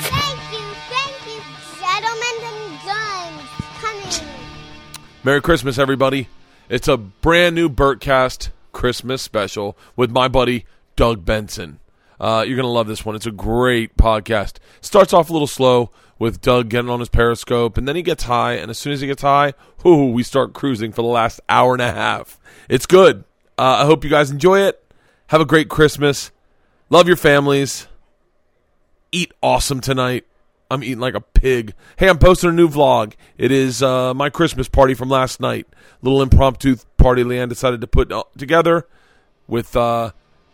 Thank you, thank you, gentlemen and guns. Coming. Merry Christmas, everybody. It's a brand new Bertcast Christmas special with my buddy Doug Benson. Uh, you're going to love this one. It's a great podcast. Starts off a little slow with Doug getting on his Periscope, and then he gets high, and as soon as he gets high, whoo, we start cruising for the last hour and a half. It's good. Uh, I hope you guys enjoy it. Have a great Christmas. Love your families. Eat awesome tonight. I'm eating like a pig. Hey, I'm posting a new vlog. It is uh, my Christmas party from last night. Little impromptu party LeeAnn decided to put uh, together with. Uh,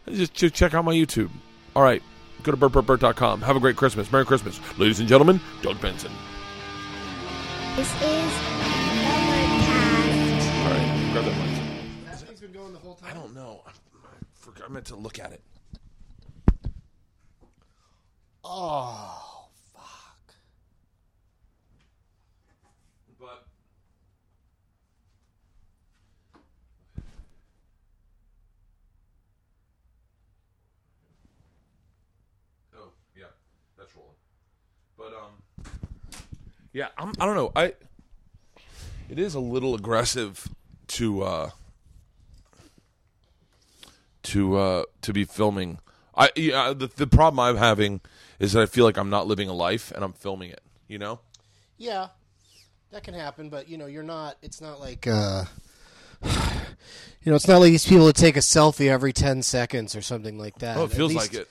just, just check out my YouTube. All right, go to bertbertbert.com. Have a great Christmas. Merry Christmas, ladies and gentlemen. Doug Benson. This is All right, grab that mic. Meant to look at it. Oh, fuck. But oh yeah, that's rolling. But um, yeah, I'm. I don't know. I. It is a little aggressive to uh to uh to be filming. I yeah, the the problem I'm having is that I feel like I'm not living a life and I'm filming it. You know. Yeah, that can happen, but you know, you're not. It's not like. uh You know, it's not like these people that take a selfie every ten seconds or something like that. Oh, it feels least- like it.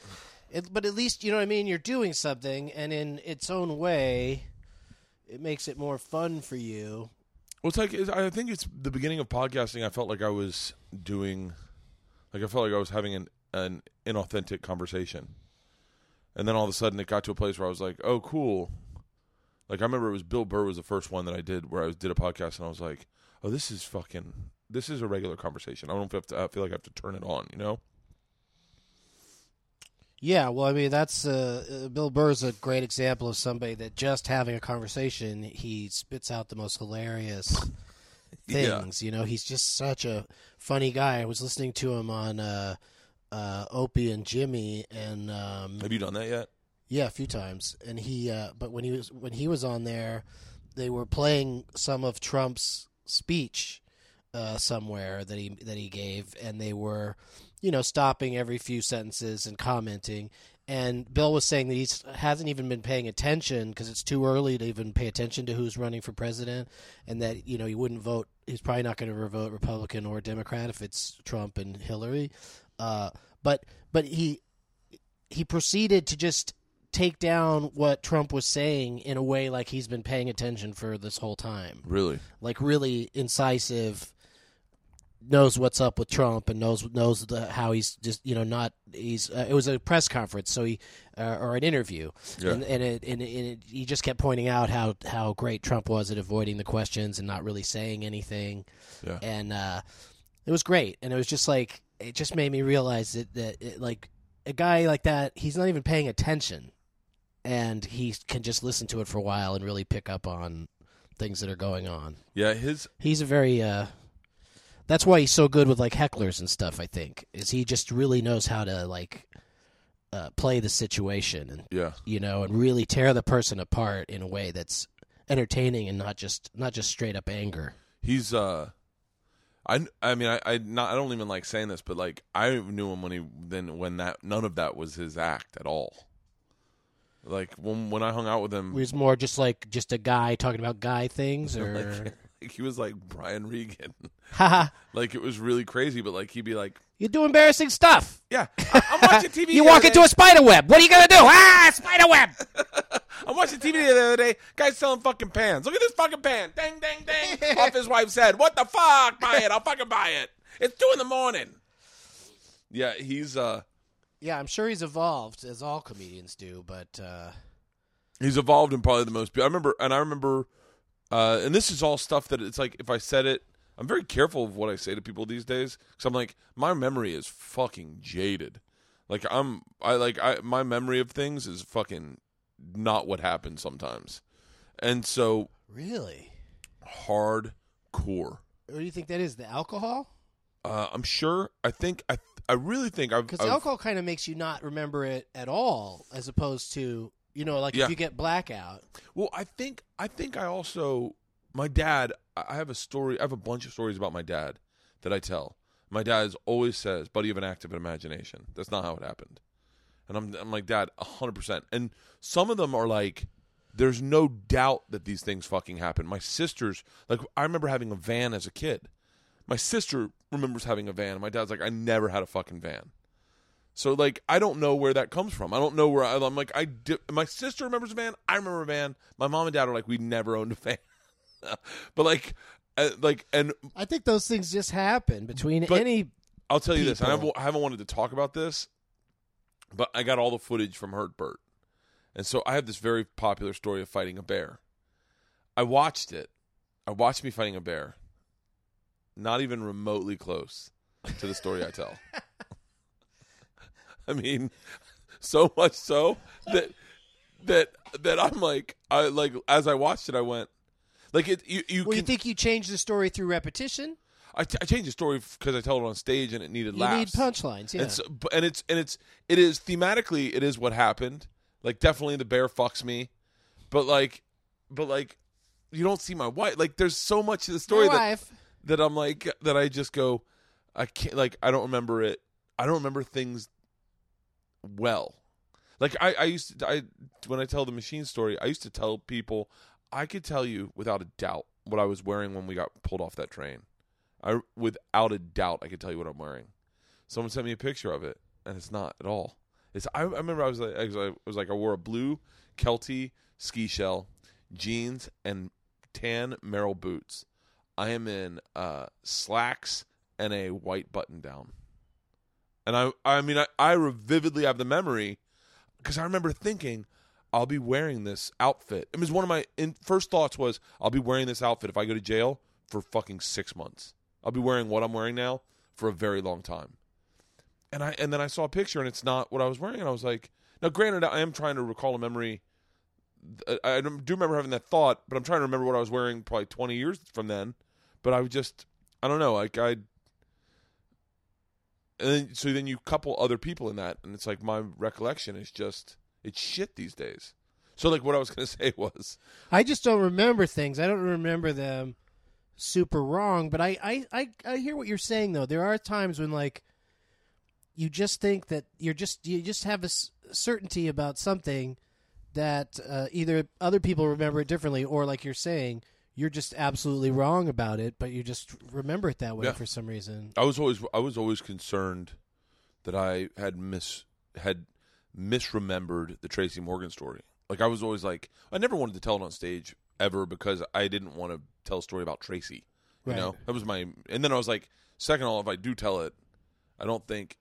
it. But at least you know what I mean. You're doing something, and in its own way, it makes it more fun for you. Well, it's like I think it's the beginning of podcasting. I felt like I was doing, like I felt like I was having an an inauthentic conversation, and then all of a sudden it got to a place where I was like, "Oh, cool." Like I remember it was Bill Burr was the first one that I did where I did a podcast, and I was like, "Oh, this is fucking. This is a regular conversation. I don't have to. I feel like I have to turn it on." You know? Yeah, well, I mean, that's uh, uh, Bill Burr's a great example of somebody that just having a conversation, he spits out the most hilarious Yeah. things. You know, he's just such a funny guy. I was listening to him on uh, uh, Opie and Jimmy, and um, Have you done that yet? yeah, a few times. And he, uh, but when he was when he was on there, they were playing some of Trump's speech uh, somewhere that he that he gave, and they were, you know, stopping every few sentences and commenting. And Bill was saying that he hasn't even been paying attention because it's too early to even pay attention to who's running for president, and that you know he wouldn't vote. He's probably not going to vote Republican or Democrat if it's Trump and Hillary. Uh, but but he he proceeded to just take down what Trump was saying in a way like he's been paying attention for this whole time. Really? Like really incisive knows what's up with Trump and knows knows the, how he's just you know not he's uh, it was a press conference so he uh, or an interview Yeah. and and, it, and, it, and it, he just kept pointing out how how great Trump was at avoiding the questions and not really saying anything Yeah. and uh, it was great and it was just like it just made me realize that that it, like a guy like that he's not even paying attention and he can just listen to it for a while and really pick up on things that are going on Yeah. His he's a very uh that's why he's so good with like hecklers and stuff i think is he just really knows how to like uh, play the situation and yeah. you know and really tear the person apart in a way that's entertaining and not just not just straight up anger he's uh I, I mean I I not I don't even like saying this but like I knew him when he then when that none of that was his act at all. Like when when I hung out with him he was more just like just a guy talking about guy things or like, like he was like Brian Regan. like it was really crazy but like he'd be like you do embarrassing stuff. Yeah. I, I'm watching TV you walk into a spider web. What are you gonna do? Ah spider web. I'm watching TV the other day. Guys selling fucking pans. Look at this fucking pan. Dang dang dang off his wife's head what the fuck? Buy it. I'll fucking buy it. It's two in the morning. Yeah he's uh yeah i'm sure he's evolved as all comedians do but uh He's evolved in probably the most. I remember, and I remember, uh, and this is all stuff that it's like if I said it, I'm very careful of what I say to people these days because I'm like my memory is fucking jaded. Like I'm, I like I my memory of things is fucking not what happens sometimes, and so really hardcore. what do you think that is the alcohol Uh, I'm sure. I think I I really think I've, Because alcohol kind of makes you not remember it at all, as opposed to you know, like Yeah. if you get blackout. Well, I think I think I also my dad. I have a story. I have a bunch of stories about my dad that I tell. My dad always says, "Buddy, you have an active imagination." That's not how it happened. And I'm I'm like, Dad, hundred percent. And some of them are like, there's no doubt that these things fucking happen. My sisters, like, I remember having a van as a kid. My sister remembers having a van. My dad's like, I never had a fucking van. So like I don't know where that comes from. I don't know where I, I'm like I di- my sister remembers a van. I remember a van. My mom and dad are like we never owned a van. but like uh, like and I think those things just happen between But- any. I'll tell you this. and I haven't, I haven't wanted to talk about this, but I got all the footage from Hurt Bert, and so I have this very popular story of fighting a bear. I watched it. I watched me fighting a bear. Not even remotely close to the story I tell. I mean, so much so that that that I'm like I like as I watched it, I went like it. You you Well, you think you change the story through repetition? I, I changed the story because I told it on stage and it needed You laughs. need punchlines. Yeah. And, so, and it's and it's it is thematically it is what happened. Like definitely the bear fucks me, but like, but like, you don't see my wife. Like there's so much of the story My that wife. that I'm like that I just go, I can't like I don't remember it. I don't remember things well. Like I, I used to I when I tell the machine story, I used to tell people I could tell you without a doubt what I was wearing when we got pulled off that train. I without a doubt I could tell you what I'm wearing. Someone sent me a picture of it, and it's not at all. It's I, I remember I was like I was, like, I wore a blue Kelty ski shell, jeans, and tan Merrell boots. I am in uh, slacks and a white button down. And I, I mean, I, I vividly have the memory because I remember thinking, I'll be wearing this outfit. It was one of my in, first thoughts was, I'll be wearing this outfit if I go to jail for fucking six months. I'll be wearing what I'm wearing now for a very long time. And I and then I saw a picture and it's not what I was wearing and I was like, now granted, I am trying to recall a memory. I, do remember having that thought, but I'm trying to remember what I was wearing probably 20 years from then. But I would just, I don't know, like I. And then, so then you couple other people in that, and it's like my recollection is just it's shit these days. So like what I was gonna say was, I just don't remember things. I don't remember them super wrong. But I, I, I, I hear what you're saying though. There are times when like you just think that you're just you just have a s- certainty about something that uh, either other people remember it differently or like you're saying you're just absolutely wrong about it, but you just remember it that way Yeah. for some reason. I was always I was always concerned that I had mis had misremembered the Tracy Morgan story. Like I was always like I never wanted to tell it on stage ever because I didn't want to tell a story about Tracy. You Right. know, that was my. And then I was like, second of all, if I do tell it, I don't think,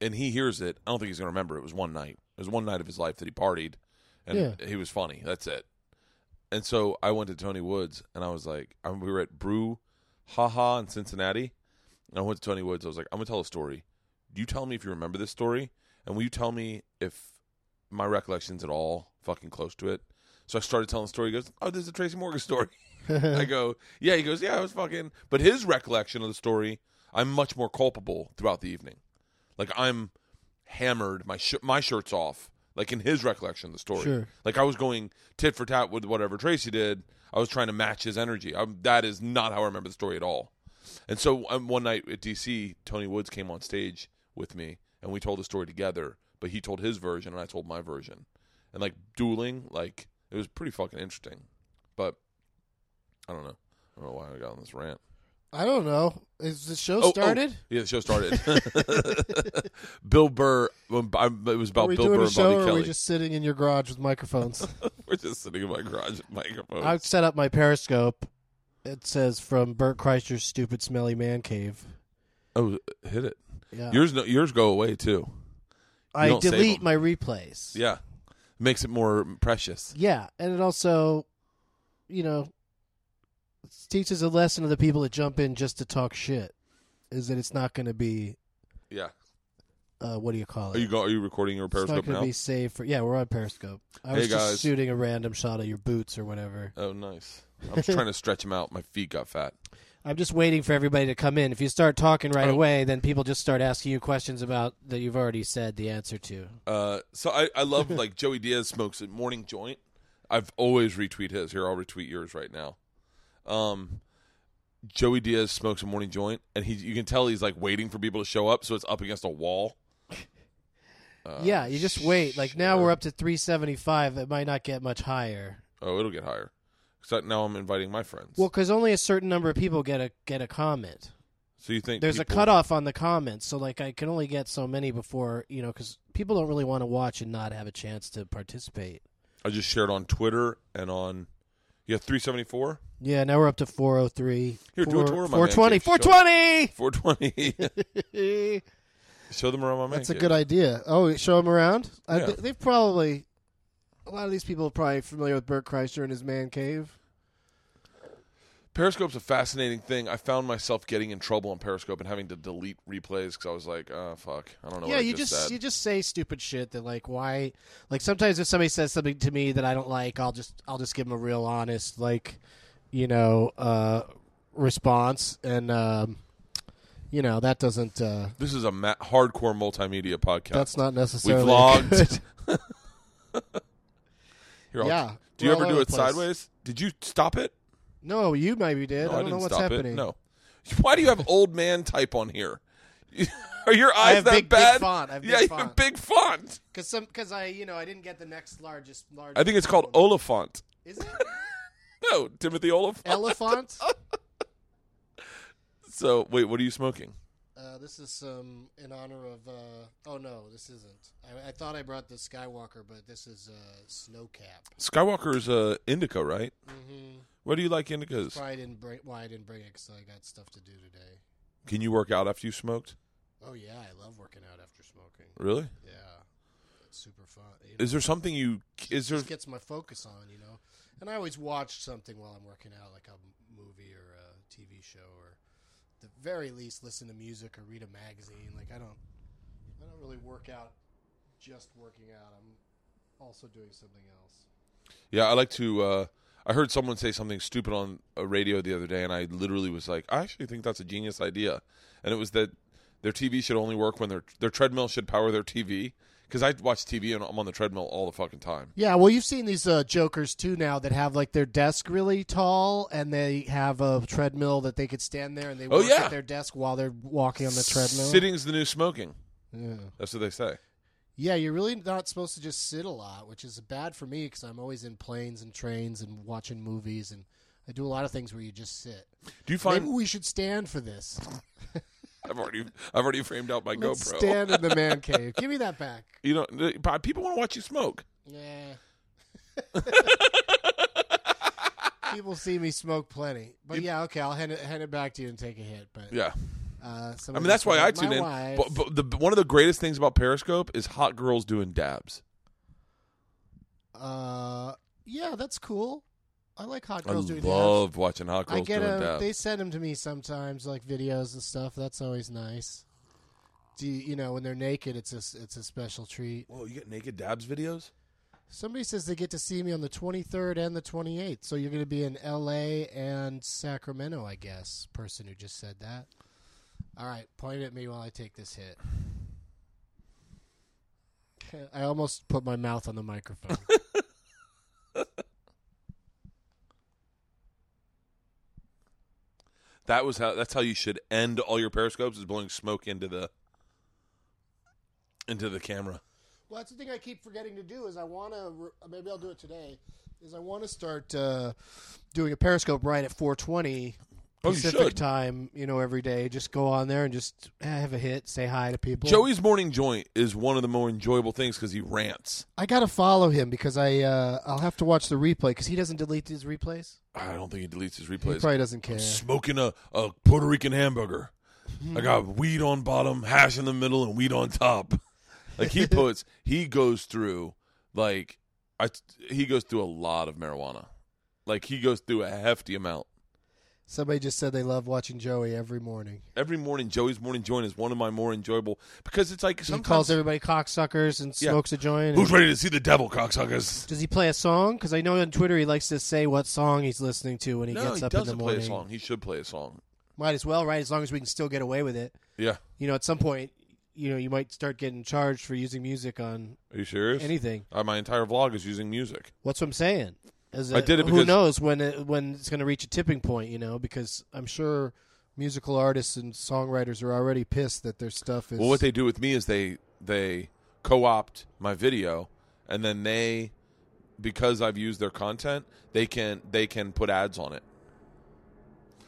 and he hears it, I don't think he's gonna remember. It was one night. It was one night of his life that he partied, and Yeah. he was funny. That's it. And so I went to Tony Woods, and I was like, I, we were at Brew, Haha in Cincinnati. And I went to Tony Woods. I was like, I'm gonna tell a story. Do you tell me if you remember this story, and will you tell me if my recollection's at all fucking close to it? So I started telling the story. He goes, "Oh, this is a Tracy Morgan story." I go, "Yeah." He goes, "Yeah, I was fucking." But his recollection of the story, I'm much more culpable throughout the evening. Like I'm hammered, my sh- my shirt's off. Like in his recollection of the story, Sure. like I was going tit for tat with whatever Tracy did. I was trying to match his energy. i that is not how I remember the story at all. And so um, one night at DC, Tony Woods came on stage with me, and we told the story together. But he told his version, and I told my version, and like dueling, like it was pretty fucking interesting. But I don't know. I don't know why I got on this rant. I don't know. Is the show Oh, oh, started? yeah, the show started. Bill Burr. Um, when I- um, It was about Bill Burr and show, Bobby or are we just sitting in your garage with microphones? We're just sitting in my garage with microphones. I've set up my Periscope. It says from Bert Kreischer's stupid, smelly man cave. oh, hit it. Yeah, Yours, no, yours go away too. I delete my replays. Yeah, makes it more precious. Yeah, and it also, you know, teaches a lesson to the people that jump in just to talk shit. Is that it's not going to be Yeah. uh, what do you call it? Are you go? Are you recording your Periscope it's not to now? be saved for. Yeah, we're on Periscope. I Hey, was just shooting a random shot of your boots or whatever. Oh, nice. I'm just trying to stretch them out. My feet got fat. I'm just waiting for everybody to come in. If you start talking right Oh. away, then people just start asking you questions about that you've already said the answer to. Uh, so I, I love like Joey Diaz smokes a morning joint. I've always retweet his. Here, I'll retweet yours right now. Um, Joey Diaz smokes a morning joint, and he you can tell he's like waiting for people to show up, so it's up against a wall. Uh, yeah, you just wait. Like now we're up to 375. It might not get much higher. Oh, it'll get higher. Because now I'm inviting my friends. Well, because only a certain number of people get a get a comment. so you think There's a cutoff on the comments, so like I can only get so many before you know, because people don't really want to watch and not have a chance to participate. I just shared on Twitter and on. You have 374, Yeah, now we're up to 403. Here, do a tour of my 420. man cave. 420. 420. Show them around my man That's a cave. good idea. Oh, show them around. I, Yeah. th- they've probably a lot of these people are probably familiar with Bert Kreischer and his man cave. Periscope's a fascinating thing. I found myself getting in trouble on Periscope and having to delete replays because I was like, "Oh fuck, I don't know." yeah, what I you just, you just say stupid shit that like why like sometimes if somebody says something to me that I don't like, I'll just I'll just give them a real honest like you know uh response and um you know that doesn't uh This is a ma- hardcore multimedia podcast. that's not we necessarily vlogged. Here, Yeah, Do you ever do it place. sideways? Did you stop it? No, you maybe did. No, I don't didn't know what's stop happening. it. No. Why do you have old man type on here? Are your eyes have that big- big bad? font. I have yeah, big you have font. big font. Cuz some cuz I you know I didn't get the next largest Large. I think it's called Oliphant. Is it? No, Timothy Olyphant. Elephant? so, wait, what are you smoking? Uh, this is um, in honor of. Uh, oh no, this isn't. I, I thought I brought the Skywalker, but this is uh, Snowcap. Skywalker's uh, indica, right? Mm-hmm. What do you like indicas? Why I didn't bring? Why I didn't bring it? Because I got stuff to do today. Can you work out after you smoked? Oh yeah, I love working out after smoking. Really? Yeah, it's super fun. You know, Is there something you is there just gets my focus on, you know. And I always watch something while I'm working out, like a movie or a TV show, or the very least listen to music or read a magazine. Like I don't, I don't really work out just working out. I'm also doing something else. Yeah, I like to. Uh, I heard someone say something stupid on a radio the other day, and I literally was like, I actually think that's a genius idea. And it was that their TV should only work when their their treadmill should power their TV. Because I watch TV and I'm on the treadmill all the fucking time. Yeah, well, you've seen these uh, jokers too now that have like their desk really tall, and they have a treadmill that they could stand there and they Oh, work yeah. at their desk while they're walking on the treadmill. Sitting's the new smoking. Yeah. That's what they say. Yeah, you're really not supposed to just sit a lot, which is bad for me because I'm always in planes and trains and watching movies, and I do a lot of things where you just sit. Do you find Maybe we should stand for this. I've already I've already framed out my Let's GoPro. stand in the man cave. Give me that back. You know, people want to watch you smoke. Yeah. People see me smoke plenty, but yeah, okay, I'll hand it hand it back to you and take a hit. But Yeah, uh, I mean that's why I tune in. But, but the, one of the greatest things about Periscope is hot girls doing dabs. uh, yeah, that's cool. I like hot I girls doing. I love watching hot girls I get doing dabs. they send them to me sometimes, like videos and stuff. That's always nice. Do you, you know when they're naked? It's a it's a special treat. Whoa, you get naked dabs videos? Somebody says they get to see me on the 23rd and the 28th. So you're going to be in L.A. and Sacramento, I guess. Person who just said that. All right, point at me while I take this hit. I almost put my mouth on the microphone. That was how. That's how you should end all your periscopes is blowing smoke into the into the camera. Well, that's the thing I keep forgetting to do. Is I want to. Maybe I'll do it today. Is I want to start uh, doing a Periscope right at 4:20 Oh, Pacific time. You know, every day. Just go on there and just eh, have a hit, say hi to people. Joey's morning joint is one of the more enjoyable things because he rants. I gotta follow him because I uh, I'll have to watch the replay because he doesn't delete his replays. I don't think he deletes his replays. He probably doesn't care. Smoking a, a Puerto Rican hamburger. I got weed on bottom, hash in the middle, and weed on top. Like he puts, he goes through like I he goes through a lot of marijuana. Like he goes through a hefty amount. Somebody just said they love watching Joey every morning. Every morning, Joey's morning joint is one of my more enjoyable because it's like He sometimes calls everybody cocksuckers and Yeah. smokes a joint. who's and- ready to see the devil, cocksuckers. Does he play a song? Because I know on Twitter he likes to say what song he's listening to when he no, gets he up in the doesn't play morning. a song. He should play a song. Might as well, right? As long as we can still get away with it. Yeah. You know, at some point, you know, you might start getting charged for using music on Are you serious? anything. Uh, my entire vlog is using music. What's what I'm saying? As I did it who knows when it, when it's going to reach a tipping point? You know, because I'm sure musical artists and songwriters are already pissed that their stuff is. Well, what they do with me is they they co-opt my video, and then they, because I've used their content, they can they can put ads on it.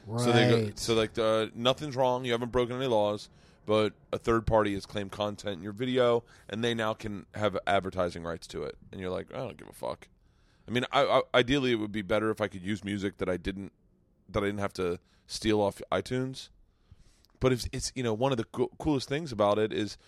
right. So they go, so like the, nothing's wrong. You haven't broken any laws, but a third party has claimed content in your video, and they now can have advertising rights to it. And you're like, I don't give a fuck. I mean, I, I, ideally, it would be better if I could use music that I didn't that I didn't have to steal off iTunes. But it's, it's you know one of the co- coolest things about it is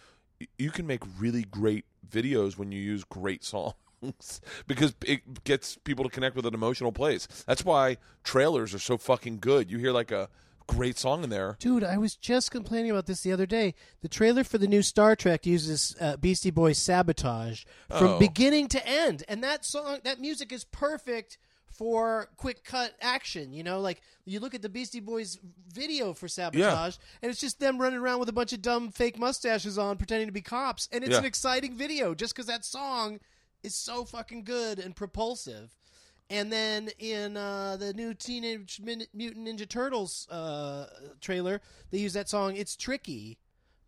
you can make really great videos when you use great songs because it gets people to connect with an emotional place. That's why trailers are so fucking good. You hear like a great song in there. Dude, I was just complaining about this the other day. The trailer for the new Star Trek uses uh, Beastie Boys "Sabotage" from Oh. beginning to end, and that song, that music is perfect for quick cut action. You know, like you look at the Beastie Boys video for "Sabotage," and it's just them running around with a bunch of dumb fake mustaches on, pretending to be cops, and it's Yeah. an exciting video just because that song is so fucking good and propulsive. And then in uh, the new Teenage Mutant Ninja Turtles uh, trailer, they use that song "It's Tricky."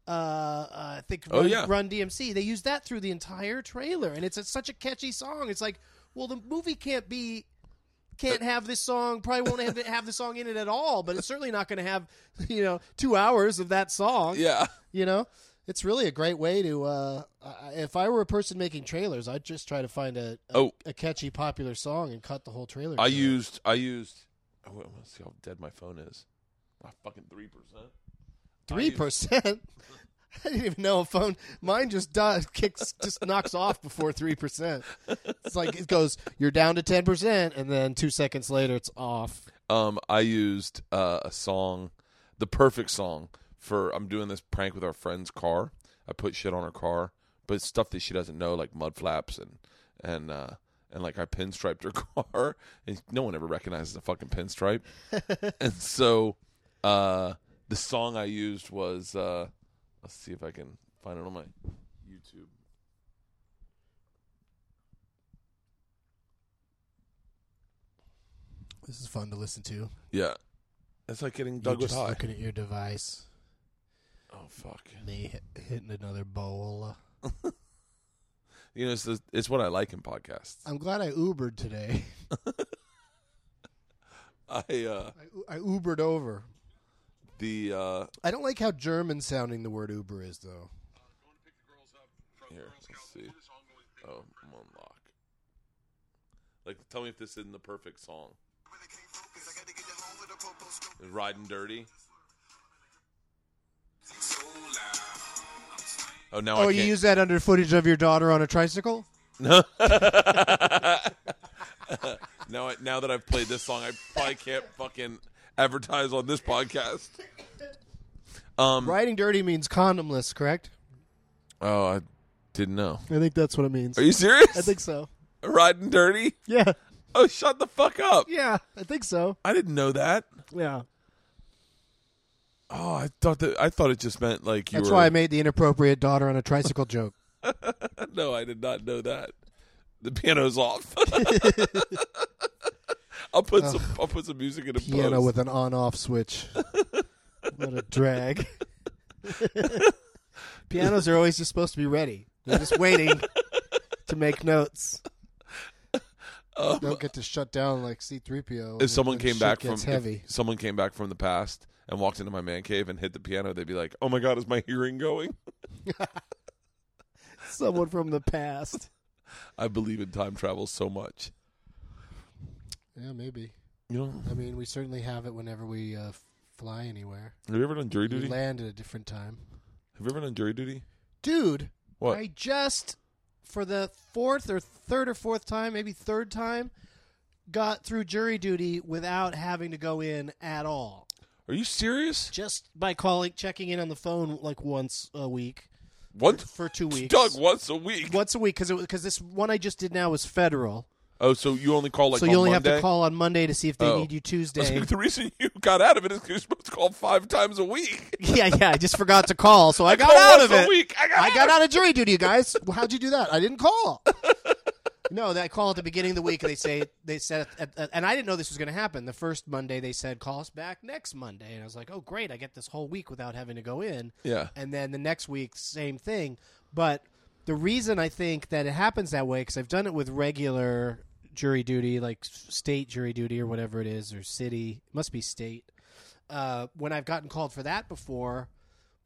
Uh, uh, I think Oh, Run, yeah. Run DMC. They use that through the entire trailer, and it's a, such a catchy song. It's like, well, the movie can't be can't have this song. Probably won't have, have the song in it at all. But it's certainly not going to have you know two hours of that song. Yeah. You know, it's really a great way to. Uh, if I were a person making trailers, I'd just try to find a a, Oh. a catchy, popular song and cut the whole trailer. I to it. used I used. Oh, wait, let's see how dead my phone is. My fucking three percent. three percent. I didn't even know a phone. Mine just does kicks, just knocks off before three percent. It's like it goes, you're down to ten percent, and then two seconds later, it's off. Um, I used uh, a song, the perfect song for. I'm doing this prank with our friend's car. I put shit on her car, but it's stuff that she doesn't know, like mud flaps and and uh, and like I pinstriped her car, and no one ever recognizes a fucking pinstripe. and so, uh, the song I used was. Uh, let's see if I can find it on my YouTube. This is fun to listen to. Yeah, it's like getting You're with just high. looking at your device. Oh fuck. Me hit, hitting another bowl. You know, it's the, it's what I like in podcasts. I'm glad I Ubered today. I uh I, I Ubered over. the uh I don't like how German sounding the word Uber is, though. here, let's see. Oh, I'm on lock. Like, tell me if this isn't the perfect song. Riding Dirty. Oh, now Oh, I you can't. use that under footage of your daughter on a tricycle? No. now, I, now that I've played this song, I probably can't fucking advertise on this podcast. Um. Riding dirty means condomless, correct? Oh, I didn't know. I think that's what it means. Are you serious? I think so. Riding Dirty. Yeah. Oh, shut the fuck up. Yeah, I think so. I didn't know that. Yeah. Oh, I thought that I thought it just meant like you That's were. why I made the inappropriate daughter on a tricycle joke. no, I did not know that. The piano's off. I'll put some. I'll put some music in a Piano post. with an on-off switch. what a drag. Pianos are always just supposed to be ready. They're just waiting to make notes. Um, Don't get to shut down like C-3PO. if someone came back from heavy. someone came back from the past and walked into my man cave and hit the piano, they'd be like, "Oh my god, is my hearing going?" Someone from the past. I believe in time travel so much. Yeah, maybe. You know, I mean, we certainly have it whenever we uh, fly anywhere. have you ever done jury We duty? land at a different time. Have you ever done jury duty? Dude, What? I just, for the fourth or third or fourth time, maybe third time, got through jury duty without having to go in at all. Are you serious? Just by calling, checking in on the phone like once a week Once, for two weeks. Doug, once a week. Once a week because because this one I just did now was federal. Oh, so you only call like so on you only Monday? have to call on Monday to see if they Oh. need you Tuesday. like, the reason you got out of it is because you're supposed to call five times a week. yeah, yeah. I just forgot to call, so I got call out of it. I got I out got out of jury duty, guys. How'd you do that? I didn't call. No, that call at the beginning of the week. They say they said, at, at, and I didn't know this was going to happen. The first Monday, they said, "Call us back next Monday," and I was like, "Oh, great! I get this whole week without having to go in." Yeah. And then the next week, same thing. But the reason I think that it happens that way, because I've done it with regular jury duty, like state jury duty or whatever it is, or city, it must be state. Uh, when I've gotten called for that before,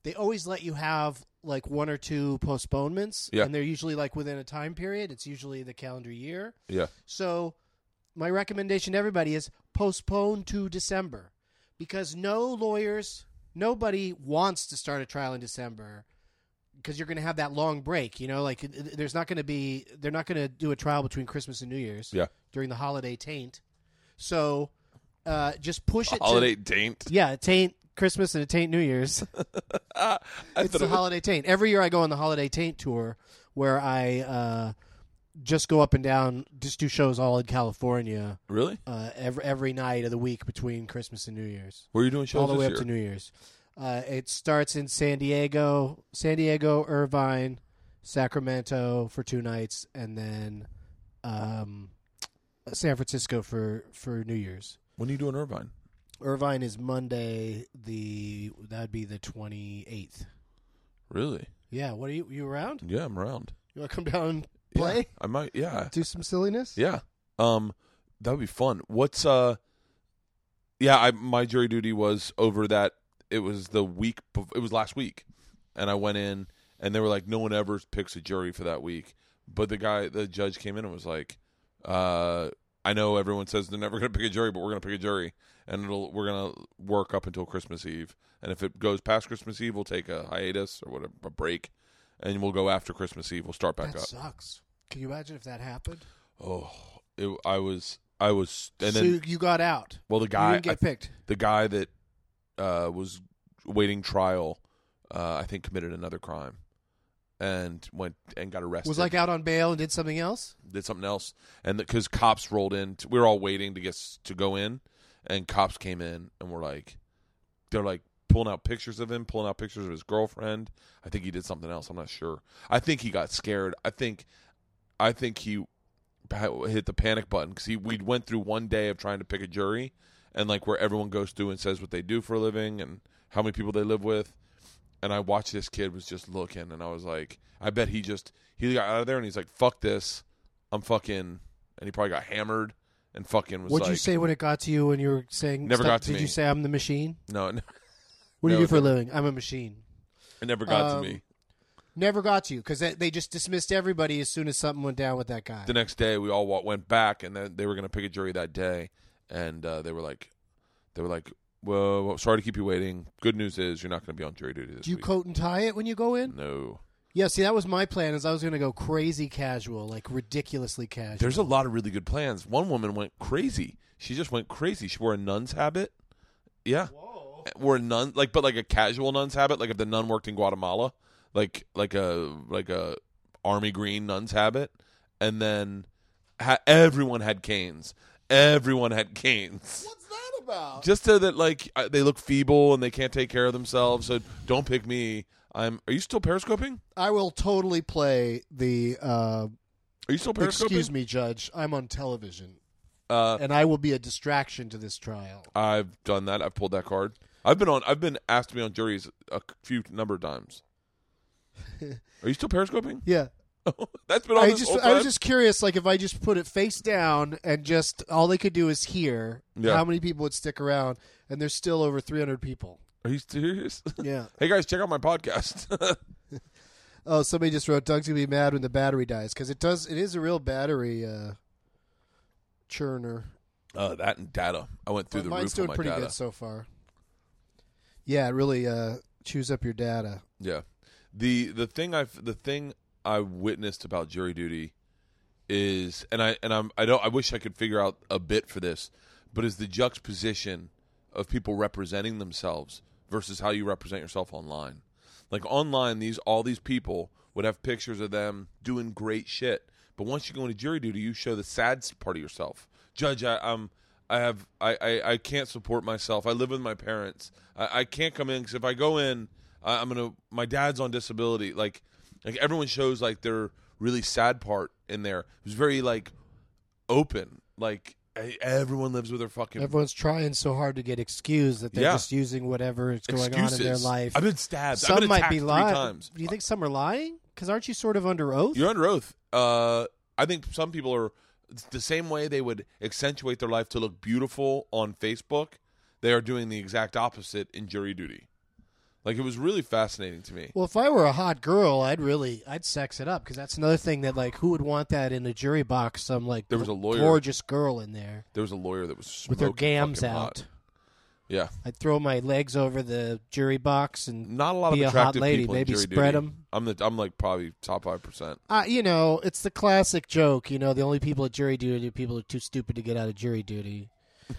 they always let you have like one or two postponements, Yeah. and they're usually like within a time period. It's usually the calendar year. Yeah. So, my recommendation to everybody is postpone to December because no lawyers, nobody wants to start a trial in December because you're going to have that long break. You know, like there's not going to be, they're not going to do a trial between Christmas and New Year's Yeah. during the holiday taint. So, uh, just push it Holiday to. taint. Yeah, it taint Christmas and it taint New Year's. I it's the holiday taint. Every year I go on the holiday taint tour where I uh, just go up and down, just do shows all in California really? uh, every every night of the week between Christmas and New Year's, Where are you doing shows all the way year? up to New Year's. Uh, it starts in San Diego, San Diego, Irvine, Sacramento for two nights, and then um, San Francisco for for New Year's. when are you doing Irvine? Irvine is Monday. The that'd be the twenty eighth. Really? Yeah. What are you? You around? Yeah, I'm around. You want to come down and Yeah, play? I might. Yeah. Do some silliness? Yeah. Um, that would be fun. What's uh? Yeah, I my jury duty was over that. It was the week. bef- It was last week, and I went in, and they were like, "No one ever picks a jury for that week." But the guy, the judge, came in and was like, uh, "I know everyone says they're never going to pick a jury, but we're going to pick a jury, and it'll we're going to work up until Christmas Eve. And if it goes past Christmas Eve, we'll take a hiatus or whatever, a break, and we'll go after Christmas Eve. We'll start back That up." sucks. Can you imagine if that happened? Oh, it, I was, I was, and so then you got out. well, the You guy, didn't get I- picked. the guy that uh, was waiting trial, uh, I think committed another crime, and went and got arrested. Was like out on bail and did something else. did something else, and because cops rolled in, t- we were all waiting to get s- to go in, and cops came in and were like, they're like pulling out pictures of him, pulling out pictures of his girlfriend. I think he did something else. I'm not sure. I think he got scared. I think, I think he hit the panic button because he we went through one day of trying to pick a jury, and like where everyone goes through and says what they do for a living and how many people they live with. And I watched this kid was just looking, and I was like, I bet he just he got out of there and he's like, "Fuck this, I'm fucking," and he probably got hammered and fucking was What'd like, you say when it got to you when you were saying? Never stuff? got to Did me. you say I'm the machine? No, no, What do you do for a living? I'm a machine. it never got Um, to me. Never got to you because they, they just dismissed everybody as soon as something went down with that guy. The next day, we all went back, and then they were going to pick a jury that day, and uh, they were like, they were like, well, well, sorry to keep you waiting. Good news is you're not going to be on jury duty this week. do you week. coat and tie it when you go in? no, Yeah. See, that was my plan. Is I was going to go crazy casual, like ridiculously casual. there's a lot of really good plans. One woman went crazy. She just went crazy. She wore a nun's habit. Yeah, wore a nun like, but like a casual nun's habit, like if the nun worked in Guatemala, like like a like a army green nun's habit, and then ha- everyone had canes. Everyone had canes. What's that about? just so that like they look feeble and they can't take care of themselves. So don't pick me. I'm. Are you still periscoping? I will totally play the. Uh, Are you still periscoping? excuse me, Judge. I'm on television, Uh, and I will be a distraction to this trial. I've done that. I've pulled that card. I've been on. I've been asked to be on juries a few number of times. Are you still periscoping? Yeah. That's been on I just I was just curious, like if I just put it face down and just all they could do is hear, Yeah. how many people would stick around? And there's still over 300 people. Are you serious? Yeah. hey guys, check out my podcast. oh, somebody just wrote Doug's gonna be mad when the battery dies because it does. It is a real battery uh, churner. uh, that and data. I went through But the mine's roof doing on my pretty data. good so far. Yeah, it really uh, chews up your data. Yeah. The the thing I've the thing I witnessed about jury duty is and I and I'm I don't I wish I could figure out a bit for this, but is the juxtaposition of people representing themselves versus how you represent yourself online. Like online these all these people would have pictures of them doing great shit, But once you go into jury duty, you show the sad part of yourself. Judge, I, um, I have, I, I, I can't support myself. I live with my parents. I, I can't come in because if I go in, I, I'm gonna. My dad's on disability. Like, like everyone shows like their really sad part in there. It was very like open. Like everyone lives with their fucking Everyone's trying so hard to get excused that they're Yeah. just using whatever is going on in their life. I've been stabbed. some I've been might attacked be three lying. times. Do you think some are lying? Because aren't you sort of under oath? You're under oath. Uh, I think some people are it's the same way they would accentuate their life to look beautiful on Facebook. They are doing the exact opposite in jury duty. Like it was really fascinating to me. Well, if I were a hot girl, I'd really I'd sex it up because that's another thing that like who would want that in a jury box? Some like There was a lawyer- gorgeous girl in there There was a lawyer that was with her gams out. hot. Yeah, I'd throw my legs over the jury box and not a lot Be of a hot attractive lady, people maybe spread duty. 'em. I'm the I'm like probably top five percent. uh, you know it's the classic joke. You know the only people at jury duty are people who are too stupid to get out of jury duty.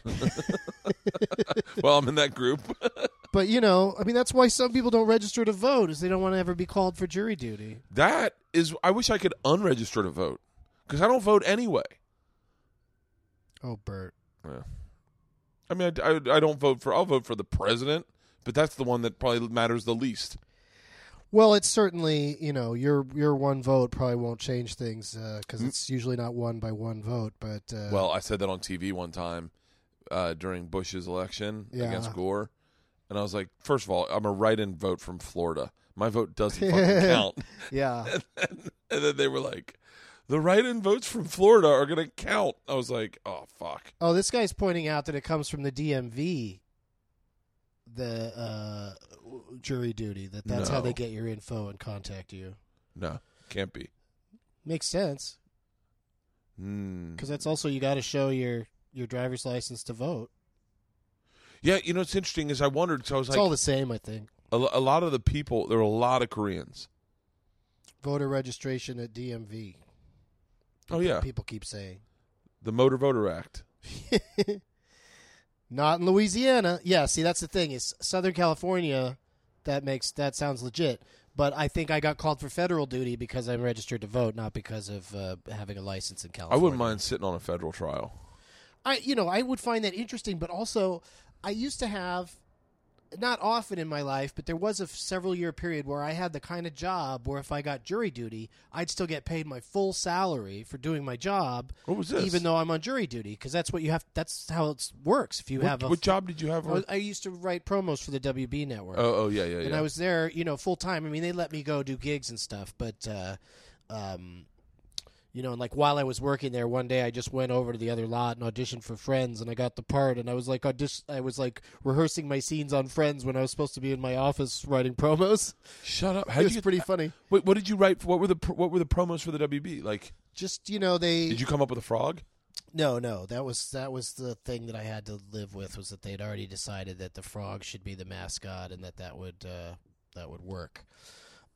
well, I'm in that group. But you know, I mean that's why some people don't register to vote is they don't want to ever be called for jury duty. that is, I wish I could unregister to vote because I don't vote anyway. Oh, Bert. Yeah. I mean, I, I, I don't vote for. I'll vote for the president, but that's the one that probably matters the least. Well, it's certainly you know your your one vote probably won't change things because Mm. it's usually not won by one vote. But uh, Well, I said that on TV one time uh, during Bush's election Yeah. against Gore, and I was like, first of all, I'm a write-in vote from Florida. My vote doesn't fucking count. yeah, and then they were like, the write-in votes from Florida are going to count. I was like, oh fuck. Oh, this guy's pointing out that it comes from the DMV, the uh, jury duty. That that's how they get your info and contact you. No, can't be. Makes sense Mm. because that's also you got to show your your driver's license to vote. Yeah, you know what's interesting is I wondered. So I was It's like, all the same, I think. a, a lot of the people. There were a lot of Koreans. Voter registration at DMV. Oh yeah, people keep saying. the Motor Voter Act. Not in Louisiana. Yeah, see that's the thing is Southern California that makes that sounds legit. But I think I got called for federal duty because I'm registered to vote, not because of uh, having a license in California. I California. wouldn't mind sitting on a federal trial. I you know, I would find that interesting, but also I used to have not often in my life, but there was a several year period where I had the kind of job where if I got jury duty, I'd still get paid my full salary for doing my job, What was this? even though I'm on jury duty, because that's what you have. That's how it works. If you have what, a what job did you have? I, was- I used to write promos for the WB network, oh, oh yeah, yeah, and yeah. I was there, you know, full time. I mean, they let me go do gigs and stuff, but, uh, um, you know, and like while I was working there, one day I just went over to the other lot and auditioned for Friends, and I got the part, and I was like, audition, I was like rehearsing my scenes on Friends when I was supposed to be in my office writing promos. Shut up. It How did was you pretty funny. Wait, what did you write? What were the what were the promos for the WB? Like, Just you know, they did you come up with a frog? No, no, that was that was the thing that I had to live with was that they'd already decided that the frog should be the mascot and that that would uh, that would work.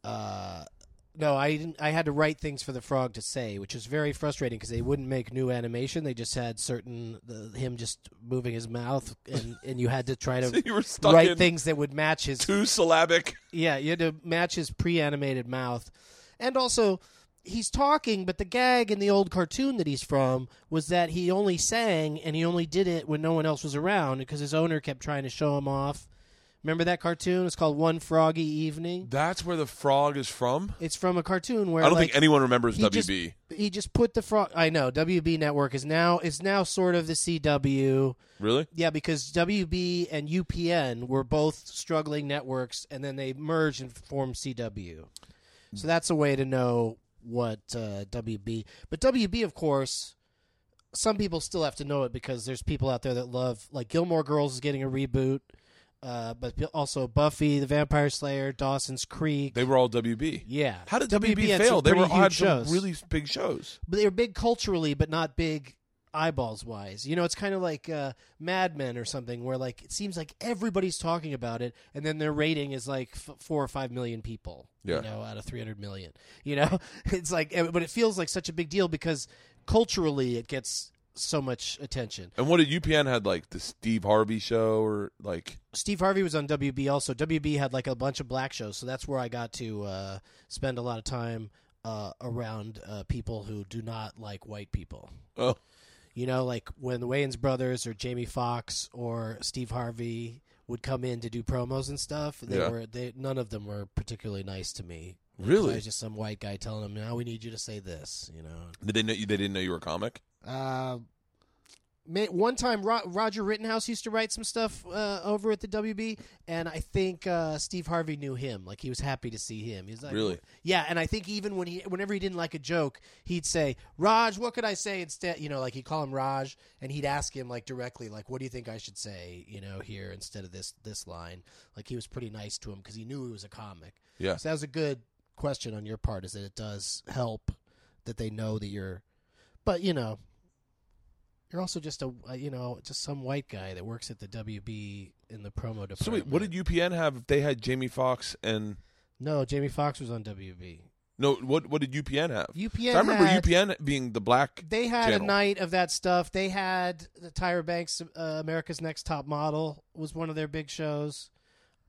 Uh, no, I didn't. I had to write things for the frog to say, which was very frustrating because they wouldn't make new animation. They just had certain the, him just moving his mouth, and and you had to try So to stuck write things that would match his two syllabic. yeah, you had to match his pre-animated mouth, and also he's talking, but the gag in the old cartoon that he's from was that he only sang and he only did it when no one else was around because his owner kept trying to show him off. Remember that cartoon? It's called One Froggy Evening. That's where the frog is from. It's from a cartoon where I don't like, think anyone remembers he WB. just he just put the frog. I know WB Network is now is now sort of the CW. really? Yeah, because WB and UPN were both struggling networks, and then they merged and formed CW. So that's a way to know what uh, WB. But WB, of course, some people still have to know it because there's people out there that love, like Gilmore Girls is getting a reboot, uh, but also Buffy, the Vampire Slayer, Dawson's Creek. They were all WB. yeah, How did WB, had fail? They were pretty had some shows. really big shows. but they were big culturally, but not big eyeballs wise. You know, it's kind of like uh, Mad Men or something, where like it seems like everybody's talking about it, and then their rating is like f- four or five million people. Yeah. You know, out of three hundred million. You know, it's like, eh, but it feels like such a big deal because culturally it gets so much attention. And what did UPN had like the Steve Harvey show or like Steve Harvey was on WB also. WB had like a bunch of black shows, so that's where I got to uh, spend a lot of time uh, around uh, people who do not like white people. Oh, You know, like when the Wayans brothers or Jamie Foxx or Steve Harvey would come in to do promos and stuff. They Yeah. were they none of them were particularly nice to me. Really? I was just some white guy telling them, "Now we need you to say this." You know. did they know you? They didn't know you were a comic. Uh, one time, Ro- Roger Rittenhouse used to write some stuff uh, over at the WB, and I think uh, Steve Harvey knew him. Like he was happy to see him. He's like, Really? yeah. And I think even when he, whenever he didn't like a joke, he'd say, "Raj, what could I say instead?" You know, like he'd call him Raj, and he'd ask him like directly, like, "What do you think I should say?" You know, here instead of this this line. Like he was pretty nice to him because he knew he was a comic. Yeah. So that was a good question on your part. Is that it does help that they know that you're, but you know, you're also just a uh, you know just some white guy that works at the WB in the promo department. So wait, what did UPN have? If they had Jamie Foxx and No, Jamie Foxx was on WB. no, what what did UPN have? UPN. So I remember had, UPN being the black. They had channel. a night of that stuff. They had the Tyra Banks, uh, America's Next Top Model, was one of their big shows.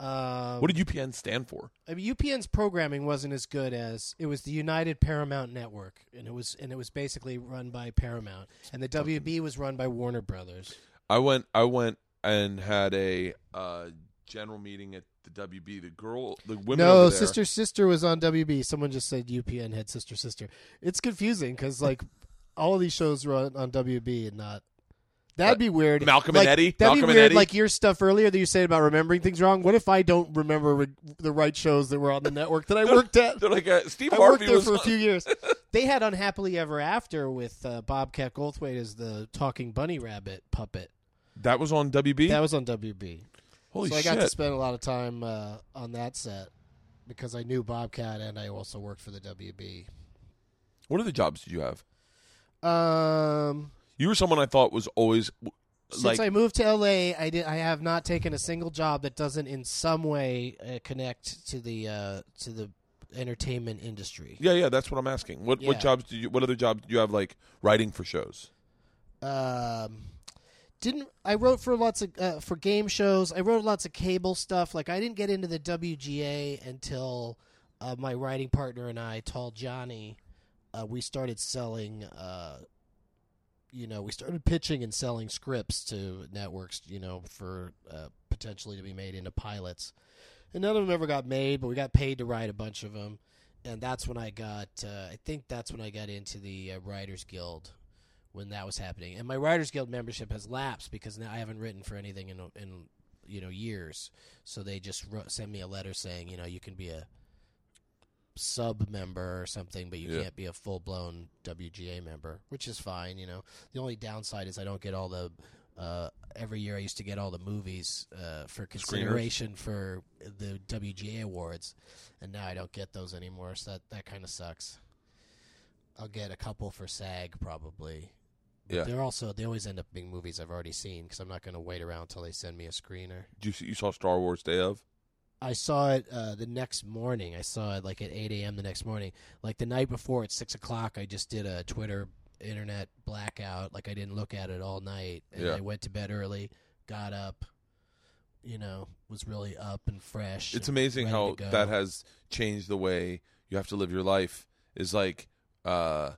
Um, What did UPN stand for? I mean, UPN's programming wasn't as good as it was the United Paramount Network, and it was and it was basically run by Paramount, and the WB was run by Warner Brothers. I went. I went and had a uh, general meeting at the WB. The girl, the women. no, Sister Sister was on WB. Someone just said UPN had Sister Sister. It's confusing because like all of these shows were on, on WB and not. That'd be weird. Malcolm like, and Eddie? That'd Malcolm be weird. Like your stuff earlier that you said about remembering things wrong. What if I don't remember re- the right shows that were on the network that I worked at? They're like uh, Steve I worked there was. for a few years. They had Unhappily Ever After with uh, Bobcat Goldthwait as the talking bunny rabbit puppet. That was on WB. That was on WB. Holy shit. so I got to spend a lot of time uh, on that set because I knew Bobcat and I also worked for the WB. what other jobs did you have? Um, You were someone I thought was always since like I moved to LA, I did. I have not taken a single job that doesn't in some way uh, connect to the uh, to the entertainment industry. yeah, yeah. That's what I'm asking. What what jobs did you? What other jobs do you have? Like writing for shows. um didn't I wrote for lots of uh, for game shows. I wrote lots of cable stuff. Like I didn't get into the WGA until uh, my writing partner and I, Tall Johnny, uh, we started selling. You know, we started pitching and selling scripts to networks. You know, for uh, potentially to be made into pilots. And none of them ever got made, but we got paid to write a bunch of them. And that's when I got. Uh, I think that's when I got into the uh, Writers Guild when that was happening. And my Writers Guild membership has lapsed because now I haven't written for anything in in you know years. So they just wrote, sent me a letter saying, you know, you can be a sub member or something, but you Yeah. can't be a full blown WGA member, which is fine. You know, the only downside is I don't get all the. Uh, every year I used to get all the movies uh, for consideration for the WGA awards, and now I don't get those anymore. So that that kind of sucks. I'll get a couple for SAG probably. But Yeah. They're also they always end up being movies I've already seen because I'm not going to wait around until they send me a screener. Did you see, you saw Star Wars Day of? I saw it uh, the next morning. I saw it like at 8 a.m. the next morning. Like the night before at 6 o'clock, I just did a Twitter internet blackout. Like I didn't look at it all night. And Yeah. I went to bed early, got up, you know, was really up and fresh. It's and amazing how that has changed the way you have to live your life. Is like, uh,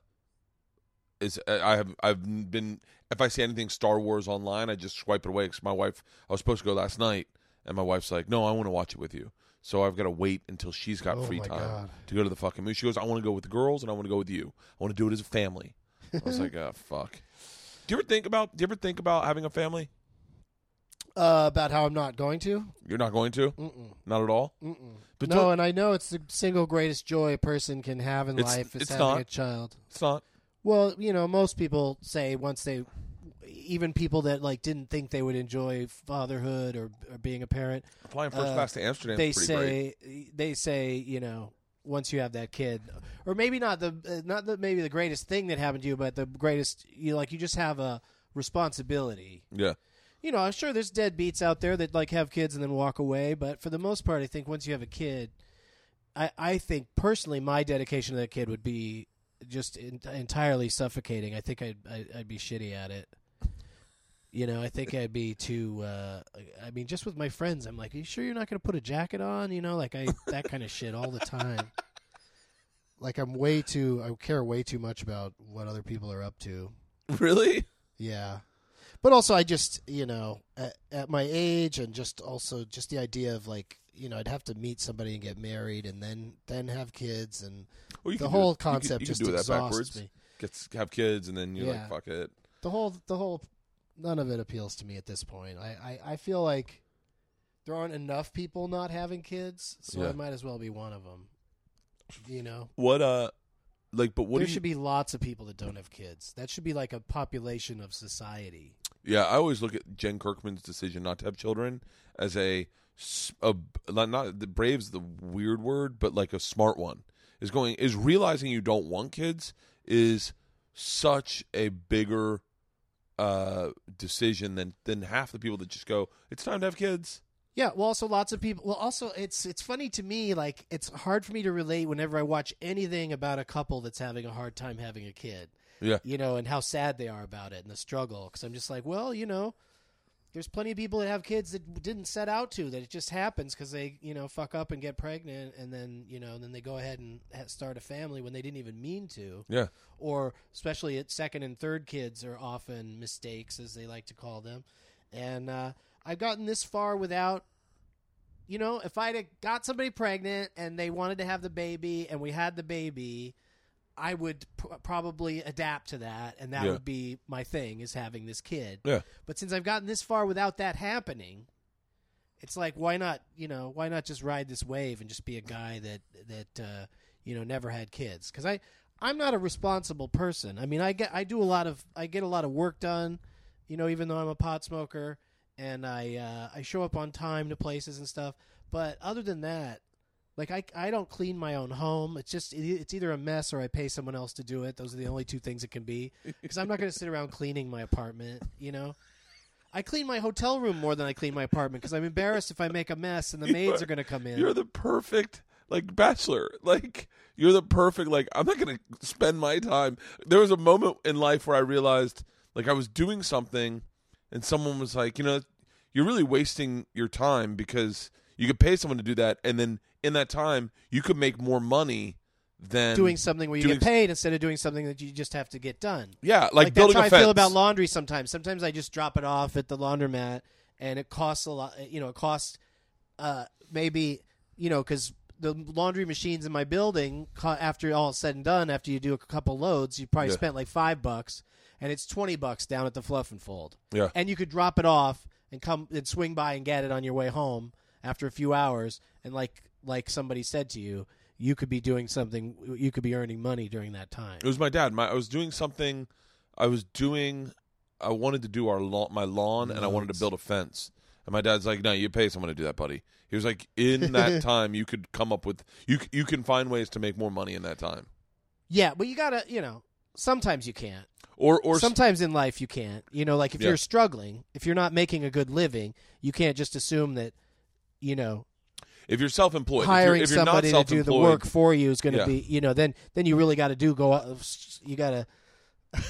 is I have I've been if I see anything Star Wars online, I just swipe it away because my wife. I was supposed to go last night, and my wife's like, "No, I want to watch it with you." So I've got to wait until she's got Oh free my time God. to go to the fucking movie. She goes, "I want to go with the girls, and I want to go with you. I want to do it as a family." I was like, "Oh fuck." Do you ever think about? Do you ever think about having a family? uh, about how I'm not going to. You're not going to, Mm-mm. not at all. Mm-mm. But no, don't- and I know it's the single greatest joy a person can have in It's- life is it's having not. a child. It's not. Well, you know, most people say once they, even people that like didn't think they would enjoy fatherhood or, or being a parent, Flying first Uh, class to Amsterdam. they pretty great. say they say you know once you have that kid, or maybe not the uh, not the maybe the greatest thing that happened to you, but the greatest you like you just have a responsibility. Yeah. You know, I'm sure there's deadbeats out there that like have kids and then walk away, but for the most part, I think once you have a kid, I I think personally my dedication to that kid would be just in, entirely suffocating. I think I'd, I'd I'd be shitty at it. You know, I think I'd be too. Uh, I mean, just with my friends, I'm like, "Are you sure you're not going to put a jacket on?" You know, like I that kind of shit all the time. like I'm way too. I care way too much about what other people are up to. Really? Yeah. But also, I just, you know, at, at my age and just also just the idea of like, you know, I'd have to meet somebody and get married and then then have kids and Well, you the can do whole you could- concept you could just do that exhausts backwards. me. Get have kids and then you're Yeah. like, fuck it. The whole the whole none of it appeals to me at this point. I I, I feel like there aren't enough people not having kids, so Yeah. I might as well be one of them. You know, What uh, like, but what there do you? should be lots of people that don't have kids. That should be like a population of society. Yeah, I always look at Jen Kirkman's decision not to have children as a, not, not the brave's the weird word, but like a smart one. Is going is realizing you don't want kids is such a bigger uh decision than than half the people that just go it's time to have kids. Yeah, well, also lots of people. Well, also it's it's funny to me. Like it's hard for me to relate whenever I watch anything about a couple that's having a hard time having a kid. Yeah. you know, and how sad they are about it and the struggle. Because I'm just like, well, you know, there's plenty of people that have kids that didn't set out to. That it just happens because they, you know, fuck up and get pregnant, and then you know, and then they go ahead and start a family when they didn't even mean to. Yeah. Or especially at second and third kids are often mistakes, as they like to call them. And uh, I've gotten this far without you know, if I'd have got somebody pregnant and they wanted to have the baby and we had the baby, I would pr- probably adapt to that and that Yeah. would be my thing is having this kid. Yeah. But since I've gotten this far without that happening, it's like why not, you know, why not just ride this wave and just be a guy that that uh, you know, never had kids cuz I I'm not a responsible person. I mean, I get I do a lot of I get a lot of work done, you know, even though I'm a pot smoker and I uh, I show up on time to places and stuff. But other than that, like I I don't clean my own home. It's just it's either a mess or I pay someone else to do it. Those are the only two things it can be. Because I'm not going to sit around cleaning my apartment. You know. I clean my hotel room more than I clean my apartment because I'm embarrassed if I make a mess and the maids are going to come in. You're the perfect like bachelor. Like you're the perfect like I'm not going to spend my time. There was a moment in life where I realized like I was doing something and someone was like, "You know, you're really wasting your time because you could pay someone to do that and then in that time you could make more money than doing something where you doing- get paid instead of doing something that you just have to get done. Yeah, like, like that's building how a I fence. feel about laundry sometimes. Sometimes I just drop it off at the laundromat, and it costs a lot. You know, it costs uh, maybe you know because the laundry machines in my building, co- after all is said and done, after you do a couple loads, you probably Yeah. spent like five bucks, and it's twenty bucks down at the Fluff and Fold. Yeah. and you could drop it off and come and swing by and get it on your way home after a few hours, and like like somebody said to you. You could be doing something. You could be earning money during that time. It was my dad. My I was doing something. I was doing. I wanted to do our lawn, my lawn, and I wanted to build a fence. And my dad's like, "No, you pay someone to do that, buddy." He was like, "In that time, you could come up with you. You can find ways to make more money in that time." Yeah, but you gotta, you know, sometimes you can't. Or or sometimes in life you can't. You know, like if Yeah. you're struggling, if you're not making a good living, you can't just assume that, you know, if you're self-employed, hiring if you're, if you're somebody not to do the work for you is going to Yeah. be, you know, then then you really got to do go. out- You got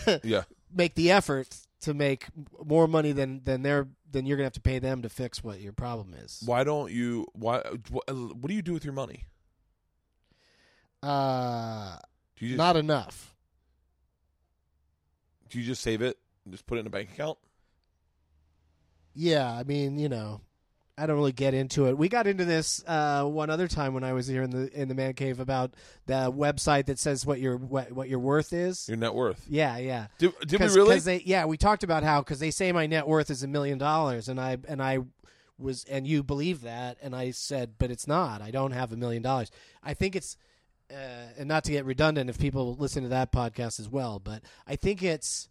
to yeah, make the effort to make more money than than they're than you're going to have to pay them to fix what your problem is. why don't you? Why? What, what do you do with your money? Uh, Do just, not enough. do you just save it and just put it in a bank account? Yeah, I mean, you know, I don't really get into it. We got into this uh, one other time when I was here in the in the man cave about the website that says what your what, what your worth is. Your net worth? Yeah, yeah. Did, did we really? they, yeah, we talked about how because they say my net worth is a million dollars, and I and I was and you believe that, and I said, but it's not. I don't have a million dollars. I think it's, uh, and not to get redundant, if people listen to that podcast as well, but I think it's.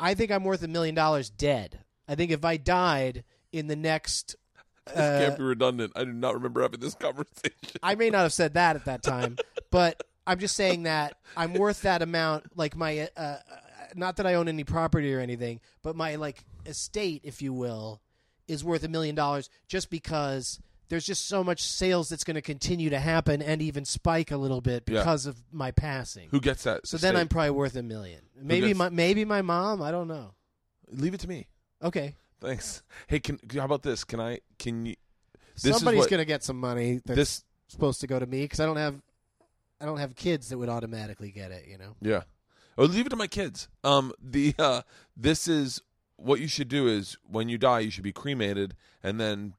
I think I'm worth a million dollars dead. I think if I died in the next. this uh, can't be redundant. I do not remember having this conversation. I may not have said that at that time, but I'm just saying that I'm worth that amount. Like my, uh, uh, not that I own any property or anything, but my like estate, if you will, is worth a million dollars just because there's just so much sales that's going to continue to happen and even spike a little bit Yeah. because of my passing. Who gets that? so then? I'm probably worth a million. Maybe gets- my maybe my mom. I don't know. leave it to me. Okay, Thanks. Hey, can how about this? Can I? Can you? This somebody's going to get some money that's This supposed to go to me because I don't have I don't have kids that would automatically get it. You know. Yeah. Or leave it to my kids. Um, the uh, this is what you should do is when you die, you should be cremated and then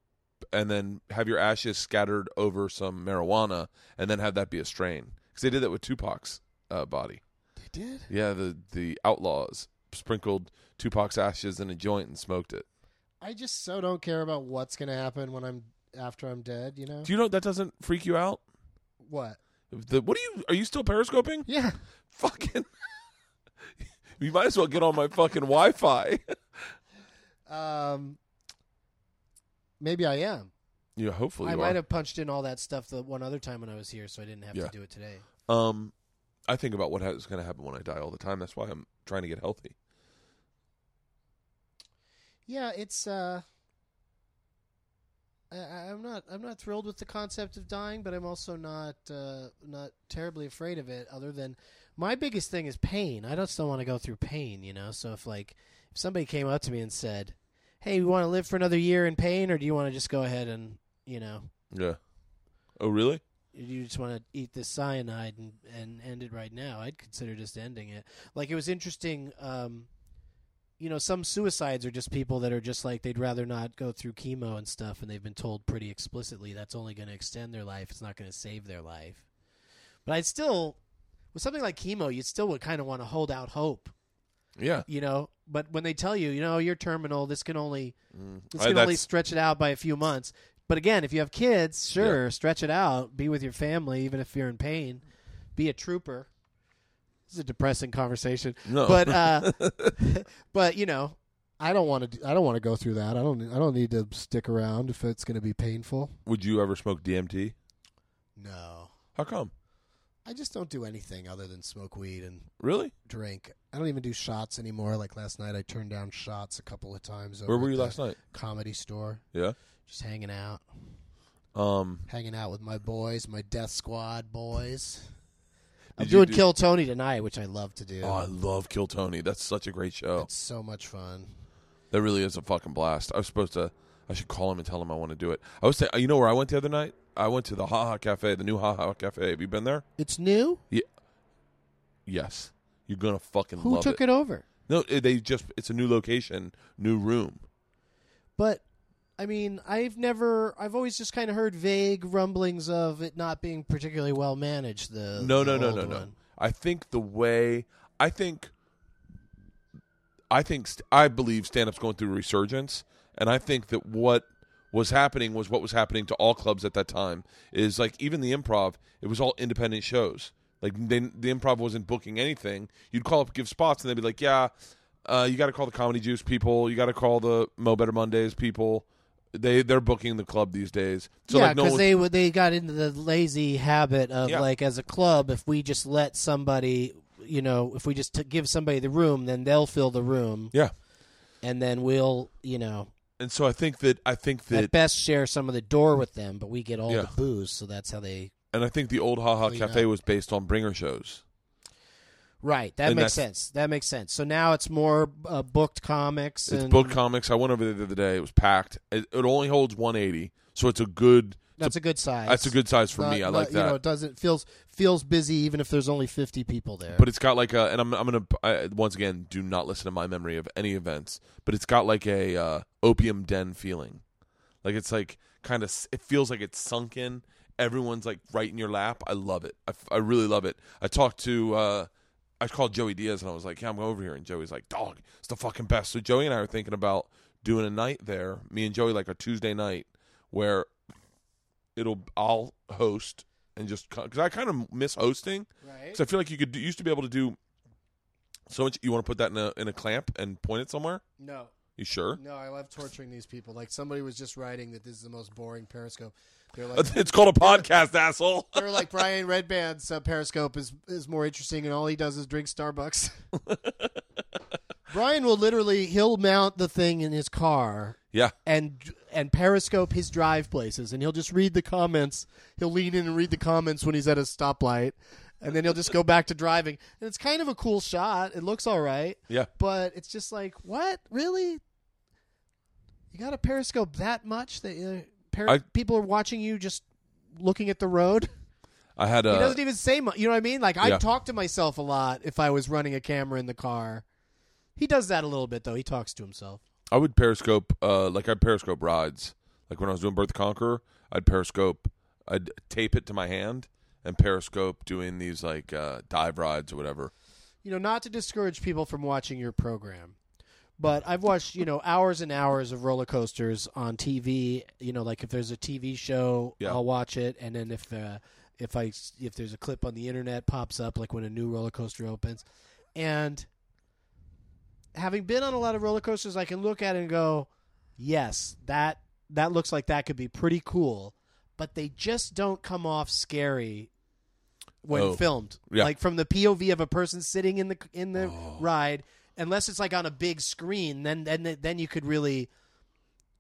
and then have your ashes scattered over some marijuana and then have that be a strain because they did that with Tupac's uh, body. They did. Yeah, the the outlaws sprinkled Tupac's ashes in a joint and smoked it. I just so don't care about what's gonna happen when I'm after I'm dead. You know Do you know that doesn't freak you out? what? The, what are you? Are you still periscoping? Yeah. Fucking. you might as well get on my fucking Wi-Fi. Um. Maybe I am. yeah, hopefully I might are. have punched in all that stuff the one other time when I was here, so I didn't have Yeah. to do it today. Um, I think about what is going to happen when I die all the time. That's why I'm trying to get healthy. Yeah, it's. uh I, I'm not. I'm not thrilled with the concept of dying, but I'm also not uh, not terribly afraid of it. Other than my biggest thing is pain. I just don't still want to go through pain, you know. So if like if somebody came up to me and said, "Hey, we want to live for another year in pain, or do you want to just go ahead and you know, Yeah. Oh, really? You just want to eat this cyanide and and end it right now?" I'd consider just ending it. Like it was interesting. Um, you know, some suicides are just people that are just like they'd rather not go through chemo and stuff, and they've been told pretty explicitly that's only going to extend their life. It's not going to save their life. But I'd still, with something like chemo, you still would kind of want to hold out hope, Yeah. you know. But when they tell you, you know, you're terminal, this can only Mm. this I- can only stretch it out by a few months. But again, if you have kids, sure, stretch it out. Be with your family, even if you're in pain. Be a trooper. This is a depressing conversation no. but uh but you know i don't want to i don't want to go through that i don't i don't need to stick around if it's going to be painful would you ever smoke DMT? no How come? i just don't do anything other than smoke weed and Really? drink i don't even do shots anymore like last night i turned down shots a couple of times Where were you last night? comedy store Yeah. Just hanging out Um. hanging out with my boys my death squad boys i'm doing do- kill tony tonight which i love to do Oh, I love Kill Tony. That's such a great show. it's so much fun That really is a fucking blast. I was supposed to. I should call him and tell him I want to do it. I was. Say, you know where I went the other night? I went to the Ha Ha Cafe, the new Ha Ha Cafe. Have you been there? it's new Yeah. Yes. You're gonna fucking who took it. it over No, they just. It's a new location, new room. But I mean, I've never I've always just kind of heard vague rumblings of it not being particularly well managed the No, the no, no, no, no. one. I think the way I think I think st- I believe stand up's going through a resurgence and I think that what was happening was what was happening to all clubs at that time. Is like even the improv it was all independent shows. Like they, the improv wasn't booking anything. You'd call up give spots and they'd be like yeah uh, you got to call the comedy juice people. You got to call the mo better mondays people they they're booking the club these days so yeah, like no because one, they they got into the lazy habit of Yeah. like as a club, if we just let somebody, you know, if we just t- give somebody the room, then they'll fill the room, yeah and then we'll, you know, and so i think that i think that at best share some of the door with them, but we get all Yeah. the booze, so that's how they. And I think the old Ha Ha Cafe up. was based on bringer shows. Right, that And makes sense. That makes sense. So now it's more uh, booked comics. It's and book comics. I went over there the other day. It was packed. It, it only holds 180, so it's a good. That's a good size. That's a good size for Not- me. I not- like that. You know, it doesn't feels feels busy even if there's only fifty people there. but it's got like a, and I'm I'm gonna I, once again do not listen to my memory of any events, but it's got like a uh, opium den feeling, like it's like kind of it feels like it's sunk in. Everyone's like right in your lap. I love it. I, I really love it. I talked to uh, I called Joey Diaz and I was like, yeah, I'm going over here, and Joey's like, dog, it's the fucking best. So Joey and I are thinking about doing a night there. Me and Joey like a Tuesday night where it'll I'll host and just because I kind of miss hosting. right. Because I feel like you could do, used to be able to do so much. You want to put that in a in a clamp and point it somewhere? No, You sure? no, I love torturing these people. Like somebody was just writing that this is the most boring Periscope. They're like, It's called a podcast, asshole. they're like Brian Redban's uh, Periscope is is more interesting, and all he does is drink Starbucks. Brian will literally he'll mount the thing in his car Yeah, and and periscope his drive places and he'll just read the comments. He'll lean in and read the comments when he's at a stoplight and then he'll just go back to driving. And it's kind of a cool shot. It looks all right. Yeah. but it's just like what? Really? You got to periscope that much that per- I- people are watching you just looking at the road I had he doesn't even say much. You know what I mean? Like I Yeah. talk to myself a lot if I was running a camera in the car. He does that a little bit though. He talks to himself. I would periscope uh like I'd periscope rides. Like when I was doing Bert the Conqueror, I'd periscope I'd tape it to my hand and periscope doing these like uh dive rides or whatever. you know, not to discourage people from watching your program, but I've watched, you know, hours and hours of roller coasters on TV. You know, like if there's a TV show, Yeah. I'll watch it, and then if uh, if I if there's a clip on the internet pops up, like when a new roller coaster opens, and having been on a lot of roller coasters, I can look at it and go, yes, that that looks like that could be pretty cool, but they just don't come off scary when Oh. filmed. Yeah. Like from the POV of a person sitting in the in the Oh. ride, unless it's like on a big screen, then then then you could really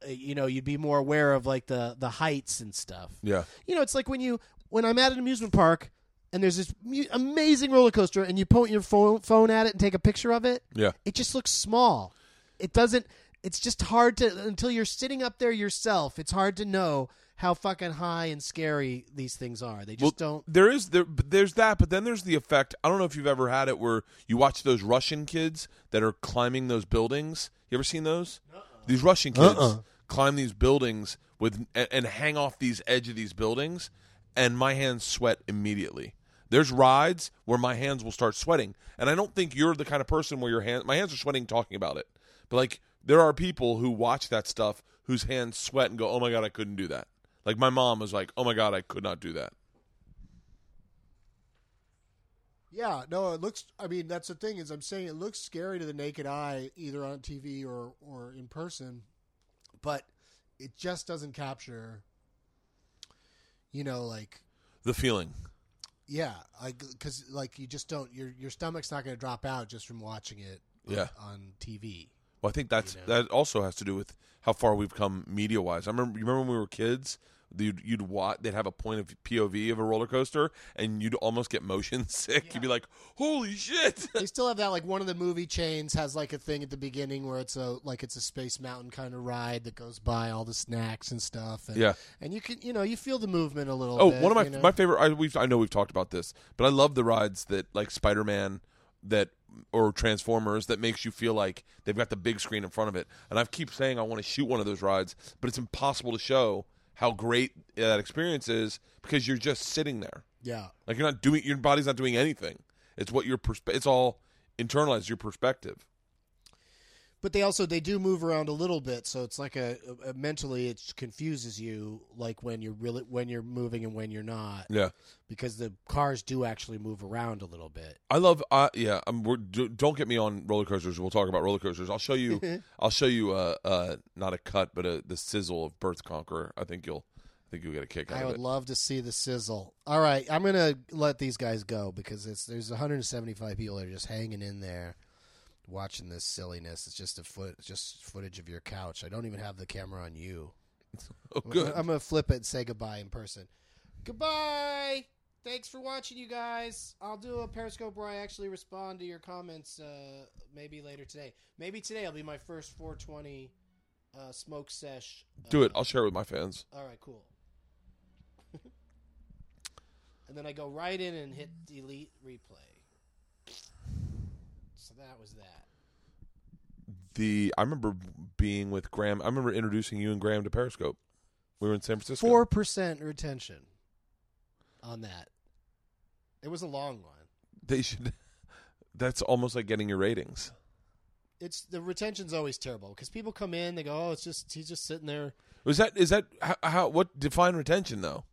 uh, you know, you'd be more aware of like the the heights and stuff. Yeah. You know, it's like when you when I'm at an amusement park and there's this mu- amazing roller coaster and you point your phone phone at it and take a picture of it, Yeah. it just looks small. It doesn't. It's just hard to until you're sitting up there yourself. It's hard to know how fucking high and scary these things are. They just don't. There is there there's that, but then there's the effect. I don't know if you've ever had it where you watch those Russian kids that are climbing those buildings. You ever seen those? These Russian kids Uh-uh. climb these buildings with and, and hang off these edge of these buildings, and my hands sweat immediately. There's rides where my hands will start sweating, and I don't think you're the kind of person where your hands my hands are sweating talking about it. But like there are people who watch that stuff whose hands sweat and go, "Oh my god, I couldn't do that." Like my mom was like, "Oh my god, I could not do that." Yeah, no, it looks. I mean, that's the thing is, I'm saying it looks scary to the naked eye, either on TV or or in person, but it just doesn't capture. You know, like The feeling. yeah, like because like you just don't your your stomach's not going to drop out just from watching it. on- Yeah. on TV. Well, I think that's You know? that also has to do with how far we've come media wise. I remember you remember when we were kids, you'd you'd watch they'd have a point of POV of a roller coaster, and you'd almost get motion sick. You'd be like, "Holy shit!" They still have that like one of the movie chains has like a thing at the beginning where it's a like it's a space mountain kind of ride that goes by all the snacks and stuff. And, Yeah. and you can you know you feel the movement a little. oh, bit, one of my you know? my favorite. I we've I know we've talked about this, but I love the rides that like Spider Man that or Transformers that makes you feel like they've got the big screen in front of it. And I keep saying I want to shoot one of those rides, but it's impossible to show how great uh, that experience is because you're just sitting there. yeah. Like you're not doing your body's not doing anything. It's what your perspe- it's all internalized your perspective. But they also they do move around a little bit so it's like a, a mentally it confuses you like when you're really when you're moving and when you're not Yeah. because the cars do actually move around a little bit I love uh yeah, um, we're, do, don't get me on roller coasters. We'll talk about roller coasters. I'll show you I'll show you uh uh not a cut but a the sizzle of Bert the Conqueror. I think you'll I think you'll get a kick out i would it. love to see the sizzle all right i'm gonna let these guys go because it's there's 175 people that are just hanging in there watching this silliness. It's just a foot just footage of your couch. I don't even have the camera on you. Oh good. i'm gonna flip it and say goodbye in person. Goodbye! Thanks for watching you guys. I'll do a periscope where i actually respond to your comments uh, maybe later today. Maybe today will be my first 420 uh, smoke sesh Do it. uh, I'll share it with my fans. all right cool. And then i go right in and hit delete replay so that was that The I remember being with Graham. I remember introducing you and Graham to Periscope. We were in San Francisco. Four percent retention on that. It was a long one. They should That's almost like getting your ratings. It's the retention's always terrible because people come in, they go, "Oh, it's just he's just sitting there." Was that is that how, how what define retention though?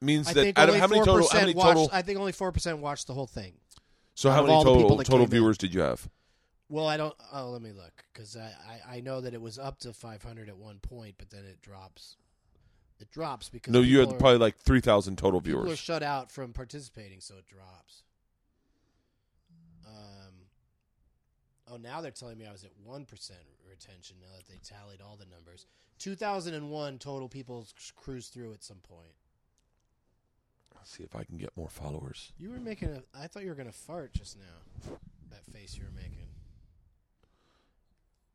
Means I that of only how many total how many watched. total I think only four percent watched the whole thing. So how many all the people total total came in. viewers did you have? Well, I don't. Oh, let me look because I, I I know that it was up to five hundred at one point, but then it drops. It drops because No, you had are- probably like 3,000 total people are viewers. shut out from participating, so it drops. Um. Oh, now they're telling me I was at one percent retention. Now that they tallied all the numbers, two thousand and one total people cruised through at some point. See if I can get more followers. You were making a. I thought you were gonna fart just now. That face you were making.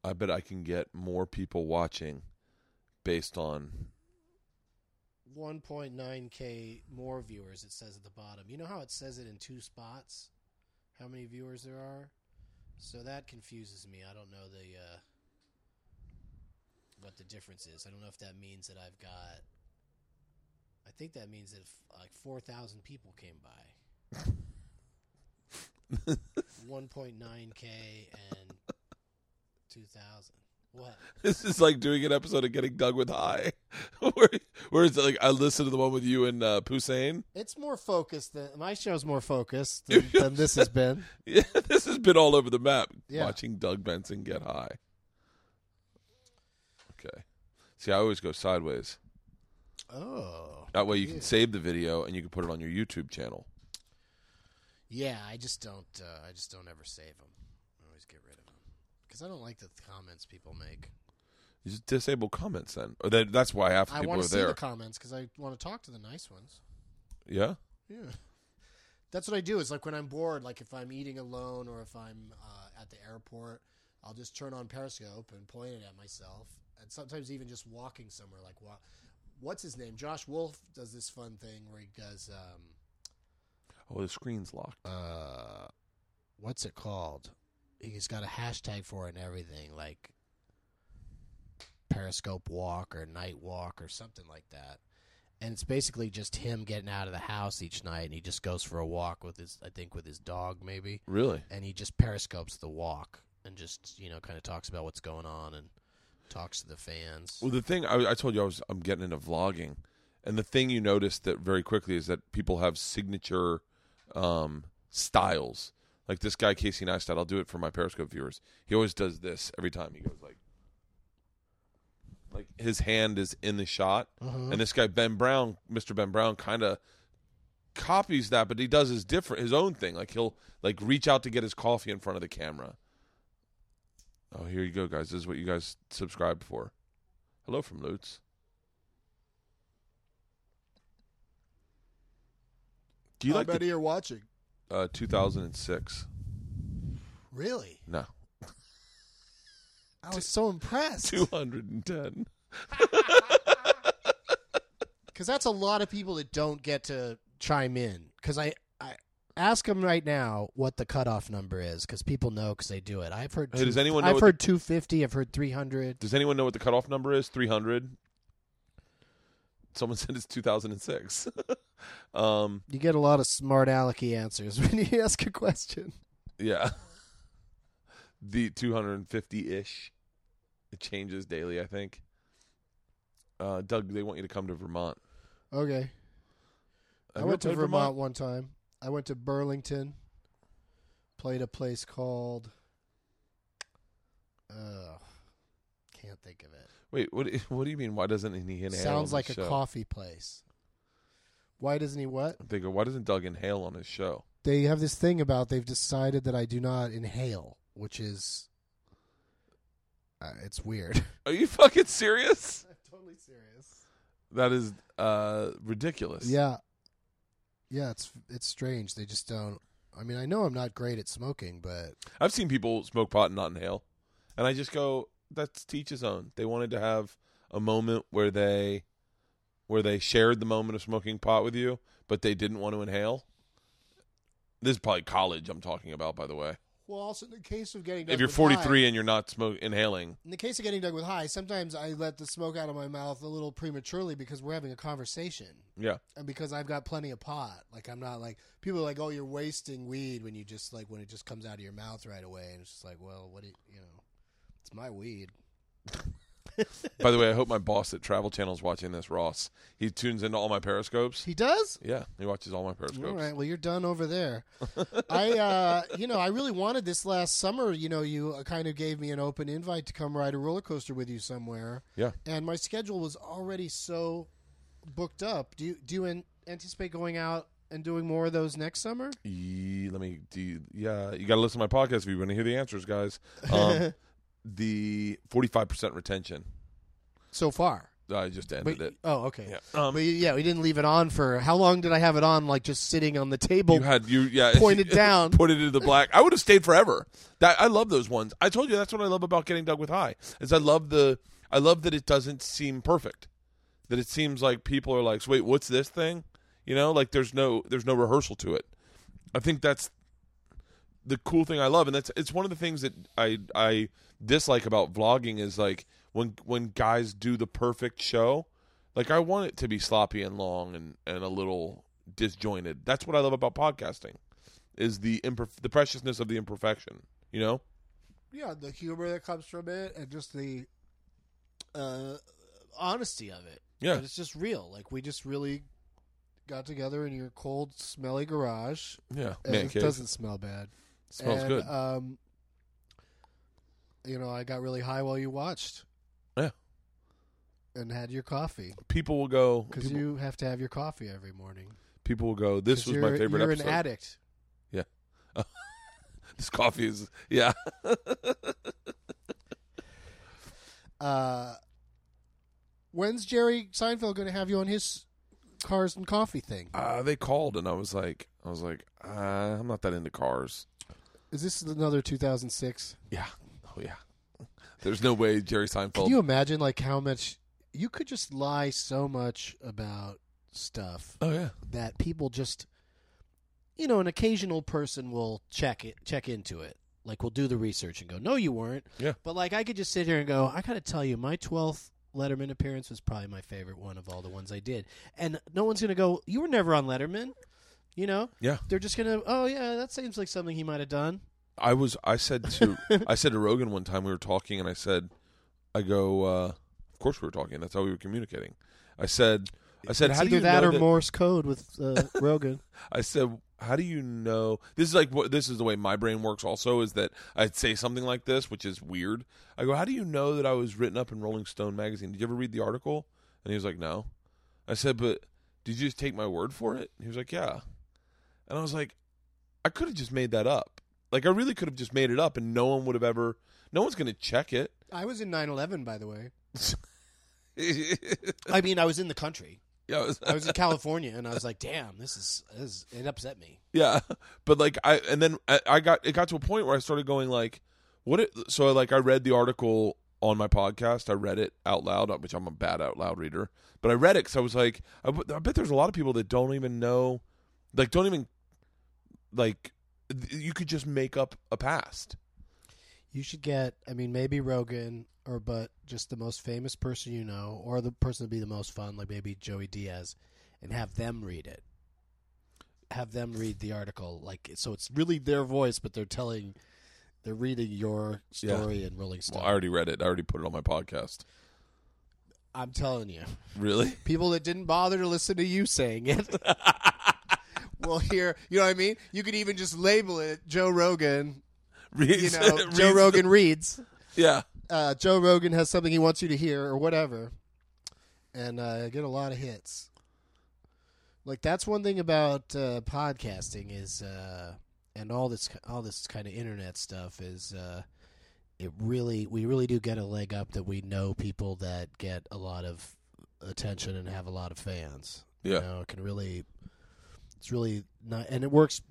I bet I can get more people watching based on 1.9k more viewers. It says at the bottom. You know how it says it in two spots? How many viewers there are? So that confuses me. I don't know the uh, what the difference is. I don't know if that means that I've got. I think that means that if, like 4,000 people came by. 1.9k and 2,000. What? This is like doing an episode of Getting Doug with High, where, where it's like I listened to the one with you and uh. It's more focused than my show's more focused than, than this has been. Yeah, this has been all over the map. Yeah. Watching Doug Benson get high. Okay. See, I always go sideways. Oh. That way you can save the video and you can put it on your YouTube channel. Yeah, I just don't. Uh, I just don't ever save them. I always get rid of them because I don't like the comments people make. You just disable comments then. Or that, that's why half the I people want are to see there. the comments because I want to talk to the nice ones. yeah? Yeah, that's what I do. Is like when I'm bored, like if I'm eating alone or if I'm uh, at the airport, I'll just turn on Periscope and point it at myself, and sometimes even just walking somewhere. Like, wa- what's his name? Josh Wolf does this fun thing where he does. Um, Oh, the screen's locked. uh, what's it called? He's got a hashtag for it and everything, like Periscope Walk or Night Walk or something like that. And it's basically just him getting out of the house each night, and he just goes for a walk with his, I think, with his dog maybe, Really? and he just periscopes the walk and just you know kind of talks about what's going on and talks to the fans. Well, the thing I, I told you I was I'm getting into vlogging, and the thing you notice that very quickly is that people have signature um, styles. Like this guy Casey Neistat, I'll do it for my Periscope viewers. He always does this every time. He goes like, like his hand is in the shot, and this guy Ben Brown, Mr. Ben Brown, kind of copies that, but he does his different his own thing. Like he'll like reach out to get his coffee in front of the camera. Oh, here you go, guys. This is what you guys subscribe for. Hello from Lutz. Do you like the, you're watching. uh, 2006? Really? No, I was so impressed 210. because that's a lot of people that don't get to chime in. Because I ask them right now what the cutoff number is because people know because they do it. I've heard. Hey, does anyone know I've heard two fifty. I've heard three hundred. Does anyone know what the cutoff number is? 300. Someone said it's 2006. um, You get a lot of smart alecky answers when you ask a question. yeah. The 250 ish. It changes daily, I think. Uh, Doug, do they want you to come to Vermont. Okay. I Have you went to played Vermont, one time. I went to Burlington. Played a place called. Uh, can't think of it. Wait, what? What do you mean? Why doesn't he inhale? Sounds like a show? coffee place. Why doesn't he what? They go, why doesn't Doug inhale on his show? They have this thing about they've decided that I do not inhale, which is. Uh, it's weird. Are you fucking serious? I'm totally serious. That is uh, ridiculous. Yeah. Yeah, it's it's strange. They just don't. I mean, I know I'm not great at smoking, but I've seen people smoke pot and not inhale, and I just go, "That's to each his own." They wanted to have a moment where they, where they shared the moment of smoking pot with you, but they didn't want to inhale. This is probably college I'm talking about, by the way. Well, also in the case of getting If you're 43 and you're not smoke inhaling, in the case of getting Doug with high, sometimes I let the smoke out of my mouth a little prematurely because we're having a conversation. yeah, and because I've got plenty of pot, like I'm not like people are like, oh, you're wasting weed when you just like when it just comes out of your mouth right away, and it's just like, well, what do you, you know, it's my weed. By the way, I hope my boss at Travel Channel is watching this, Ross. He tunes into all my periscopes. He does. Yeah, he watches all my periscopes. All right, well, you're done over there. I, uh, you know, I really wanted this last summer. You know, you uh, kind of gave me an open invite to come ride a roller coaster with you somewhere, Yeah. and my schedule was already so booked up. Do you do you an- anticipate going out and doing more of those next summer? Ye- let me do. You, yeah, you got to listen to my podcast if you want to hear the answers, guys. Um, the 45% retention. So far. I just ended But, it. oh, okay. Yeah. Um, but yeah, we didn't leave it on for how long did I have it on? Like just sitting on the table. you had you yeah pointed down. put it into the black. I would have stayed forever. That I love those ones. I told you that's what I love about getting Doug with high. Is I love the I love that it doesn't seem perfect. that it seems like people are like, so "Wait, what's this thing?" You know, like there's no there's no rehearsal to it. I think that's the cool thing I love, and that's it's one of the things that I I dislike about vlogging is like when when guys do the perfect show. Like I want it to be sloppy and long and and a little disjointed. That's what I love about podcasting, is the imperf- the preciousness of the imperfection. You know, Yeah, the humor that comes from it, and just the uh, honesty of it. Yeah. But it's just real. Like we just really got together in your cold, smelly garage. yeah, man it cave doesn't smell bad. Smells And, good. Um, you know, I got really high while you watched. Yeah. And had your coffee people will go. because you have to have your coffee every morning. people will go. This was my favorite You're episode. an addict. Yeah. this coffee is yeah. Uh, when's Jerry Seinfeld going to have you on his cars and coffee thing? Uh, they called and I was like, I was like, uh, I'm not that into cars. Is this another 2006? Yeah. Oh yeah. There's no way Jerry Seinfeld. Can you imagine like how much you could just lie so much about stuff oh yeah. that people just you know an occasional person will check it check into it like we'll do the research and go no you weren't Yeah. but like i could just sit here and go i gotta tell you my 12th letterman appearance was probably my favorite one of all the ones i did and no one's gonna go you were never on letterman you know Yeah. they're just gonna oh yeah that seems like something he might have done I was. I said to. I said to Rogan one time we were talking, and I said, I go. uh Of course we were talking. That's how we were communicating. I said. I said, it's how do you that know or that- morse code with uh, rogan I said, "How do you know?" This is like what this is the way my brain works. Also, is that I'd say something like this, which is weird. I go, "How do you know that I was written up in Rolling Stone magazine? Did you ever read the article?" And he was like, "No." I said, "But did you just take my word for it?" He was like, "Yeah." And I was like, "I could have just made that up. Like, I really could have just made it up, and no one would have ever. No one's going to check it." i was in 9-11 by the way i mean i was in the country it was- I was in California, and I was like, "Damn, this is, this is it upset me." Yeah, but like I and then I, I got it got to a point where I started going like, what? It, so like I read the article on my podcast. I read it out loud, which I'm a bad out loud reader, but I read it because I was like, I, I bet there's a lot of people that don't even know, like don't even like th- you could just make up a past. You should get, I mean, maybe Rogan, or but just the most famous person you know, or the person to be the most fun, like maybe Joey Diaz, and have them read it. Have them read the article, like so. It's really their voice, but they're telling, they're reading your Yeah. story in Rolling Stone. Well, I already read it. I already put it on my podcast. I'm telling you, Really? people that didn't bother to listen to you saying it will hear. You know what I mean? You could even just label it Joe Rogan. You know, reads Joe the- Rogan reads. Yeah. uh, Joe Rogan has something he wants you to hear or whatever, and uh, get a lot of hits. Like that's one thing about uh, podcasting is, uh, and all this all this kind of internet stuff is, uh, it really we really do get a leg up that we know people that get a lot of attention and have a lot of fans. Yeah. You know, it can really, it's really not, and it works.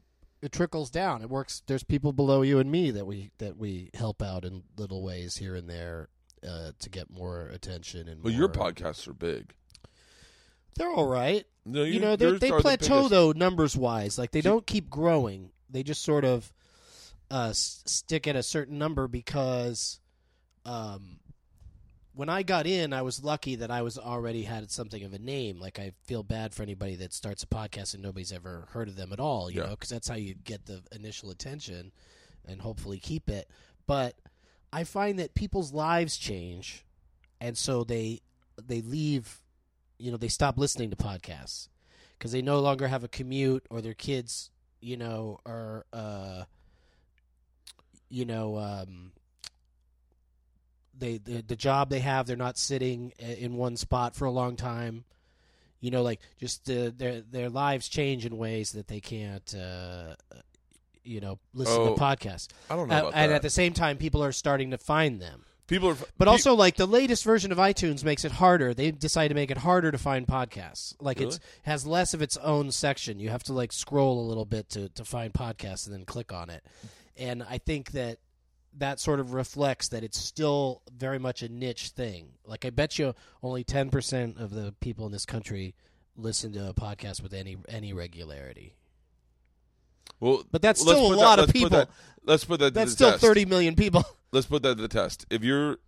It trickles down. It works. There's people below you and me that we that we help out in little ways here and there uh, to get more attention. And Well, your podcasts are big. they're all right. No, You know, they they the plateau biggest. though numbers wise. Like they See- don't keep growing. They just sort of uh, stick at a certain number because um, when I got in, I was lucky that I was already had something of a name. Like I feel bad for anybody that starts a podcast and nobody's ever heard of them at all. You Yeah. know, because that's how you get the initial attention and hopefully keep it. But I find that people's lives change, and so they they leave. You know, they stop listening to podcasts because they no longer have a commute or their kids, you know, are uh, you know, um, they the, the job they have, they're not sitting in one spot for a long time. You know, like just the, their their lives change in ways that they can't, uh, you know, listen Oh, to podcasts. I don't know Uh, and that. at the same time, people are starting to find them. People are, But pe- also, like the latest version of iTunes makes it harder. They decided to make it harder to find podcasts. Like Really? it's has less of its own section. You have to like scroll a little bit to to find podcasts and then click on it. And I think that that sort of reflects that it's still very much a niche thing. Like I bet you only ten percent of the people in this country listen to a podcast with any any regularity. Well, But that's still a put lot of let's put people. that- let's put that. to That's still test. thirty million people. Let's put that to the test. If you're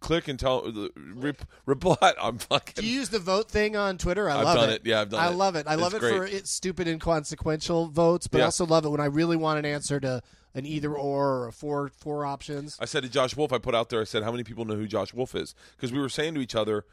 click and tell uh, rep, reply, I'm fucking. Do you use the vote thing on Twitter? I I've love done it. it. Yeah, I've done I it. love it. I It's love it great. for its stupid inconsequential votes, but I also love it when I really want an answer to an either or or a four four options. I said to Josh Wolf, I put out there, I said, how many people know who Josh Wolf is? Because we were saying to each other,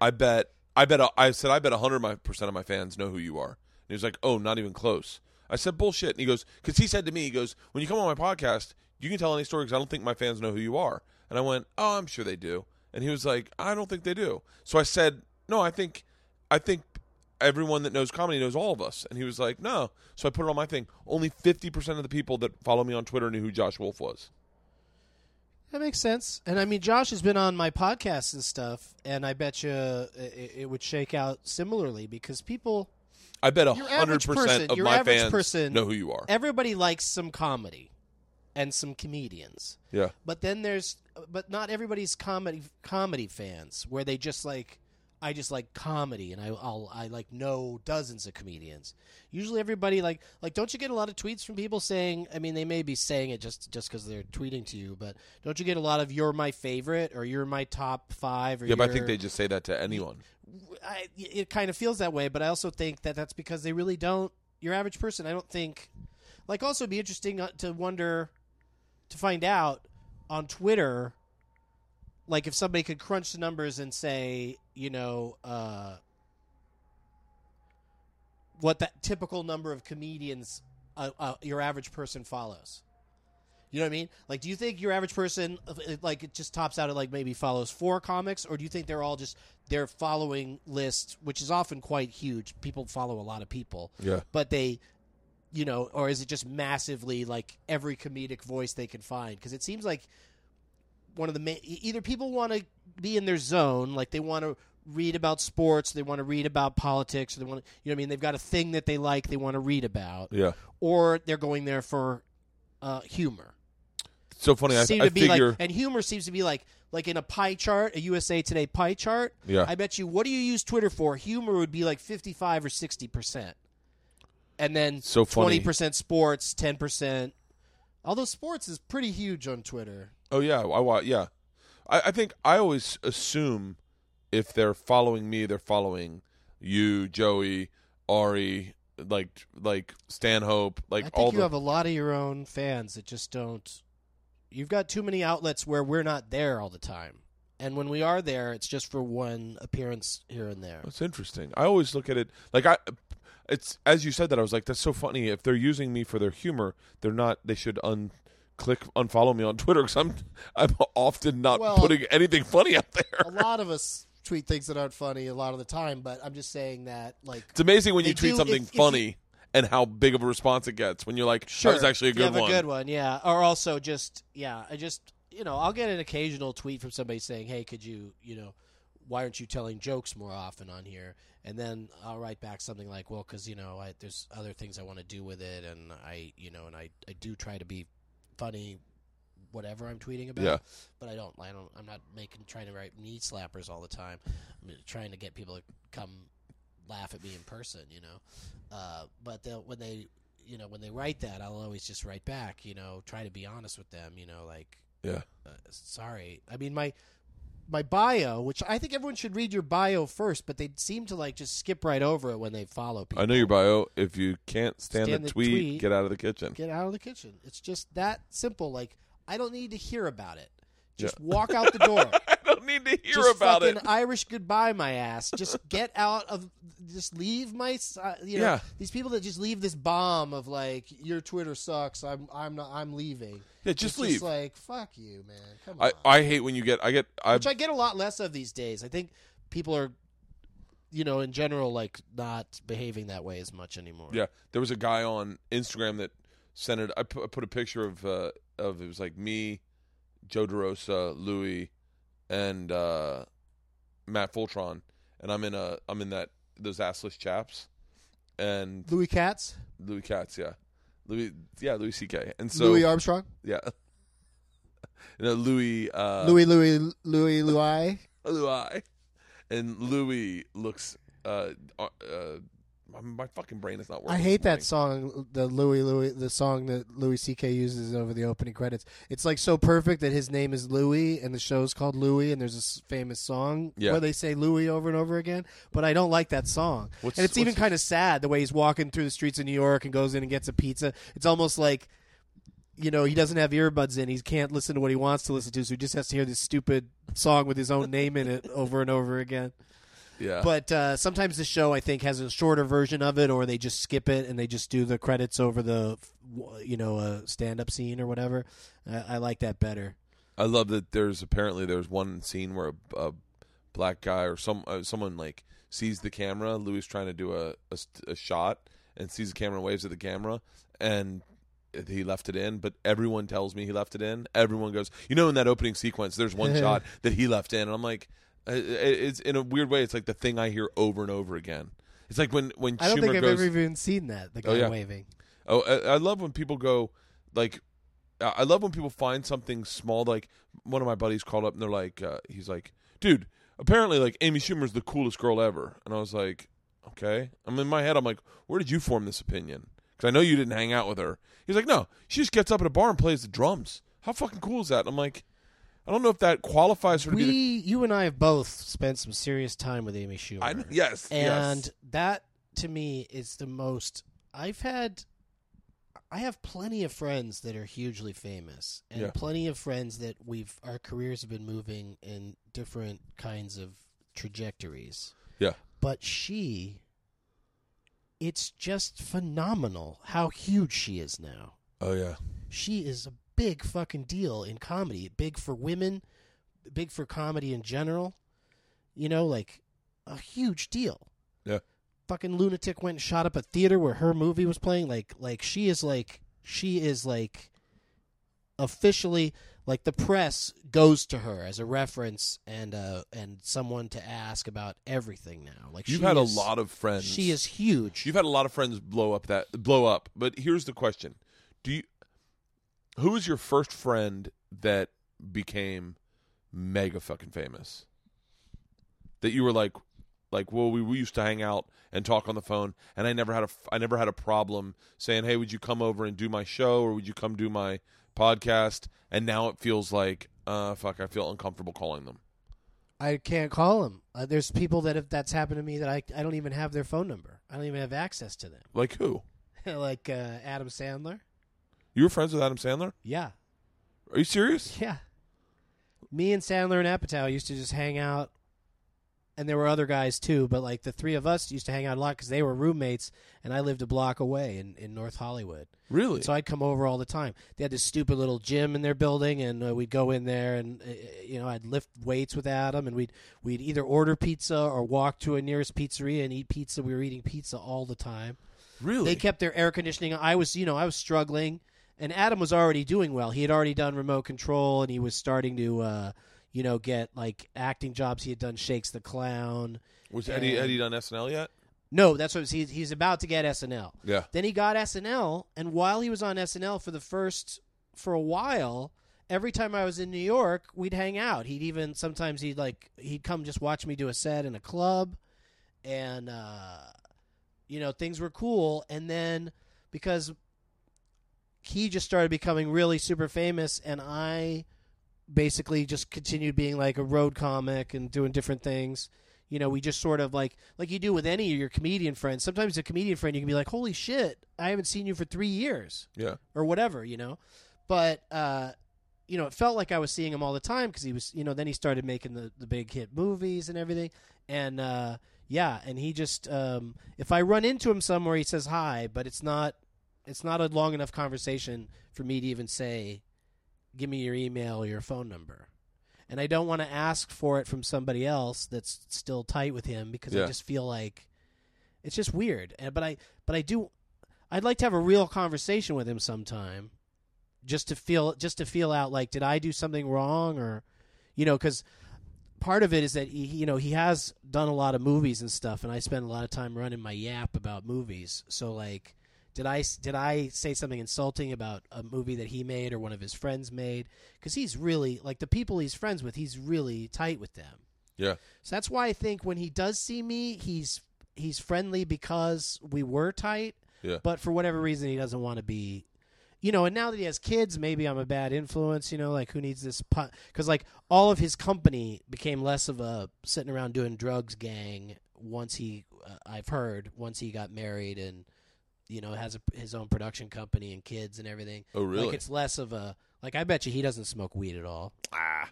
I bet, I bet, I said, I bet 100 percent of my fans know who you are. And he was like, oh, not even close. I said, bullshit. And he goes, because he said to me, he goes, when you come on my podcast, you can tell any story because I don't think my fans know who you are. And I went, oh, I'm sure they do. And he was like, I don't think they do. So I said, no, I think, I think everyone that knows comedy knows all of us. And he was like, no. So I put it on my thing. Only 50% of the people that follow me on Twitter knew who Josh Wolf was. That makes sense. And I mean, Josh has been on my podcast and stuff, and I bet you uh, it, it would shake out similarly because people, I bet a hundred percent of your my average fans person- know who you are. everybody likes some comedy and some comedians. Yeah, But then there's, but not everybody's comedy comedy fans where they just like, I just like comedy and I, I'll I like know dozens of comedians. Usually everybody like like don't you get a lot of tweets from people saying? I mean, they may be saying it just just because they're tweeting to you, but don't you get a lot of "you're my favorite" or "you're my top five or yeah, but I think they just say that to anyone. I, it kind of feels that way, but I also think that that's because they really don't. Your average person, I don't think. Like, also, it'd be interesting uh, to wonder, to find out on Twitter, like if somebody could crunch the numbers and say, you know, uh, what that typical number of comedians uh, uh, your average person follows. You know what I mean? Like, do you think your average person, like, it just tops out at like maybe follows four comics, or do you think they're all just their following list, which is often quite huge? People follow a lot of people, Yeah, but they, you know, or is it just massively like every comedic voice they can find? Because it seems like one of the main, either people want to be in their zone, like they want to read about sports, they want to read about politics, or they want to, you know, what I mean, they've got a thing that they like, they want to read about, yeah. or they're going there for uh, humor So funny. I, seem I to be figure. like, and humor seems to be like like in a pie chart, a USA Today pie chart. Yeah. I bet you. What do you use Twitter for? Humor would be like fifty five or sixty percent, and then So twenty percent sports, ten percent. Although sports is pretty huge on Twitter. oh yeah, I wa- yeah. I, I think I always assume if they're following me, they're following you, Joey, Ari, like like Stanhope, like I think all you the. have a lot of your own fans that just don't. You've got too many outlets where we're not there all the time, and when we are there, it's just for one appearance here and there. That's interesting. I always look at it like I. It's as you said that I was like, that's so funny. If they're using me for their humor, they're not. They should un click unfollow me on Twitter because I'm I'm often not Well- putting anything funny out there. a lot of us tweet things that aren't funny a lot of the time, but I'm just saying that like It's amazing when you tweet do- something if- if funny and how big of a response it gets when you're like, Sure, was actually a You good have one. a good one, yeah. Or also just yeah, I just you know I'll get an occasional tweet from somebody saying, "Hey, could you you know why aren't you telling jokes more often on here?" And then I'll write back something like, "Well, because you know I, there's other things I want to do with it, and I you know and I I do try to be funny." Whatever I'm tweeting about, Yeah. but I don't. I don't. I'm not making trying to write knee slappers all the time. I'm trying to get people to come laugh at me in person, you know. Uh, but they'll, when they, you know, when they write that, I'll always just write back, you know, try to be honest with them, you know, like, Yeah. uh, sorry. I mean, my my bio, which I think everyone should read your bio first, but they seem to like just skip right over it when they follow people. I know your bio. If you can't stand, Stand the, the tweet, tweet. get out of the kitchen. Get out of the kitchen. It's just that simple. Like, I don't need to hear about it. Just walk out the door. Need to hear just about fucking it. Irish goodbye, my ass. Just get out of. Just leave my. uh, You know, Yeah. these people that just leave this bomb of like your Twitter sucks. I'm I'm not. I'm leaving. Yeah, just it's leave. just like fuck you, man. Come on. I, I hate when you get. I get. I Which I get a lot less of these days. I think people are, you know, in general, like not behaving that way as much anymore. Yeah, there was a guy on Instagram that sent it. I put, I put a picture of uh, of it was like me, Joe DeRosa, Louis, and uh, Matt Fulchiron, and I'm in a I'm in that those assless chaps, and Louis Katz. Louis Katz, yeah, Louis, yeah, Louis C.K. And so Louis Armstrong. yeah, you Louis, uh, Louis, Louis, Louis, Louis. Louis, and Louis looks. Uh, uh, my, fucking brain is not working. I hate that song, the Louie Louie, the song that Louis C.K. uses over the opening credits. It's like so perfect that his name is Louis and the show's called Louie, and there's this famous song Yeah. where they say Louis over and over again. But I don't like that song, What's- and it's even kind of sad the way he's walking through the streets of New York and goes in and gets a pizza. It's almost like. You know, he doesn't have earbuds in. He can't listen to what he wants to listen to, so he just has to hear this stupid song with his own name in it over and over again. Yeah, But uh, sometimes the show, I think, has a shorter version of it, or they just skip it and they just do the credits over the, you know, uh, stand-up scene or whatever. I, I like that better. I love that. There's apparently there's one scene where a, a black guy or some uh, someone like sees the camera. Louis trying to do a, a a shot and sees the camera, and waves at the camera, and he left it in. But everyone tells me he left it in. Everyone goes, you know, in that opening sequence, there's one shot that he left in, and I'm like, it's in a weird way. It's like the thing I hear over and over again. It's like when when I don't Schumer think I've goes, ever even seen that. The guy Oh, yeah. waving. Oh, I, I love when people go like. I I love when people find something small. Like one of my buddies called up and they're like, uh, he's like, dude, apparently like Amy Schumer's the coolest girl ever. And I was like, okay. I'm in my head. I'm like, where did you form this opinion? Because I know you didn't hang out with her. He's like, no, she just gets up at a bar and plays the drums. How fucking cool is that? And I'm like, I don't know if that qualifies her to We, be. The, you and I have both spent some serious time with Amy Schumer. I, yes, and yes. that to me is the most i've had i have plenty of friends that are hugely famous and Yeah. plenty of friends that we've our careers have been moving in different kinds of trajectories Yeah. but she it's just phenomenal how huge she is now Oh yeah. she is a big fucking deal in comedy. Big for women, big for comedy in general. You know, like a huge deal. Yeah. Fucking lunatic went and shot up a theater where her movie was playing. Like, like she is like she is like officially like the press goes to her as a reference and uh and someone to ask about everything now. Like You've had is- a lot of friends. She is huge. You've had a lot of friends blow up that blow up, but here's the question: Do you? Who was your first friend that became mega fucking famous? That you were like, like, well, we, we used to hang out and talk on the phone, and I never had a I never had a problem saying, hey, would you come over and do my show, or would you come do my podcast? And now it feels like, uh, fuck, I feel uncomfortable calling them. I can't call them. Uh, there's people that have that's happened to me that I I don't even have their phone number. I don't even have access to them. Like who? like uh, Adam Sandler. You were friends with Adam Sandler? Yeah, Are you serious? yeah. Me and Sandler and Apatow used to just hang out, and there were other guys too. But like the three of us used to hang out a lot because they were roommates, and I lived a block away in in North Hollywood. Really? So I'd come over all the time. They had this stupid little gym in their building, and uh, we'd go in there, and uh, you know, I'd lift weights with Adam, and we'd we'd either order pizza or walk to a nearest pizzeria and eat pizza. We were eating pizza all the time. really? They kept their air conditioning. I was, you know, I was struggling, and Adam was already doing well. He had already done remote control, and he was starting to, uh, you know, get like acting jobs. He had done Shakes the Clown. was Eddie and- Eddie done SNL yet? No, that's what it was, he, he's about to get SNL. Yeah. Then he got SNL, and while he was on SNL for the first for a while, every time I was in New York, we'd hang out. He'd even sometimes he'd like he'd come just watch me do a set in a club, and uh, you know things were cool. And then because he just started becoming really super famous, and I basically just continued being like a road comic and doing different things you know, we just sort of like like you do with any of your comedian friends. Sometimes a comedian friend you can be like, "Holy shit, I haven't seen you for 3 years." Yeah. Or whatever, you know. But uh you know, it felt like I was seeing him all the time because he was, you know, then he started making the the big hit movies and everything. And uh yeah, and he just um if I run into him somewhere he says hi, but it's not it's not a long enough conversation for me to even say give me your email or your phone number and I don't want to ask for it from somebody else that's still tight with him because Yeah. I just feel like it's just weird. And but I but I do I'd like to have a real conversation with him sometime just to feel just to feel out like did I do something wrong or you know cuz part of it is that he you know he has done a lot of movies and stuff and I spend a lot of time running my yap about movies. So like Did I did I say something insulting about a movie that he made or one of his friends made? Because he's really like the people he's friends with. He's really tight with them. Yeah. So that's why I think when he does see me, he's he's friendly because we were tight. Yeah. But for whatever reason, he doesn't want to be. You know, and now that he has kids, maybe I'm a bad influence. You know, like who needs this? Because like all of his company became less of a sitting around doing drugs gang once he, uh, I've heard, once he got married and you know has a, his own production company and kids and everything. Oh, really? Like it's less of a like. I bet you he doesn't smoke weed at all. ah.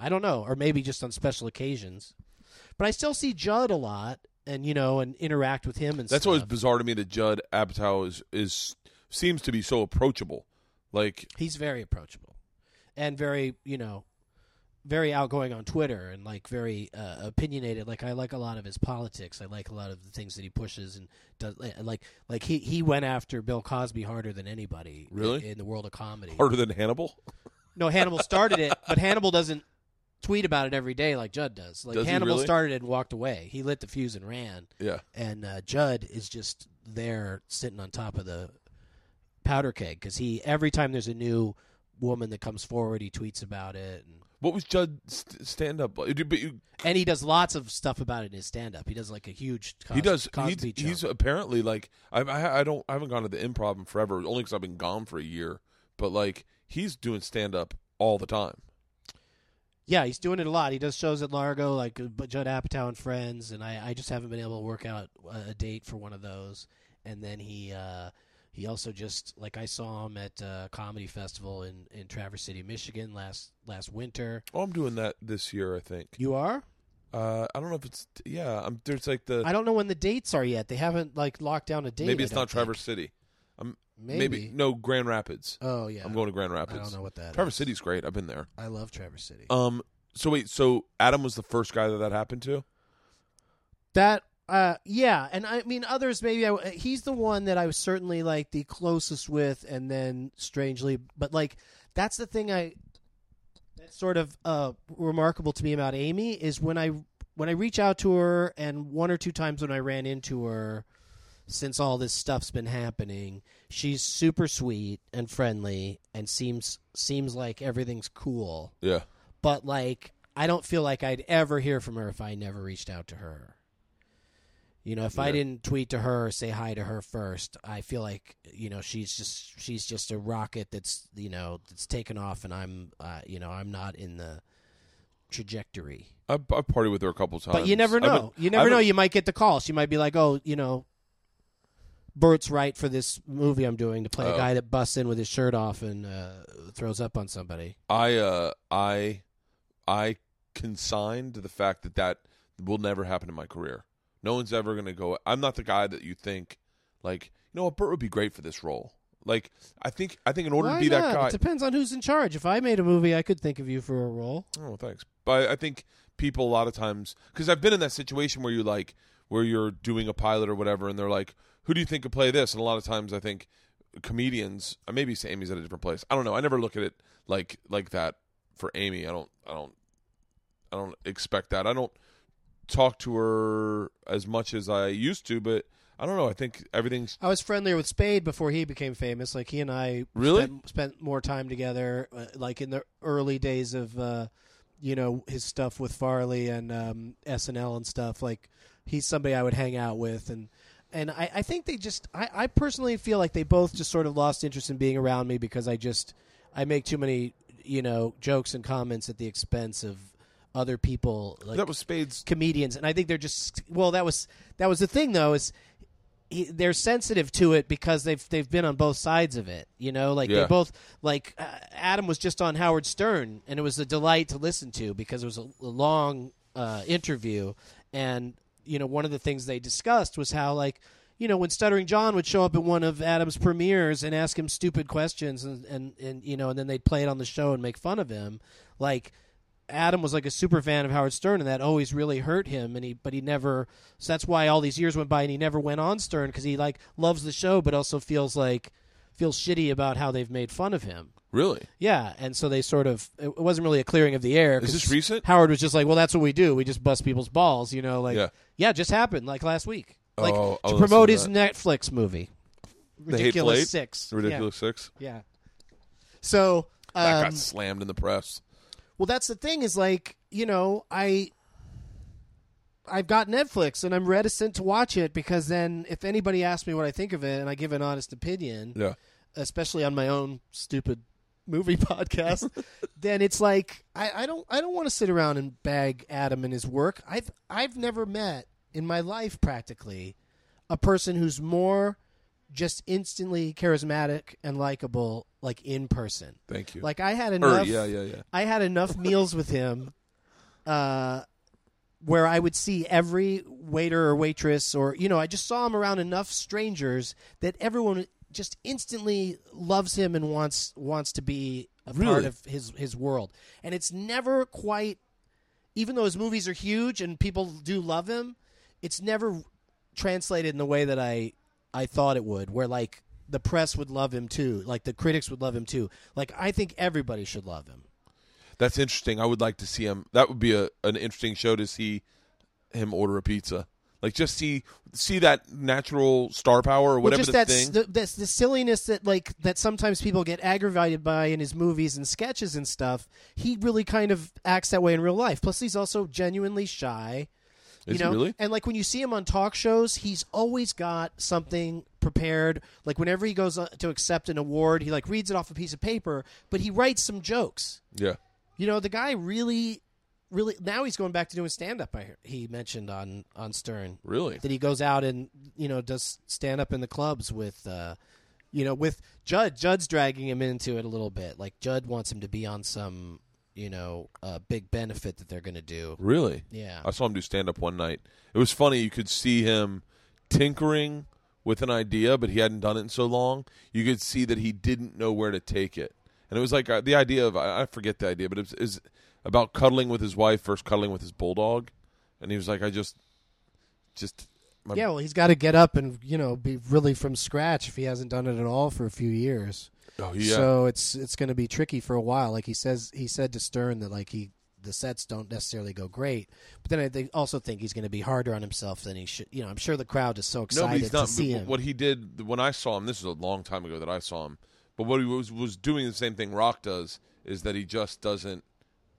I don't know, or maybe just on special occasions. But I still see Judd a lot, and you know, and interact with him and That's stuff. always bizarre to me that Judd Apatow is is seems to be so approachable. Like He's very approachable, and very you know, very outgoing on Twitter, and like very uh, opinionated. Like I like a lot of his politics. I like a lot of the things that he pushes and does. Like like he he went after Bill Cosby harder than anybody. Really? in, in the world of comedy. harder than Hannibal. No, Hannibal started it, but Hannibal doesn't tweet about it every day like Judd does. Like Does Hannibal really? started it and walked away. He lit the fuse and ran. Yeah. and uh, Judd is just there sitting on top of the powder keg because he every time there's a new woman that comes forward, he tweets about it, and, What was Judd stand up? And he does lots of stuff about it in his stand up. He does like a huge Cos- he does. Cosby He's, he's apparently like I, I I don't I haven't gone to the improv in forever. Only because I've been gone for a year. But like he's doing stand up all the time. yeah, he's doing it a lot. He does shows at Largo, like uh, Judd Apatow and friends, and I, I just haven't been able to work out a, a date for one of those. And then he uh, he also just like I saw him at a comedy festival in, in Traverse City, Michigan last last winter. Oh, I'm doing that this year. I think. You are? Uh, I don't know if it's yeah. I'm there's like the I don't know when the dates are yet. They haven't like locked down a date. maybe I it's don't not think. Traverse City. I'm Maybe. no Grand Rapids. Oh yeah. I'm going to Grand Rapids. I don't know what that. Traverse is. City's great. I've been there. I love Traverse City. Um. So wait. So Adam was the first guy that that happened to. That uh yeah, and I mean others maybe I, he's the one that I was certainly like the closest with and then strangely but like that's the thing I that's sort of uh remarkable to me about Amy is when I when I reach out to her and one or two times when I ran into her since all this stuff's been happening, she's super sweet and friendly and seems seems like everything's cool. Yeah. But like I don't feel like I'd ever hear from her if I never reached out to her. You know, if I didn't tweet to her or say hi to her first, I feel like you know she's just she's just a rocket that's you know that's taken off, and I'm uh, you know I'm not in the trajectory. I I partied with her a couple times. But you never I've been- know. you never I've know. You might get the call. She might be like, "Oh, you know, Bert's right for this movie I'm doing to play a Oh. guy that busts in with his shirt off and uh, throws up on somebody." I uh I I consigned to the fact that that will never happen in my career. No one's ever going to go. I'm not the guy that you think like you know what Burt would be great for this role. Like I think I think in order Why to be not? that guy. It depends on who's in charge. If I made a movie, I could think of you for a role. Oh, thanks. But I think people a lot of times because I've been in that situation where you like where you're doing a pilot or whatever, and they're like, "Who do you think could play this?" And a lot of times I think comedians, uh, maybe Amy's at a different place. I don't know. I never look at it like like that for Amy. I don't. I don't. I don't expect that. I don't talk to her as much as I used to, but I don't know. I think everything's I was friendlier with Spade before he became famous. Like he and I Really? spent, spent more time together. Uh, like in the early days of, uh, you know, his stuff with Farley and um, SNL and stuff. Like he's somebody I would hang out with, and and I, I think they just. I, I personally feel like they both just sort of lost interest in being around me because I just I make too many you know jokes and comments at the expense of other people. Like, that was Spade's. comedians and i think they're just well that was that was the thing though is he, they're sensitive to it because they've they've been on both sides of it you know like Yeah. they both like uh, adam was just on howard stern and it was a delight to listen to because it was a, a long uh, interview and you know one of the things they discussed was how like you know when stuttering john would show up at one of adam's premieres and ask him stupid questions and and, and you know and then they'd play it on the show and make fun of him like Adam was like a super fan of Howard Stern, and that always really hurt him. And he, but he never. So that's why all these years went by, and he never went on Stern because he like loves the show, but also feels like feels shitty about how they've made fun of him. Really? Yeah, and so they sort of. It wasn't really a clearing of the air. Is this recent? Howard was just like, "Well, that's what we do. We just bust people's balls." You know, like Yeah. yeah, it just happened like last week, like Oh, to promote to his Netflix movie. Ridiculous six. Ridiculous Six. Yeah. yeah. So That um, got slammed in the press. Well, that's the thing is like you know I. I've got Netflix and I'm reticent to watch it because then if anybody asks me what I think of it and I give an honest opinion, Yeah. especially on my own stupid movie podcast, then it's like I, I don't I don't want to sit around and bag Adam and his work. I've I've never met in my life practically a person who's more just instantly charismatic and likable like in person. Thank you. Like I had Or, enough yeah, yeah, yeah. I had enough meals with him uh, where I would see every waiter or waitress, or, you know, I just saw him around enough strangers that everyone just instantly loves him and wants wants to be a part of his, his world. And it's never quite, even though his movies are huge and people do love him, it's never translated in the way that I, I thought it would, where like the press would love him too, like the critics would love him too. Like I think everybody should love him. That's interesting. I would like to see him. That would be a an interesting show to see him order a pizza. Like just see see that natural star power or Well, whatever just the that thing. the, that's the silliness that like that sometimes people get aggravated by in his movies and sketches and stuff. He really kind of acts that way in real life. Plus, he's also genuinely shy. Is you know, really? and like when you see him on talk shows, he's always got something prepared. Like whenever he goes uh, to accept an award, he like reads it off a piece of paper, but he writes some jokes. Yeah. You know, the guy really, really. Now he's going back to doing stand up. I he mentioned on on Stern Really? that he goes out and you know does stand up in the clubs with uh you know with Judd Judd's dragging him into it a little bit like Judd wants him to be on some you know uh, big benefit that they're going to do Really? yeah I saw him do stand up one night. It was funny. You could see him tinkering with an idea, but he hadn't done it in so long. You could see that he didn't know where to take it. And it was like uh, the idea of, I, I forget the idea, but it was, it was about cuddling with his wife versus cuddling with his bulldog. And he was like, I just, just, my, yeah well he's got to get up and you know be really from scratch if he hasn't done it at all for a few years oh, yeah. so it's it's going to be tricky for a while like he says he said to Stern that like he the sets don't necessarily go great but then I think, also think he's going to be harder on himself than he should you know I'm sure the crowd is so excited he's not. to see him What he did when I saw him, this is a long time ago that I saw him, but what he was was doing the same thing Rock does is that he just doesn't.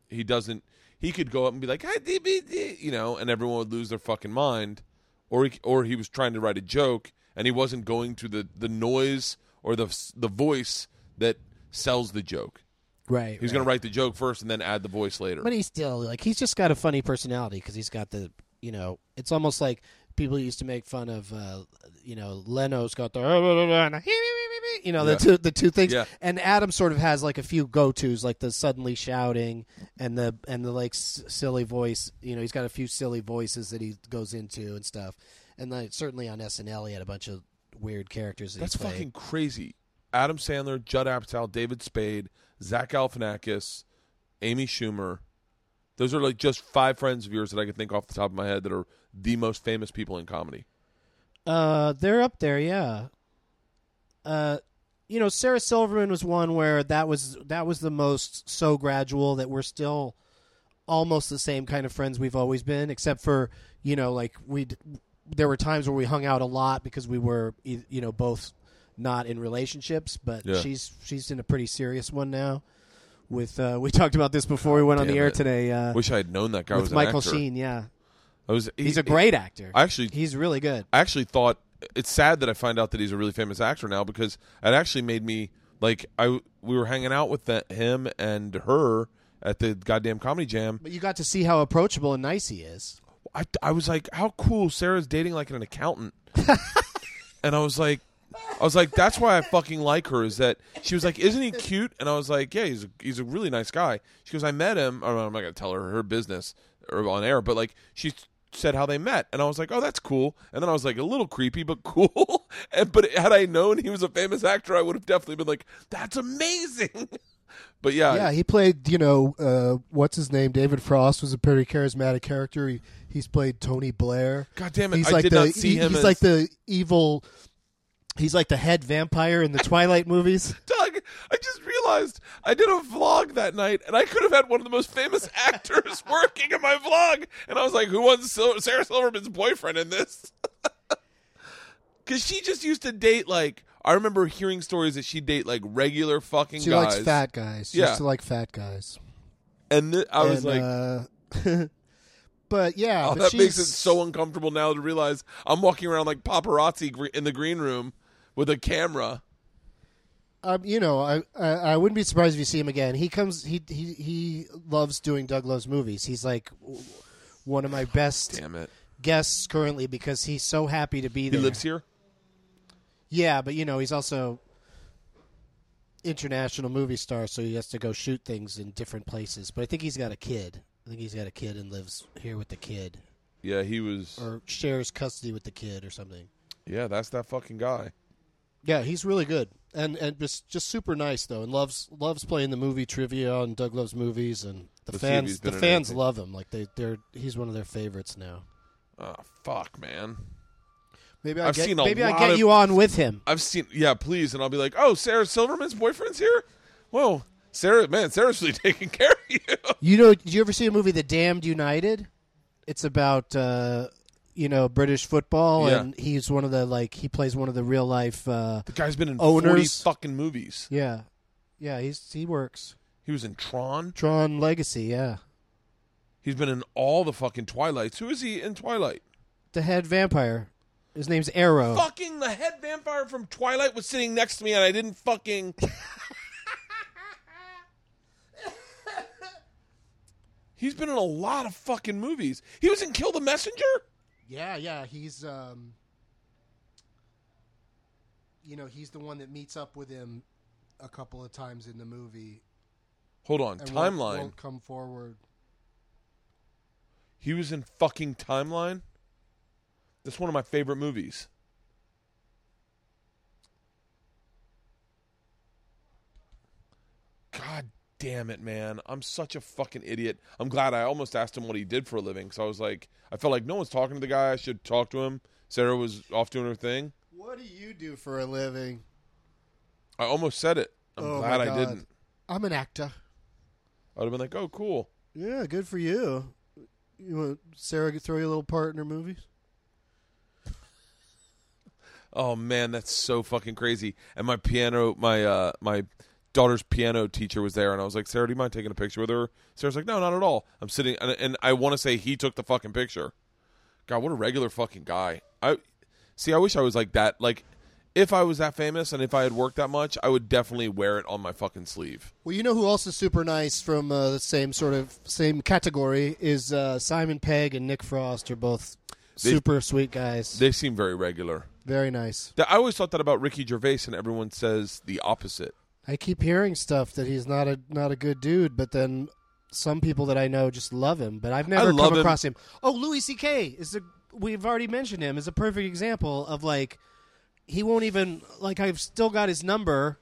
He doesn't. He could go up and be like, you know, and everyone would lose their fucking mind, or he, or he was trying to write a joke and he wasn't going to the the noise or the the voice that sells the joke. right He's going to write the joke first and then add the voice later. But he's still like he's just got a funny personality because he's got the you know it's almost like people used to make fun of uh, you know Leno's got the you know the Yeah. two the two things Yeah. and Adam sort of has like a few go tos like the suddenly shouting and the and the like s- silly voice you know he's got a few silly voices that he goes into and stuff and then certainly on SNL he had a bunch of weird characters that That's he fucking crazy. Adam Sandler, Judd Apatow, David Spade, Zach Galifianakis, Amy Schumer. Those are like just five friends of yours that I can think off the top of my head that are the most famous people in comedy. Uh, they're up there, yeah. Uh, you know, Sarah Silverman was one where that was that was the most so gradual that we're still almost the same kind of friends we've always been, except for you know, like we there were times where we hung out a lot because we were you know both not in relationships, but Yeah. she's she's in a pretty serious one now. With uh, we talked about this before we went on the air it. today. Uh, Wish I had known that guy was with an Michael. Sheen, yeah, I was. he- he's a great actor. I actually, he's really good. I actually thought it's sad that I find out that he's a really famous actor now because it actually made me like I we were hanging out with the, him and her at the goddamn comedy jam. But you got to see how approachable and nice he is. I, I was like, how cool Sarah's dating like an accountant. and I was like, I was like, that's why I fucking like her. Is that she was like, isn't he cute? And I was like, yeah, he's a, he's a really nice guy. She goes, I met him. Oh, I'm not gonna tell her her business or on air, but like she said how they met, and I was like, oh, that's cool. And then I was like, a little creepy, but cool. and but had I known he was a famous actor, I would have definitely been like, that's amazing. but yeah, Yeah, he played. You know, uh, what's his name? David Frost was a pretty charismatic character. He, he's played Tony Blair. God damn it, He's I like did the not see he- him. he's as, like the evil. He's like the head vampire in the Twilight movies. Doug, I just realized I did a vlog that night, and I could have had one of the most famous actors working in my vlog. And I was like, "Who wants Sil- Sarah Silverman's boyfriend in this?" Because she just used to date like I remember hearing stories that she'd date like regular fucking She guys. likes fat guys. She Yeah. used to like fat guys. and th- I was like, uh, but yeah, oh, but that makes it so uncomfortable now to realize I'm walking around like paparazzi in the green room with a camera. um, you know, I, I I wouldn't be surprised if you see him again. He comes. He he he loves doing Doug Loves movies. He's like one of my best Damn it. guests currently because he's so happy to be there. He lives here? Yeah, but you know, he's also international movie star, so he has to go shoot things in different places. But I think he's got a kid. I think he's got a kid and lives here with the kid, Yeah, he was. or shares custody with the kid, or something. Yeah, that's that fucking guy. Yeah, he's really good, and and just just super nice though, and loves loves playing the movie trivia on Doug Loves Movies, and the Let's see if fans the been in fans anything. love him. Like they they're he's one of their favorites now. Oh, fuck, man. Maybe I I've get seen a maybe I lot get of- you on with him. I've seen, yeah, please. And I'll be like, oh, Sarah Silverman's boyfriend's here? Whoa. Sarah, man, Sarah's really taking care of you. You know, did you ever see a movie, The Damned United? It's about uh, you know British football, Yeah. and he's one of the like he plays one of the real life. Uh, The guy's been in 40 Owners. fucking movies. yeah, yeah, he's he works. He was in Tron. Tron Legacy, yeah, He's been in all the fucking Twilights. Who is he in Twilight? the head vampire. His name's Aro. Fucking the head vampire from Twilight was sitting next to me and I didn't fucking. He's been in a lot of fucking movies. He was in Kill the Messenger? Yeah, yeah, he's um, you know, he's the one that meets up with him a couple of times in the movie. Hold on. and won't- Timeline. won't come forward. He was in fucking Timeline? That's one of my favorite movies. God damn it, man. I'm such a fucking idiot. I'm glad I almost asked him what he did for a living because I was like, I felt like no one's talking to the guy. I should talk to him. Sarah was off doing her thing. What do you do for a living? I almost said it. I'm Oh, glad I didn't. I'm an actor. I would have been like, oh, cool. Yeah, good for you. You want Sarah to throw you a little part in her movies? Oh man, that's so fucking crazy. And my piano, my uh, my daughter's piano teacher was there, and I was like, Sarah, do you mind taking a picture with her? Sarah's like, No, not at all. I'm sitting, and, and I want to say he took the fucking picture. God, what a regular fucking guy. I see. I wish I was like that. Like, if I was that famous and if I had worked that much, I would definitely wear it on my fucking sleeve. Well, you know who else is super nice from uh, the same sort of same category is uh, Simon Pegg and Nick Frost are both They- super sweet guys. They seem very regular. Very nice. I always thought that about Ricky Gervais, and everyone says the opposite. I keep hearing stuff that he's not a not a good dude, but then some people that I know just love him. But I've never come him. across him. Oh, Louis C.K. is a we've already mentioned him is a perfect example of like he won't even like I've still got his number,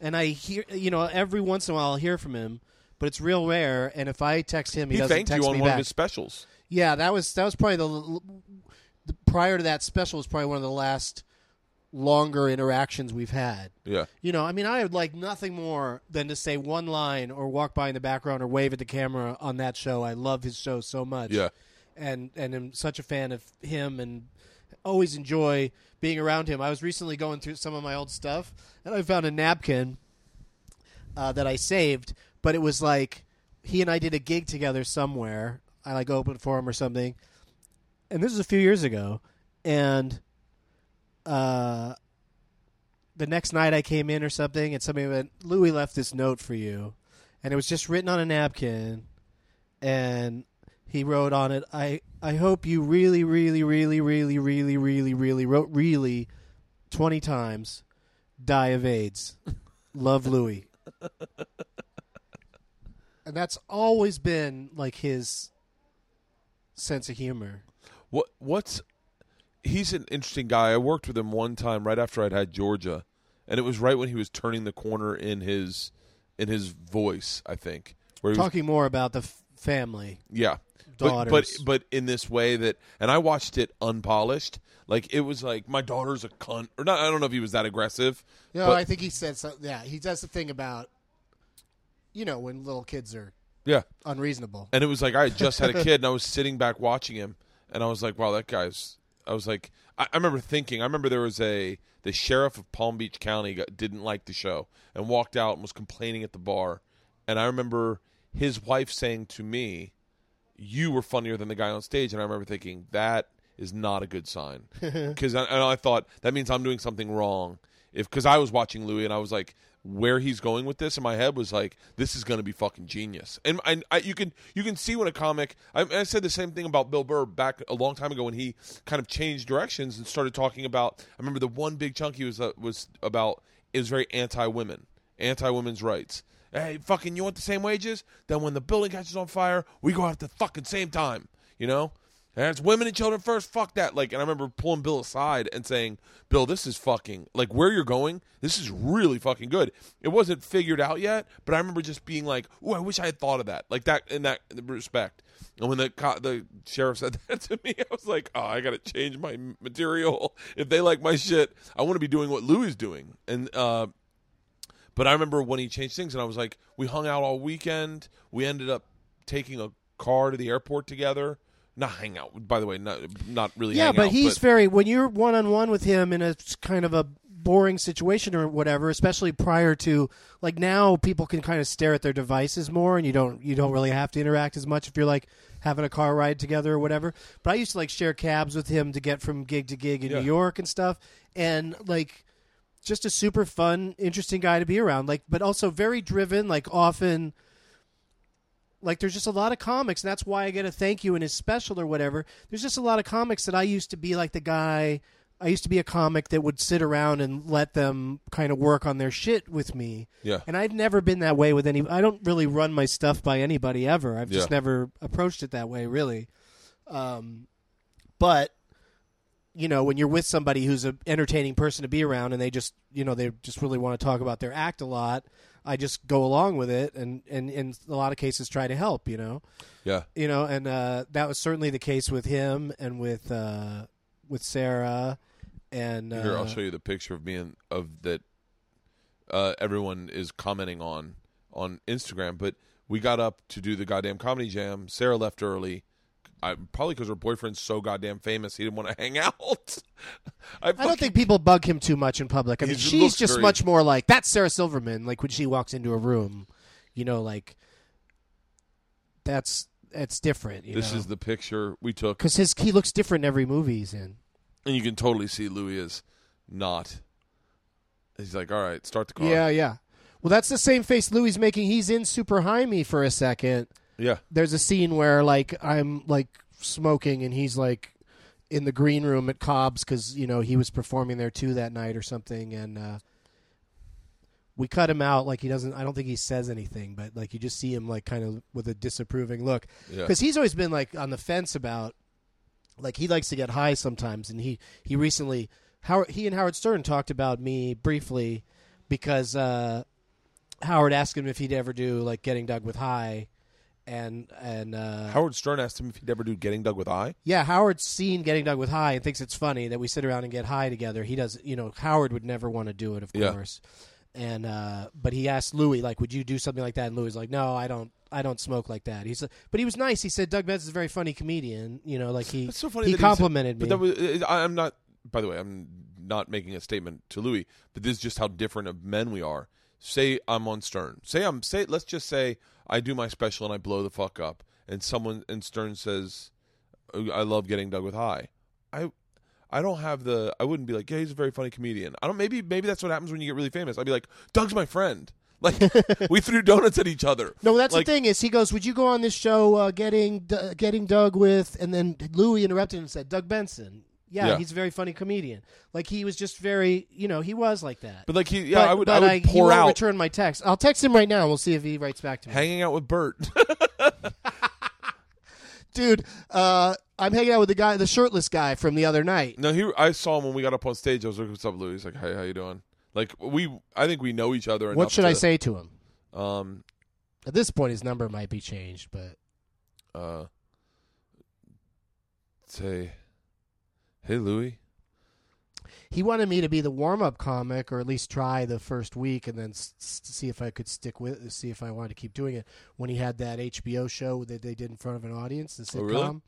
and I hear you know every once in a while I'll hear from him, but it's real rare. And if I text him, he, He, doesn't thanked text you on me one back. of his specials. Yeah, that was that was probably the, the prior to that special was probably one of the last longer interactions we've had. Yeah. You know, I mean, I would like nothing more than to say one line or walk by in the background or wave at the camera on that show. I love his show so much. Yeah. And and am such a fan of him and always enjoy being around him. I was recently going through some of my old stuff and I found a napkin uh, that I saved, but it was like he and I did a gig together somewhere. I like opened for him or something. And this was a few years ago. And uh the next night I came in or something and somebody went, Louis left this note for you. And it was just written on a napkin and he wrote on it, I, I hope you really, really, really, really, really, really, really wrote really twenty times die of AIDS. Love Louis. and that's always been like his sense of humor. What what's he's an interesting guy. I worked with him one time right after I'd had Georgia, and it was right when he was turning the corner in his in his voice. I think where he was, Talking more about the f- family. yeah, but, but but in this way that, and I watched it unpolished. Like it was like my daughter's a cunt, or not. I don't know if he was that aggressive. No, but, I think he said so. Yeah, he does the thing about, you know, when little kids are yeah, unreasonable. and it was like I had just had a kid, and I was sitting back watching him, and I was like, wow, that guy's I was like, I, I remember thinking, I remember there was a the sheriff of Palm Beach County got, didn't like the show and walked out and was complaining at the bar, and I remember his wife saying to me, "You were funnier than the guy on stage," and I remember thinking that is not a good sign because I, I thought that means I'm doing something wrong. If because I was watching Louis and I was like, where he's going with this in my head was like, this is going to be fucking genius. And I, I, you can you can see when a comic. I, I said the same thing about Bill Burr back a long time ago when he kind of changed directions and started talking about. I remember the one big chunk he was uh, was about. Was very anti women, anti women's rights. Hey, fucking, you want the same wages? Then when the building catches on fire, we go out at the fucking same time. You know. And it's women and children first. Fuck that. Like, and I remember pulling Bill aside and saying, "Bill, this is fucking like where you're going. This is really fucking good." It wasn't figured out yet, but I remember just being like, "Oh, I wish I had thought of that." Like that in that respect. And when the co- the sheriff said that to me, I was like, "Oh, I got to change my material. If they like my shit, I want to be doing what Louis is doing." And uh, but I remember when he changed things, and I was like, we hung out all weekend. We ended up taking a car to the airport together. Not hang out, by the way. Not not really. Yeah, but out, he's very when you're one on one with him in a kind of a boring situation or whatever, especially prior to like now people can kind of stare at their devices more and you don't you don't really have to interact as much if you're like having a car ride together or whatever. But I used to like share cabs with him to get from gig to gig in Yeah. New York and stuff and like just a super fun, interesting guy to be around. Like but also very driven, like often like there's just a lot of comics and that's why i get a thank you in his special or whatever there's just a lot of comics that i used to be like the guy i used to be a comic that would sit around and let them kind of work on their shit with me Yeah. and i've never been that way with any i don't really run my stuff by anybody ever i've just Yeah. never approached it that way really um, but you know when you're with somebody who's an entertaining person to be around and they just you know they just really want to talk about their act a lot i just go along with it and and in a lot of cases try to help you know Yeah. you know and uh that was certainly the case with him and with uh with sarah and uh, Here, I'll show you the picture of me and of that. Uh, everyone is commenting on on Instagram, but we got up to do the goddamn comedy jam. Sarah left early. I, probably because her boyfriend's so goddamn famous, he didn't want to hang out. I, I don't think people bug him too much in public. I mean, she's just very- much more like that's Sarah Silverman. Like when she walks into a room, you know, like that's that's different. You This know? is the picture we took, because his he looks different in every movie he's in. and you can totally see Louis is not. He's like, all right, start the car. Yeah, yeah. Well, that's the same face Louis making. He's in Super High Me for a second. Yeah. There's a scene where like I'm like smoking and he's like in the green room at Cobb's because you know he was performing there too that night or something, and uh, we cut him out. Like he doesn't. I don't think he says anything, but like you just see him like kind of with a disapproving look Yeah. because he's always been like on the fence about like he likes to get high sometimes and he he recently Howard he and Howard Stern talked about me briefly because uh Howard asked him if he'd ever do like getting Doug with high and and uh Howard Stern asked him if he'd ever do Getting Doug with I. yeah Howard's seen getting Doug with high and thinks it's funny that we sit around and get high together he does you know Howard would never want to do it of Yeah. course and uh but he asked Louis like would you do something like that and Louis like no I don't I don't smoke like that. He's, but he was nice. He said Doug Benson's a very funny comedian. You know, like he It's so funny he that he said- complimented me. But that was, I- I'm not. By the way, I'm not making a statement to Louis, but this is just how different of men we are. Say I'm on Stern. Say I'm. Say let's just say I do my special and I blow the fuck up, and someone and Stern says, "Oh, "I love getting Doug with high." I. I don't have the. I wouldn't be like, yeah, he's a very funny comedian. I don't. Maybe, maybe that's what happens when you get really famous. I'd be like, Doug's my friend. Like, we threw donuts at each other. No, that's Like- the thing is he goes, "Would you go on this show uh, getting D- getting Doug with?" And then Louis interrupted and said, "Doug Benson." Yeah, Yeah. he's a very funny comedian. Like he was just very, you know, he was like that. But like he, yeah, I would, I would he pour won't out return my text. I'll text him right now. We'll see if he writes back to me. hanging out with Bert. Dude, uh, I'm hanging out with the guy, the shirtless guy from the other night. No, he. I saw him when we got up on stage. I was like, "What's up, Louis?" He's like, "Hey, how you doing?" Like we, I think we know each other. What enough should I to- say to him? Um, At this point, his number might be changed, but uh, say, "Hey, Louis." he wanted me to be the warm up comic, or at least try the first week, and then s- see if I could stick with, see if I wanted to keep doing it. When he had that HBO show that they did in front of an audience, the sitcom, Oh, really?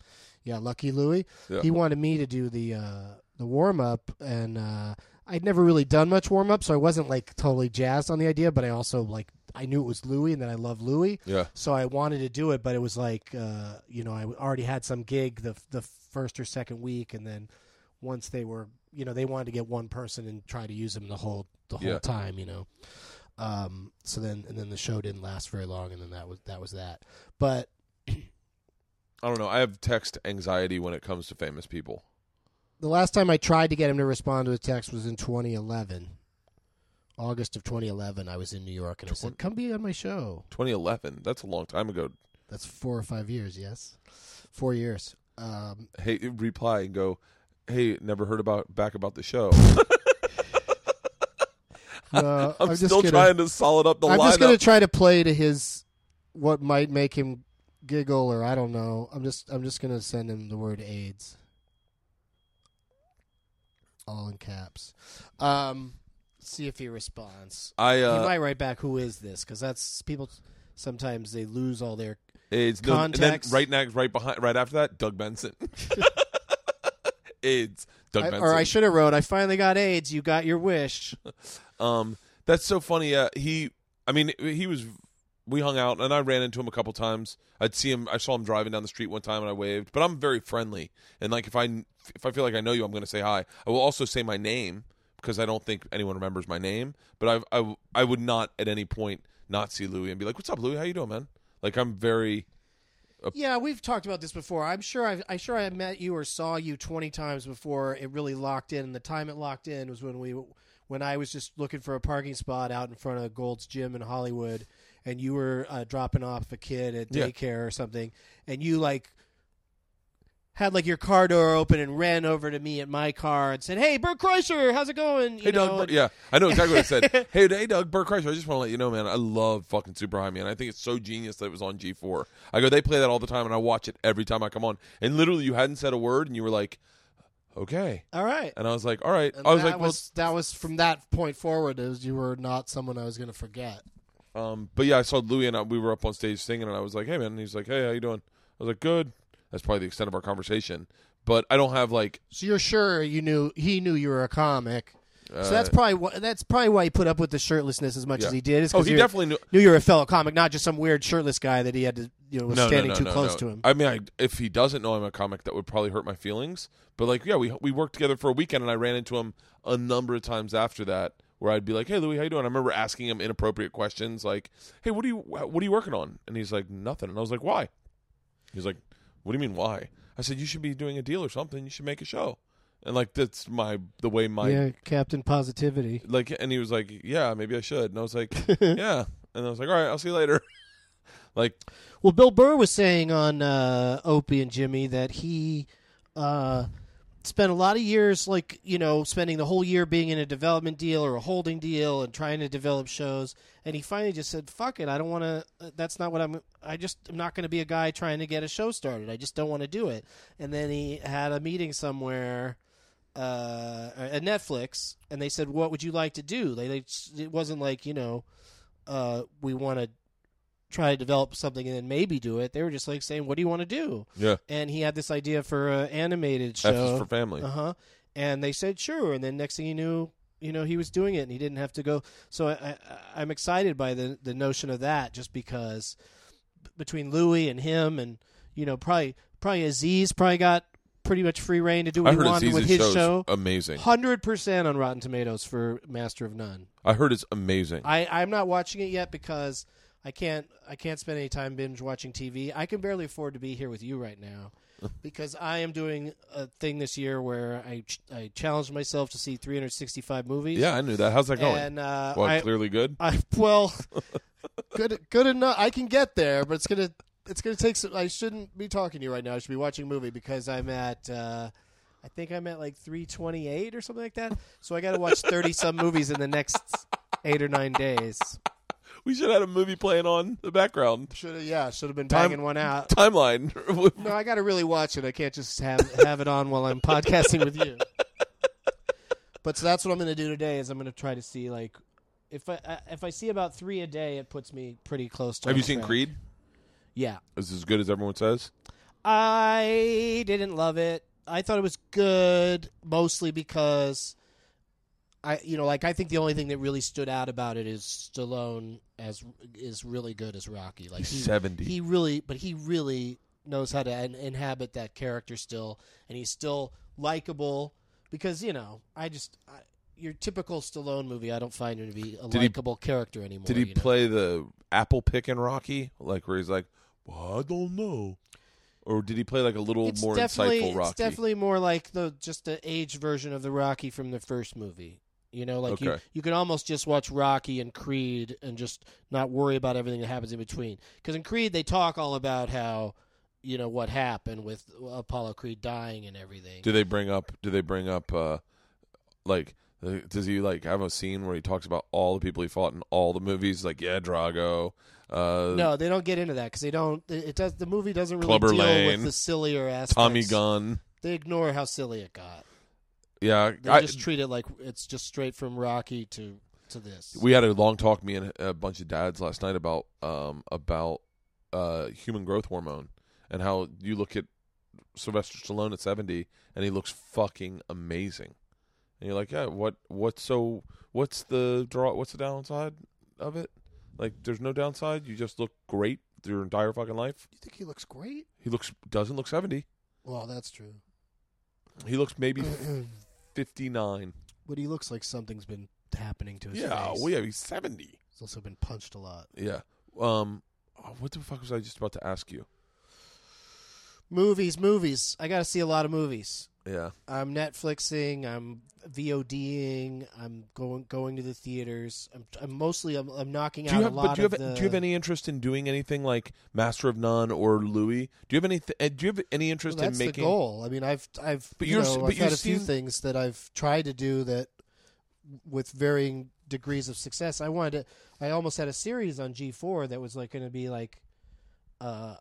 yeah, Lucky Louie. Yeah. He wanted me to do the uh, the warm up, and uh, I'd never really done much warm up, so I wasn't like totally jazzed on the idea. But I also like I knew it was Louis, and that I love Louis. Yeah. So I wanted to do it, but it was like, uh, you know, I already had some gig the the first or second week, and then once they were, you know, they wanted to get one person and try to use them the whole the whole Yeah. time, you know. Um, so then and then the show didn't last very long, and then that was that was that. But I don't know. I have text anxiety when it comes to famous people. the last time I tried to get him to respond to a text was in 2011. August of 2011, I was in New York, and I said, "Come be on my show." 2011. That's a long time ago. That's four or five years, yes, four years. Um, Hey, reply and go. Hey, never heard about back about the show. I'm, just still gonna- trying to solid up the I'm lineup. just gonna try to play to his what might make him giggle, or I don't know. I'm just I'm just gonna send him the word AIDS, all in caps. Um, see if he responds. I he uh, might write back, "Who is this?" Because that's people. Sometimes they lose all their. AIDS. No, and then right next, right behind, right after that, Doug Benson. AIDS. Doug I, Benson. or I should have wrote, "I finally got AIDS. You got your wish." Um, that's so funny. Uh, he, I mean, he was. We hung out, and I ran into him a couple times. I'd see him. I saw him driving down the street one time, and I waved. But I'm very friendly, and like if I if I feel like I know you, I'm going to say hi. I will also say my name because I don't think anyone remembers my name. But I, I, I would not at any point not see Louis and be like, "What's up, Louis? How you doing, man?" Like I'm very. Yeah, we've talked about this before. I'm sure I've, I'm sure I met you or saw you 20 times before it really locked in. And the time it locked in was when we when I was just looking for a parking spot out in front of Gold's Gym in Hollywood, and you were uh, dropping off a kid at Yeah. daycare or something, and you like had like your car door open and ran over to me at my car and said, "Hey, Bert Kreischer, how's it going?" You Hey, Doug. know, and- yeah, I know exactly what I said. hey, hey, Doug. Bert Kreischer. I just want to let you know, man. I love fucking Super High, man. I think it's so genius that it was on G4. I go, they play that all the time, and I watch it every time I come on. And literally, you hadn't said a word, and you were like, okay. All right. And I was like, all right. And I was like, well, that was from that point forward. As you were not someone I was going to forget. um, but yeah, I saw Louis, and I, we were up on stage singing, and I was like, hey, man. And he's like, hey, how you doing? I was like, good. That's probably the extent of our conversation. But I don't have like, So you're sure you knew he knew you were a comic. uh, so that's probably why, that's probably why he put up with the shirtlessness as much Yeah. as he did. Oh, he definitely knew. knew you were a fellow comic, not just some weird shirtless guy that he had to you know was standing too close to him. I mean, I, if he doesn't know I'm a comic, that would probably hurt my feelings. But like, yeah, we we worked together for a weekend, and I ran into him a number of times after that, where I'd be like, "Hey, Louis, how you doing?" I remember asking him inappropriate questions, like, "Hey, what are you what are you working on?" And he's like, "Nothing." And I was like, "Why?" He's like, "What do you mean why?" I said, "You should be doing a deal or something. You should make a show." And like, that's my the way my yeah, Captain Positivity. like, and he was like, "Yeah, maybe I should." And I was like, "Yeah," and I was like, "All right, I'll see you later." like, Well, Bill Burr was saying on uh, Opie and Jimmy that he uh, spent a lot of years, like you know, spending the whole year being in a development deal or a holding deal and trying to develop shows. And he finally just said, "Fuck it, I don't want to. That's not what I'm. I just am not going to be a guy trying to get a show started. I just don't want to do it." And then he had a meeting somewhere. Uh, at Netflix, and they said, "What would you like to do?" They, they it wasn't like you know, uh, we want to try to develop something and then maybe do it. They were just like saying, "What do you want to do?" yeah, And he had this idea for an animated F is show. for family. Uh huh. And they said sure. And then next thing you knew, you know, he was doing it and he didn't have to go. So I, I, I'm excited by the the notion of that, just because b- between Louis and him, and you know, probably probably Aziz probably got pretty much free reign to do what I he heard wanted Aziz's with his show's show. amazing. Hundred percent on Rotten Tomatoes for Master of None. I heard it's amazing. I I'm not watching it yet because I can't I can't spend any time binge watching TV. I can barely afford to be here with you right now because I am doing a thing this year where I ch- I challenged myself to see 365 movies. yeah, I knew that. How's that going? and uh, well, I, clearly good. I well, good good enough. I can get there, but it's gonna it's gonna take. Some, I shouldn't be talking to you right now. I should be watching a movie because I'm at. Uh, I think I'm at like 328 or something like that. So I got to watch 30 some movies in the next eight or nine days. We should have had a movie playing on the background Should have, yeah, should have been Time- banging one out. timeline. No, I got to really watch it. I can't just have have it on while I'm podcasting with you. But so that's what I'm going to do today. Is I'm going to try to see like if I I- if I see about three a day, it puts me pretty close to. Have you on seen track. Creed? Yeah, Is it as good as everyone says? I didn't love it. I thought it was good, mostly because I, you know, like I think the only thing that really stood out about it is Stallone as is really good as Rocky. Like he, 70. he really, but he really knows how to in- inhabit that character still, and he's still likable because you know I just. I, your typical Stallone movie, I don't find him to be a Did he- likable character anymore. Did he you know? play the apple picking Rocky, like where he's like, well, I don't know, or did he play like a little it's more insightful Rocky? It's definitely more like the just the age version of the Rocky from the first movie. You know, like you, Okay. you can almost just watch Rocky and Creed and just not worry about everything that happens in between. Because in Creed, they talk all about how, you know, what happened with Apollo Creed dying and everything. Do they bring up? Do they bring up? uh Like, uh, does he like have a scene where he talks about all the people he fought in all the movies? Like, yeah, Drago. Uh, no, they don't get into that because they don't. It does. The movie doesn't really Clubber deal Lane, with the sillier aspects. Tommy Gunn. They ignore how silly it got. Yeah, They I, just treat it like it's just straight from Rocky to to this. we had a long talk, me and a bunch of dads last night about um about uh human growth hormone and how you look at Sylvester Stallone at seventy and he looks fucking amazing. And you're like, yeah, what what's so what's the draw what's the downside of it? Like there's no downside, you just look great your entire fucking life. You think he looks great? He looks doesn't look seventy. Well, that's true. He looks maybe fifty nine. But he looks like something's been happening to his Yeah, face. well yeah, he's seventy. He's also been punched a lot. Yeah. Um oh, what the fuck was I just about to ask you? Movies, movies. I got to see a lot of movies. Yeah. I'm Netflixing. I'm VODing. I'm going going to the theaters. I'm, I'm mostly I'm, I'm knocking Do out have? a lot do you have? of the. Do you have any interest in doing anything like Master of None or Louis? Do you have any? Th- do you have any interest that's in making? the goal. I mean, I've I've But you know, but I've had a few seen- things that I've tried to do that with varying degrees of success. I wanted to. I almost had a series on G4 that was like going to be like, uh,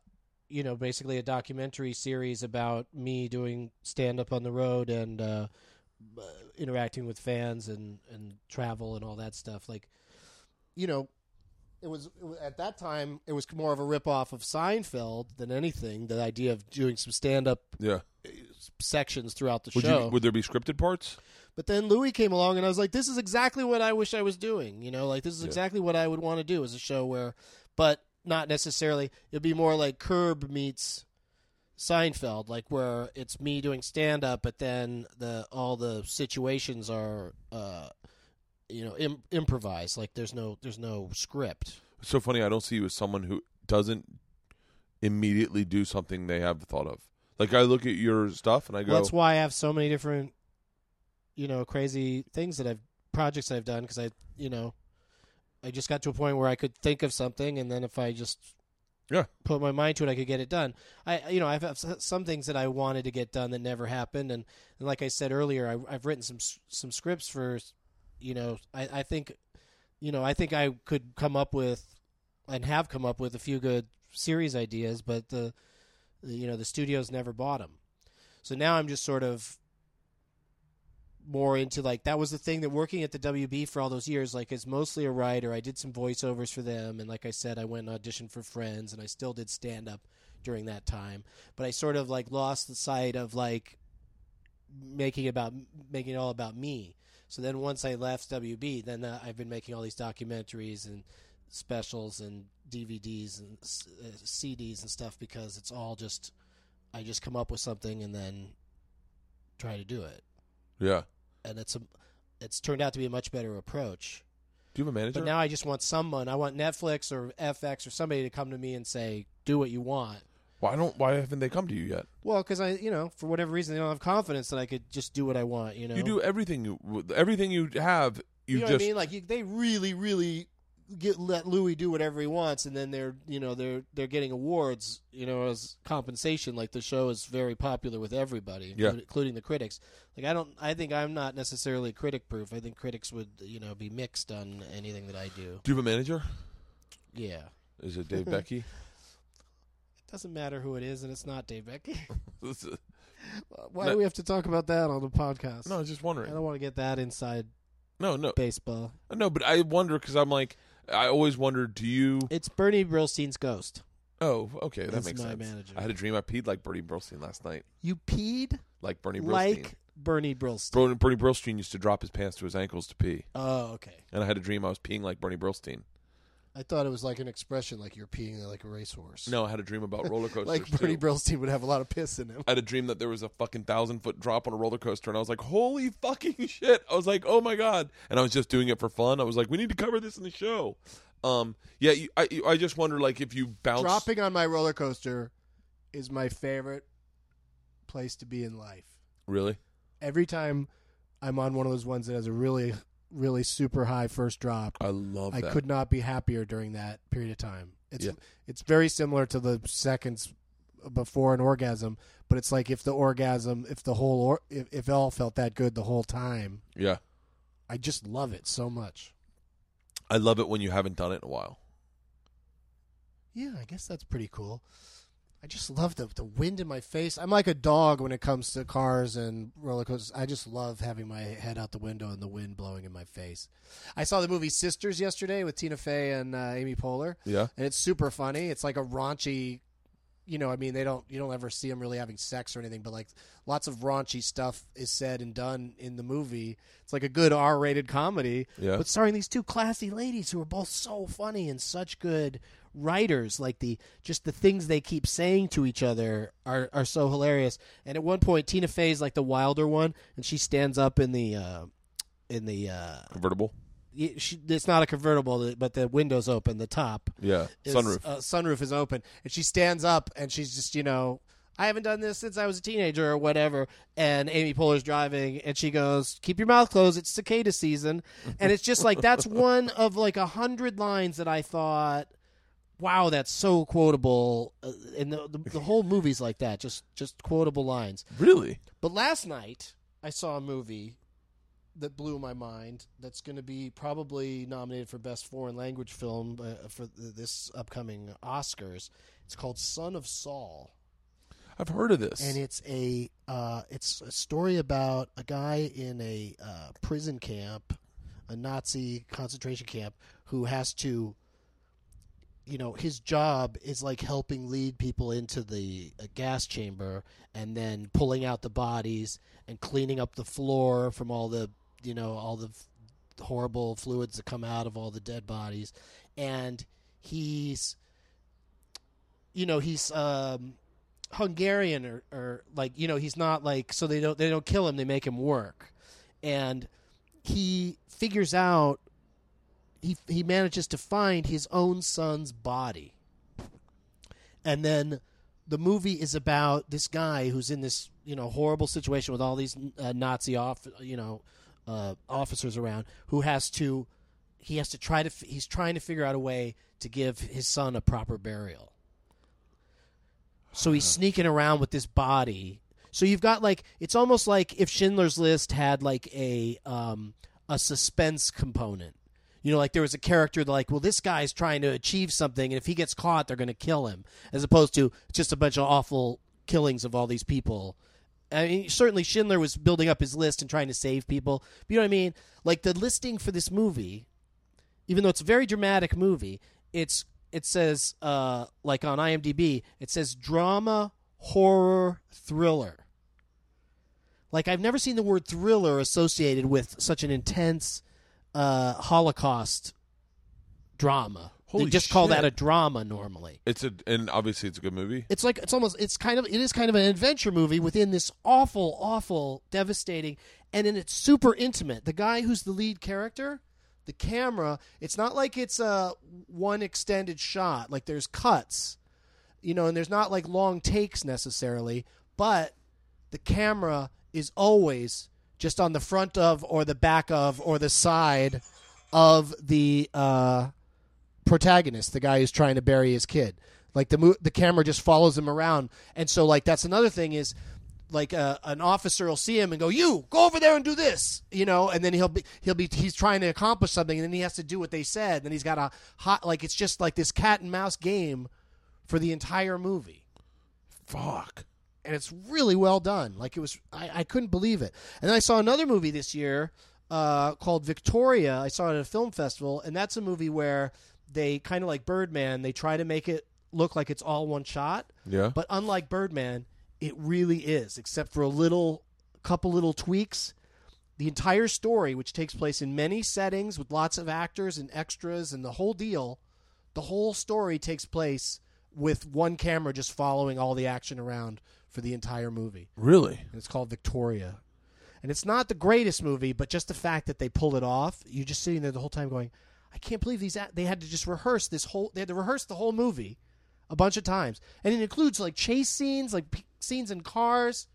you know, basically a documentary series about me doing stand up on the road and uh, uh, interacting with fans and and travel and all that stuff. Like, you know, it was, it was at that time it was more of a ripoff of Seinfeld than anything. The idea of doing some stand up Yeah. sections throughout the Would show. you? Would there be scripted parts? But then Louis came along, and I was like, "This is exactly what I wish I was doing." You know, like this is Yeah. exactly what I would want to do as a show where, but not necessarily. It'd be more like Curb meets Seinfeld, like where it's me doing stand up, but then the all the situations are, uh, you know, Im- improvised. Like there's no there's no script. It's so funny. I don't see you as someone who doesn't immediately do something they have thought of. Like I look at your stuff and I go, that's why I have so many different, you know, crazy things that I've projects I've done because I, you know, I just got to a point where I could think of something, and then if I just Yeah. put my mind to it, I could get it done. I, you know, I've have some things that I wanted to get done that never happened, and, and like I said earlier, I, I've written some some scripts for, you know, I, I think, you know, I think I could come up with, and have come up with a few good series ideas, but the, the you know, the studios never bought them. So now I'm just sort of more into like that was the thing that working at the WB for all those years like as mostly a writer. I did some voiceovers for them and like I said I went and auditioned for Friends and I still did stand up during that time. But I sort of like lost the sight of like making about making it all about me. So then once I left WB then uh, I've been making all these documentaries and specials and DVDs and uh, CDs and stuff because it's all just I just come up with something and then try to do it. Yeah. And it's a it's turned out to be a much better approach. Do you have a manager? But now I just want someone, I want Netflix or FX or somebody to come to me and say, "Do what you want." why don't? Why haven't they come to you yet? Well, because I, you know, for whatever reason, they don't have confidence that I could just do what I want. You know, You do everything you everything you have. You, You, know just what I mean? Like you, they really, really get let Louis do whatever he wants, and then they're, you know, they're they're getting awards, you know, as compensation. Like the show is very popular with everybody, Yeah. including- the critics. Like I don't, I think I'm not necessarily critic proof. I think critics would, you know, be mixed on anything that I do. do you have a manager? Yeah. Is it Dave Becky? It doesn't matter who it is, and it's not Dave Becky. Why No. do we have to talk about that on the podcast? No, I was just wondering. I don't want to get that inside No, no, baseball. no. But I wonder because I'm like, I always wondered. Do you? It's Bernie Brillstein's ghost. Oh, okay, that That's makes my sense. manager. I had a dream I peed like Bernie Brillstein last night, You peed like Bernie Brillstein. like Bernie Brillstein. Bernie, Bernie Brillstein used to drop his pants to his ankles to pee, oh, okay. and I had a dream I was peeing like Bernie Brillstein. I thought it was like an expression, like you're peeing like a racehorse. No, I had a dream about roller coasters. like Bernie too. Brillstein would have a lot of piss in him. I had a dream that there was a fucking thousand foot drop on a roller coaster, and I was like, "Holy fucking shit!" I was like, "Oh my god!" And I was just doing it for fun. I was like, "We need to cover this in the show." Um, yeah, you, I, you- I just wonder, like, if you bounce, Dropping on my roller coaster is my favorite place to be in life. really, Every time I'm on one of those ones that has a really, really super high first drop, I love it. I that. could not be happier during that period of time. It's Yeah. it's very similar to the seconds before an orgasm, but it's like if the orgasm, if the whole or if, if all felt that good the whole time, Yeah, I just love it so much. I love it when you haven't done it in a while. Yeah, I guess that's pretty cool. I just love the the wind in my face. I'm like a dog when it comes to cars and roller coasters. I just love having my head out the window and the wind blowing in my face. I saw the movie Sisters yesterday with Tina Fey and uh, Amy Poehler, Yeah, and it's super funny. It's like a raunchy, you know. I mean, they don't you don't ever see them really having sex or anything, but like lots of raunchy stuff is said and done in the movie. It's like a good R-rated comedy, Yeah. but starring these two classy ladies who are both so funny and such good writers. Like the just the things they keep saying to each other are are so hilarious. And at one point, Tina Fey's like the wilder one, and she stands up in the uh, in the. Uh, convertible. It's not a convertible, but the window's open. The top, Yeah, is, sunroof. Uh, sunroof is open, and she stands up, and she's just you know, I haven't done this since I was a teenager or whatever. And Amy Poehler's driving, and she goes, "Keep your mouth closed. It's cicada season." and it's just like that's one of like a hundred lines that I thought. Wow, that's so quotable, uh, and the, the the whole movie's like that, just just quotable lines. really? But last night I saw a movie that blew my mind. That's going to be probably nominated for best foreign language film uh, for th- this upcoming Oscars. It's called Son of Saul, I've heard of this. and it's a uh, it's a story about a guy in a uh, prison camp, a Nazi concentration camp, who has to. You know, his job is like helping lead people into the uh, gas chamber and then pulling out the bodies and cleaning up the floor from all the, you know, all the f- horrible fluids that come out of all the dead bodies. And he's, you know, he's um, Hungarian or, or like, you know, he's not like, so they don't they don't kill him, they make him work, and he figures out he he manages to find his own son's body. And then the movie is about this guy who's in this, you know, horrible situation with all these uh, Nazi off, you know, uh, officers around who has to he has to try to f- he's trying to figure out a way to give his son a proper burial. So he's sneaking around with this body. So you've got like it's almost like if Schindler's List had like a um, a suspense component. You know, like there was a character that like, well, this guy's trying to achieve something, and if he gets caught, they're going to kill him, as opposed to just a bunch of awful killings of all these people. I mean, certainly Schindler was building up his list and trying to save people. But you know what I mean? Like the listing for this movie, even though it's a very dramatic movie, it's it says uh, like on IMDb, it says drama, horror, thriller. Like I've never seen the word thriller associated with such an intense uh, Holocaust drama. Holy they just call that a drama normally. it's a and obviously it's a good movie. It's like it's almost it's kind of it is kind of an adventure movie within this awful, awful, devastating, and then it's super intimate. The guy who's the lead character, the camera, it's not like it's a one extended shot. Like there's cuts, you know, and there's not like long takes necessarily, but the camera is always just on the front of or the back of or the side of the uh protagonist, the guy who's trying to bury his kid. Like the mo- the camera just follows him around, and so like that's another thing is like uh, an officer will see him and go, "You go over there and do this," you know, and then he'll be he'll be he's trying to accomplish something, and then he has to do what they said. And then he's got a hot like it's just like this cat and mouse game for the entire movie. Fuck. and it's really well done. Like it was, I, I couldn't believe it. And then I saw another movie this year uh, called Victoria. I saw it at a film festival, and that's a movie where they kind of like Birdman. They try to make it look like it's all one shot, Yeah. but unlike Birdman, it really is, except for a little, couple little tweaks. The entire story, which takes place in many settings with lots of actors and extras and the whole deal, the whole story takes place with one camera just following all the action around for the entire movie. really? And it's called Victoria. And it's not the greatest movie, but just the fact that they pull it off, you're just sitting there the whole time going, I can't believe these. They had to just rehearse this whole. They had to rehearse the whole movie a bunch of times, and it includes like chase scenes, like p- scenes in cars.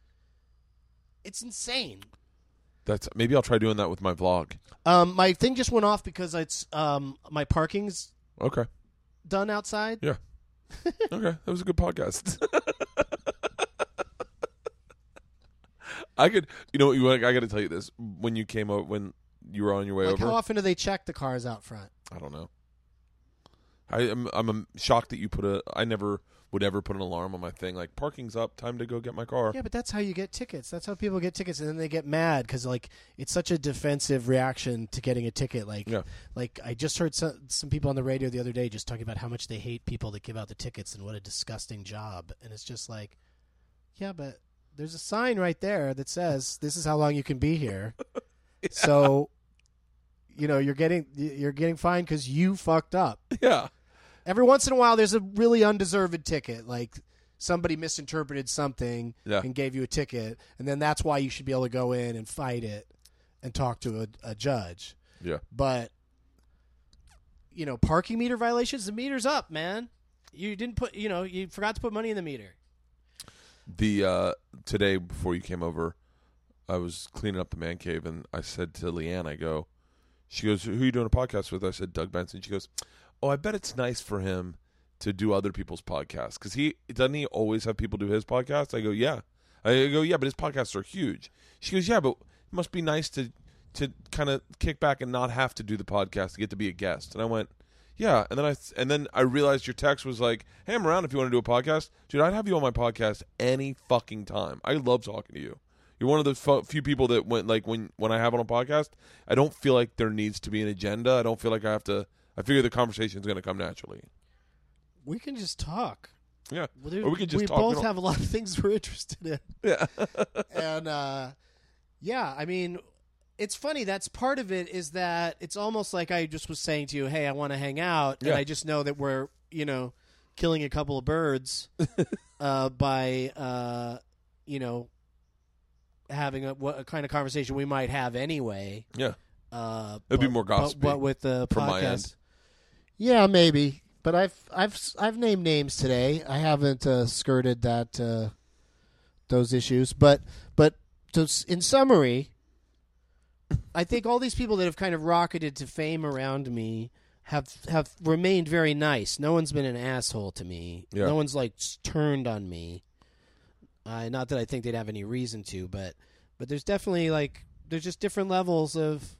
It's insane. That's maybe I'll try doing that with my vlog. Um, my thing just went off because it's um my parking's Okay. done outside. Yeah. okay. That was a good podcast. I could, you know, you. I got to tell you this. When you came over, when you were on your way Like over, how often do they check the cars out front? I don't know. I am. I'm um, shocked that you put a. I never would ever put an alarm on my thing. Like parking's up. Time to go get my car. Yeah, but that's how you get tickets. That's how people get tickets, and then they get mad because like it's such a defensive reaction to getting a ticket. Like, Yeah. like I just heard some some people on the radio the other day just talking about how much they hate people that give out the tickets and what a disgusting job. And it's just like, yeah, but there's a sign right there that says this is how long you can be here. So, you know, you're getting you're getting fined because you fucked up. Yeah. Every once in a while, there's a really undeserved ticket, like somebody misinterpreted something Yeah. and gave you a ticket, and then that's why you should be able to go in and fight it and talk to a, a judge. Yeah. But you know, parking meter violations, the meter's up, man. You didn't put, you know, you forgot to put money in the meter. The uh today before you came over, I was cleaning up the man cave and I said to LeeAnn, I go, she goes, "Who are you doing a podcast with?" I said, "Doug Benson." She goes, "Oh, I bet it's nice for him to do other people's podcasts because he doesn't he always have people do his podcast." I go, "Yeah." I go, "Yeah, but his podcasts are huge." She goes, "Yeah, but it must be nice to to kind of kick back and not have to do the podcast to get to be a guest." And I went, "Yeah." And then I and then I realized your text was like, "Hey, I'm around if you want to do a podcast, dude. I'd have you on my podcast any fucking time. I love talking to you." You're one of the f- few people that went like when when I have on a podcast, I don't feel like there needs to be an agenda. I don't feel like I have to. I figure the conversation is going to come naturally. We can just talk. Yeah, Well, or we could just we talk. Both have a lot of things we're interested in. Yeah, and uh, yeah, I mean, it's funny. That's part of it. Is that it's almost like I just was saying to you, "Hey, I want to hang out," Yeah. and I just know that we're, you know, killing a couple of birds uh, by, uh, you know, having a, what a kind of conversation we might have anyway. yeah. Uh, It'd be but- more but, gossipy but with the from podcast. end. Yeah, maybe. But I've I've I've named names today. I haven't uh, skirted that uh, those issues. But but to, in summary, I think all these people that have kind of rocketed to fame around me have have remained very nice. No one's been an asshole to me. Yeah. No one's like turned on me. Uh, not that I think they'd have any reason to, but but there's definitely like there's just different levels of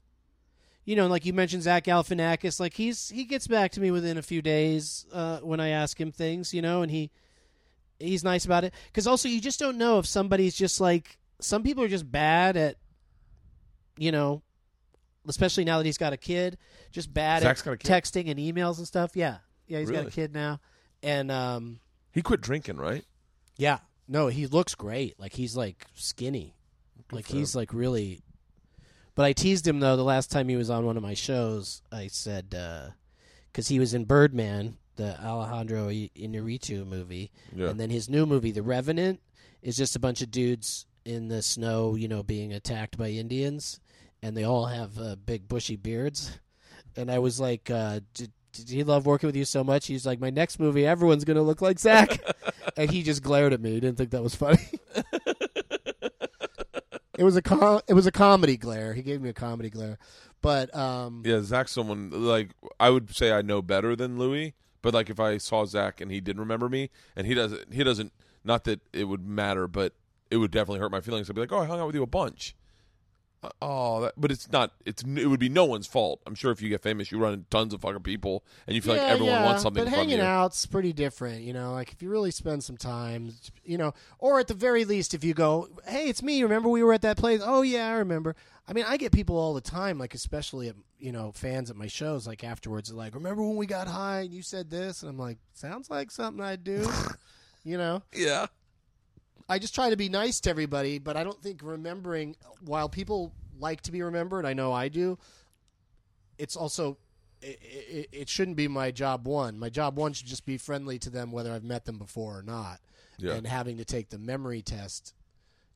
you know, like you mentioned Zach Galifianakis, like he's he gets back to me within a few days uh, when I ask him things, you know, and he he's nice about it. Because also, you just don't know if somebody's just like some people are just bad at, you know, especially now that he's got a kid, just bad Zach's at got a kid? texting and emails and stuff. Yeah, yeah, he's got a kid now, and um, He quit drinking, right? yeah, no, he looks great. Like he's like skinny, like for he's like really. But I teased him though the last time he was on one of my shows. I said because he was in Birdman, the Alejandro Inarritu movie, Yeah. and then his new movie, The Revenant, is just a bunch of dudes in the snow, you know, being attacked by Indians, and they all have uh, big bushy beards. And I was like, uh, he love working with you so much? He's like, my next movie, everyone's gonna look like Zach. and he just glared at me. He didn't think that was funny. it was a com- it was a comedy glare. He gave me a comedy glare, but um, Yeah, Zach's someone like I would say I know better than Louis, but like if I saw Zach and he didn't remember me, and he doesn't, he doesn't. Not that it would matter, but it would definitely hurt my feelings. I'd be like, "Oh, I hung out with you a bunch." Oh, that, but it's not. It's it would be no one's fault. I'm sure if you get famous, you run into tons of fucking people, and you feel like everyone yeah, wants something But hanging you. out's pretty different, you know. Like if you really spend some time, you know, or at the very least, if you go, "Hey, it's me. Remember we were at that place? Oh yeah, I remember." I mean, I get people all the time, like especially at you know fans at my shows, like afterwards, like, "Remember when we got high and you said this?" And I'm like, "Sounds like something I'd do," you know. Yeah, I just try to be nice to everybody, but I don't think remembering while people like to be remembered, I know I do. It's also it, it, it shouldn't be my job one. My job one should just be friendly to them whether I've met them before or not. Yeah. And having to take the memory test,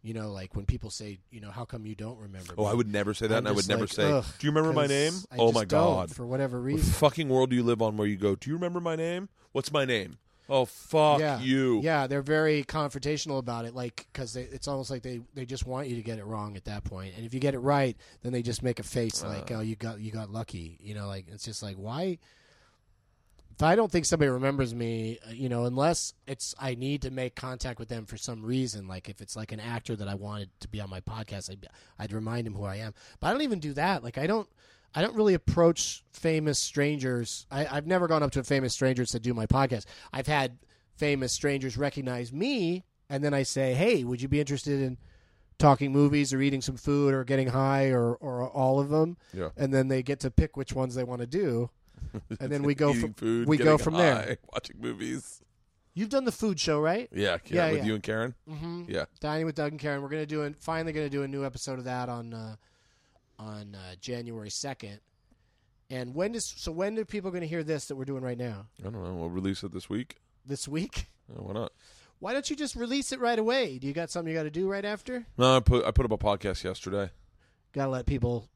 you know, like when people say, you know, how come you don't remember? Oh, me? I would never say that, I'm and I would never like, say, "Do you remember my name?" I oh my god! for whatever What reason. fucking world do you live on where you go? Do you remember my name? What's my name? Oh fuck yeah. you! Yeah, they're very confrontational about it, like because it's almost like they, they just want you to get it wrong at that point. And if you get it right, then they just make a face like, Uh. "Oh, you got you got lucky," you know. Like it's just like why. If I don't think somebody remembers me, uh, you know, unless it's I need to make contact with them for some reason, like if it's like an actor that I wanted to be on my podcast, I'd, I'd remind him who I am. But I don't even do that. Like I don't, I don't really approach famous strangers. I, I've never gone up to a famous stranger to do my podcast. I've had famous strangers recognize me, and then I say, "Hey, would you be interested in talking movies or eating some food or getting high or or all of them?" Yeah. And then they get to pick which ones they want to do, and then we go from food, we go from high, there. Watching movies. You've done the food show, right? Yeah, yeah, Yeah, with yeah. you and Karen. Mm-hmm. Yeah, Dining with Doug and Karen. We're gonna do an, finally gonna do a new episode of that on uh, on uh, January second. And when does so when are people gonna hear this that we're doing right now? I don't know. We'll release it this week. This week? Oh, why not? Why don't you just release it right away? Do you got something you got to do right after? No, I put I put up a podcast yesterday. Got to let people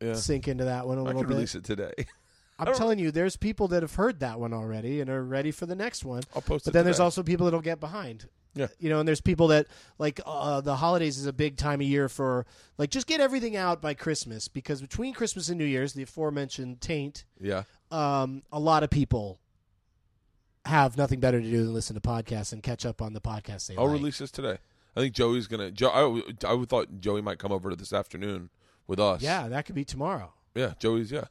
Yeah, sink into that one a I little bit. release it today. I'm telling you, there's people that have heard that one already and are ready for the next one. I'll post it. But then there's also people that'll get behind. Yeah. You know, and there's people that like uh, the holidays is a big time of year for like just get everything out by Christmas because between Christmas and New Year's, the aforementioned taint, yeah. um, a lot of people have nothing better to do than listen to podcasts and catch up on the podcasts they I'll like. release this today. I think Joey's gonna. Joe, I, I thought Joey might come over to this afternoon with us. Yeah, that could be tomorrow. yeah. Joey's yeah.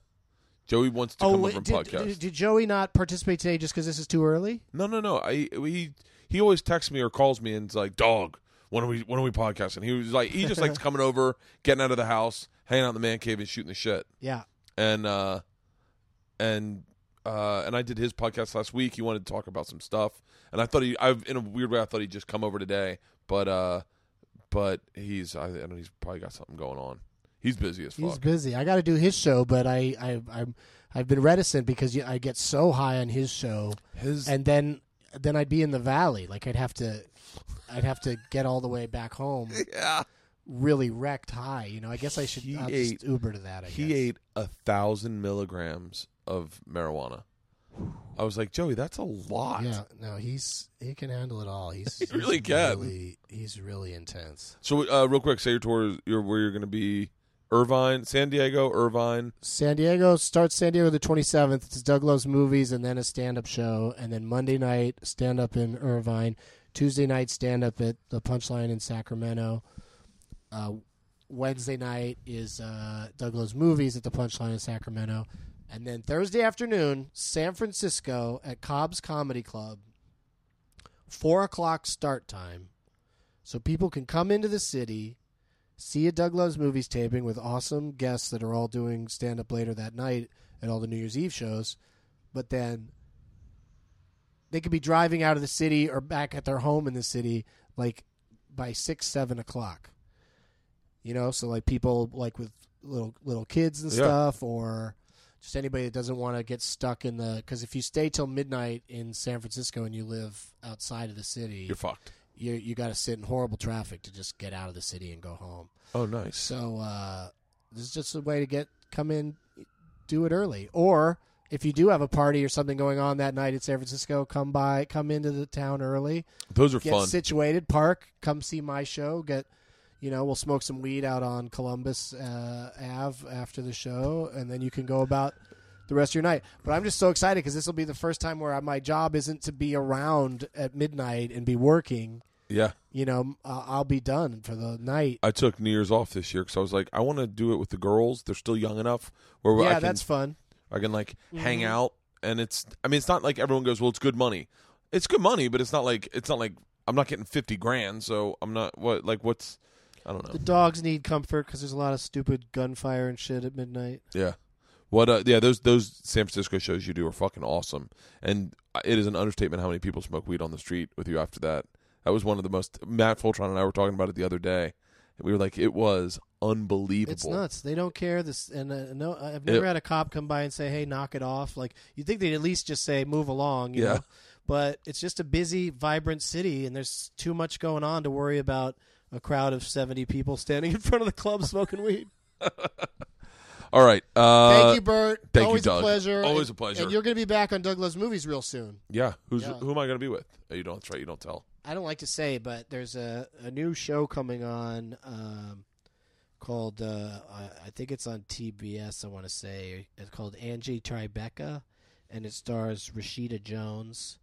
Joey wants to Oh, come wait, over and did, podcast. did, did Joey not participate today just because this is too early? No, no, no. I he he always texts me or calls me and is like, "Dog, when are we when are we podcasting?" He was like, he just likes coming over, getting out of the house, hanging out in the man cave, and shooting the shit. Yeah. And uh, and uh, and I did his podcast last week. He wanted to talk about some stuff, and I thought he, I in a weird way, I thought he'd just come over today, but uh, but he's I, I don't, know he's probably got something going on. He's busy as fuck. He's busy. I got to do his show, but I, I, I'm, I've been reticent because I get so high on his show, his and then, then I'd be in the valley. Like I'd have to, I'd have to get all the way back home, yeah. really wrecked high. You know, I guess I should He ate- just Uber to that. I He guess. ate a thousand milligrams of marijuana. I was like, Joey, that's a lot. Yeah, no, he's he can handle it all. He's He really he's can. Really, he's really intense. So, uh, real quick, say your tour. Your where you're going to be: Irvine, San Diego, Irvine. San Diego starts San Diego the 27th. It's Doug Loves Movies and then a stand up show. And then Monday night, stand up in Irvine. Tuesday night, stand up at the Punchline in Sacramento. Uh, Wednesday night is uh, Doug Loves Movies at the Punchline in Sacramento. And then Thursday afternoon, San Francisco at Cobb's Comedy Club. Four o'clock start time. So people can come into the city, see a Doug Loves Movies taping with awesome guests that are all doing stand up later that night at all the New Year's Eve shows. But then they could be driving out of the city or back at their home in the city like by six, seven o'clock. You know, so like people like with little little kids and Yeah. stuff, or just anybody that doesn't want to get stuck in the. Because if you stay till midnight in San Francisco and you live outside of the city, You're fucked. You you got to sit in horrible traffic to just get out of the city and go home. Oh, nice. So uh, this is just a way to get come in, do it early, or if you do have a party or something going on that night in San Francisco, come by, come into the town early, Those are get fun. situated, park, come see my show, get. You know, we'll smoke some weed out on Columbus uh, Ave after the show, and then you can go about the rest of your night. But I'm just so excited because this will be the first time where my job isn't to be around at midnight and be working. Yeah. you know, uh, I'll be done for the night. I took New Year's off this year because I was like, I want to do it with the girls. They're still young enough where I yeah, can, that's fun. I can like hang Mhm. out, and it's. I mean, it's not like everyone goes, well, it's good money. It's good money, but it's not like it's not like I'm not getting fifty grand, so I'm not what like what's. I don't know. The dogs need comfort because there's a lot of stupid gunfire and shit at midnight. Yeah. What? Uh, yeah, those those San Francisco shows you do are fucking awesome, and it is an understatement how many people smoke weed on the street with you after that. That was one of the most. Matt Fulchiron and I were talking about it the other day. We were like, it was unbelievable. It's nuts. They don't care. This and uh, no, I've never It- had a cop come by and say, "Hey, knock it off." Like you think they'd at least just say, "Move along," you Yeah. know. But it's just a busy, vibrant city, and there's too much going on to worry about a crowd of seventy people standing in front of the club smoking weed. All right. Uh, Thank you, Bert. thank you, Always Doug. a pleasure. Always a pleasure. And you're going to be back on Doug Loves Movies real soon. Yeah. Who's Yeah. who am I going to be with? Oh, you don't. That's right. You don't tell. I don't like to say, but there's a, a new show coming on um, called uh, I, I think it's on TBS. I want to say it's called Angie Tribeca, and it stars Rashida Jones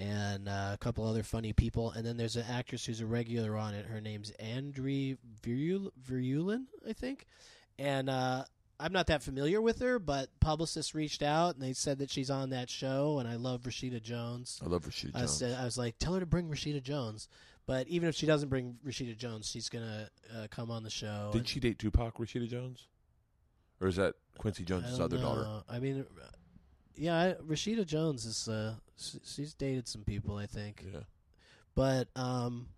and uh, a couple other funny people. And then there's an actress who's a regular on it. Her name's Andrea Virul- Virulin, I think. And uh, I'm not that familiar with her, but publicists reached out and they said that she's on that show. And I love Rashida Jones. I love Rashida I Jones. said I was like, tell her to bring Rashida Jones. But even if she doesn't bring Rashida Jones, she's gonna uh, come on the show. Didn't she date Tupac, Rashida Jones, or is that Quincy I Jones' don't other daughter? I mean, yeah, I, Rashida Jones is. Uh, she, she's dated some people, I think. Yeah. But um,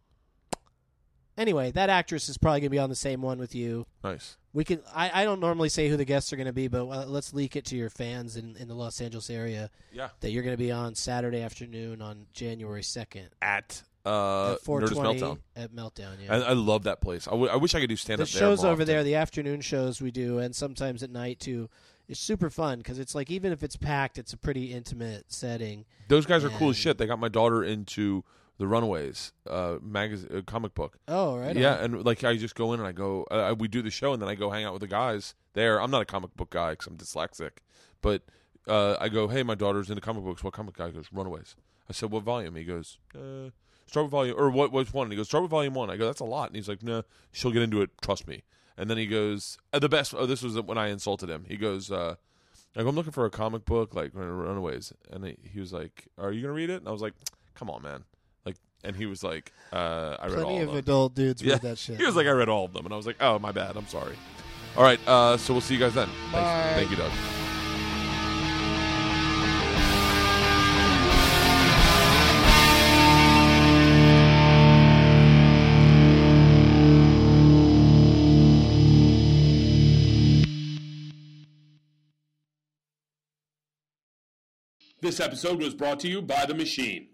anyway, that actress is probably gonna be on the same one with you. Nice. We can. I, I don't normally say who the guests are going to be, but uh, let's leak it to your fans in, in the Los Angeles area Yeah. that you're going to be on Saturday afternoon on January second At uh, at Nerdist Meltdown. at Meltdown. Yeah. And I love that place. I, w- I wish I could do stand the up there. shows more over often. there, the afternoon shows we do, and sometimes at night too. It's super fun because it's like even if it's packed, it's a pretty intimate setting. Those guys are cool as And- shit. They got my daughter into the Runaways uh, magazine, uh, comic book. Oh, right. yeah, on. and like I just go in and I go, uh, we do the show, and then I go hang out with the guys there. I'm not a comic book guy because I'm dyslexic, but uh, I go, hey, my daughter's into comic books. What comic guy He goes Runaways? I said, what volume? He goes, uh, start with volume or what? Which one? And he goes, start with volume one. I go, that's a lot, and he's like, no, she'll get into it. Trust me. And then he goes, uh, the best. Oh, this was when I insulted him. He goes. uh I go, I'm looking for a comic book like Runaways, and he, he was like, "Are you gonna read it?" And I was like, "Come on, man!" Like, and he was like, uh, "I read all Plenty of of them." adult dudes Yeah. read that shit. He was like, I read all of them, and I was like, oh, my bad. I'm sorry. All right, uh, so we'll see you guys then. Thanks. Thank you, Doug. This episode was brought to you by The Machine.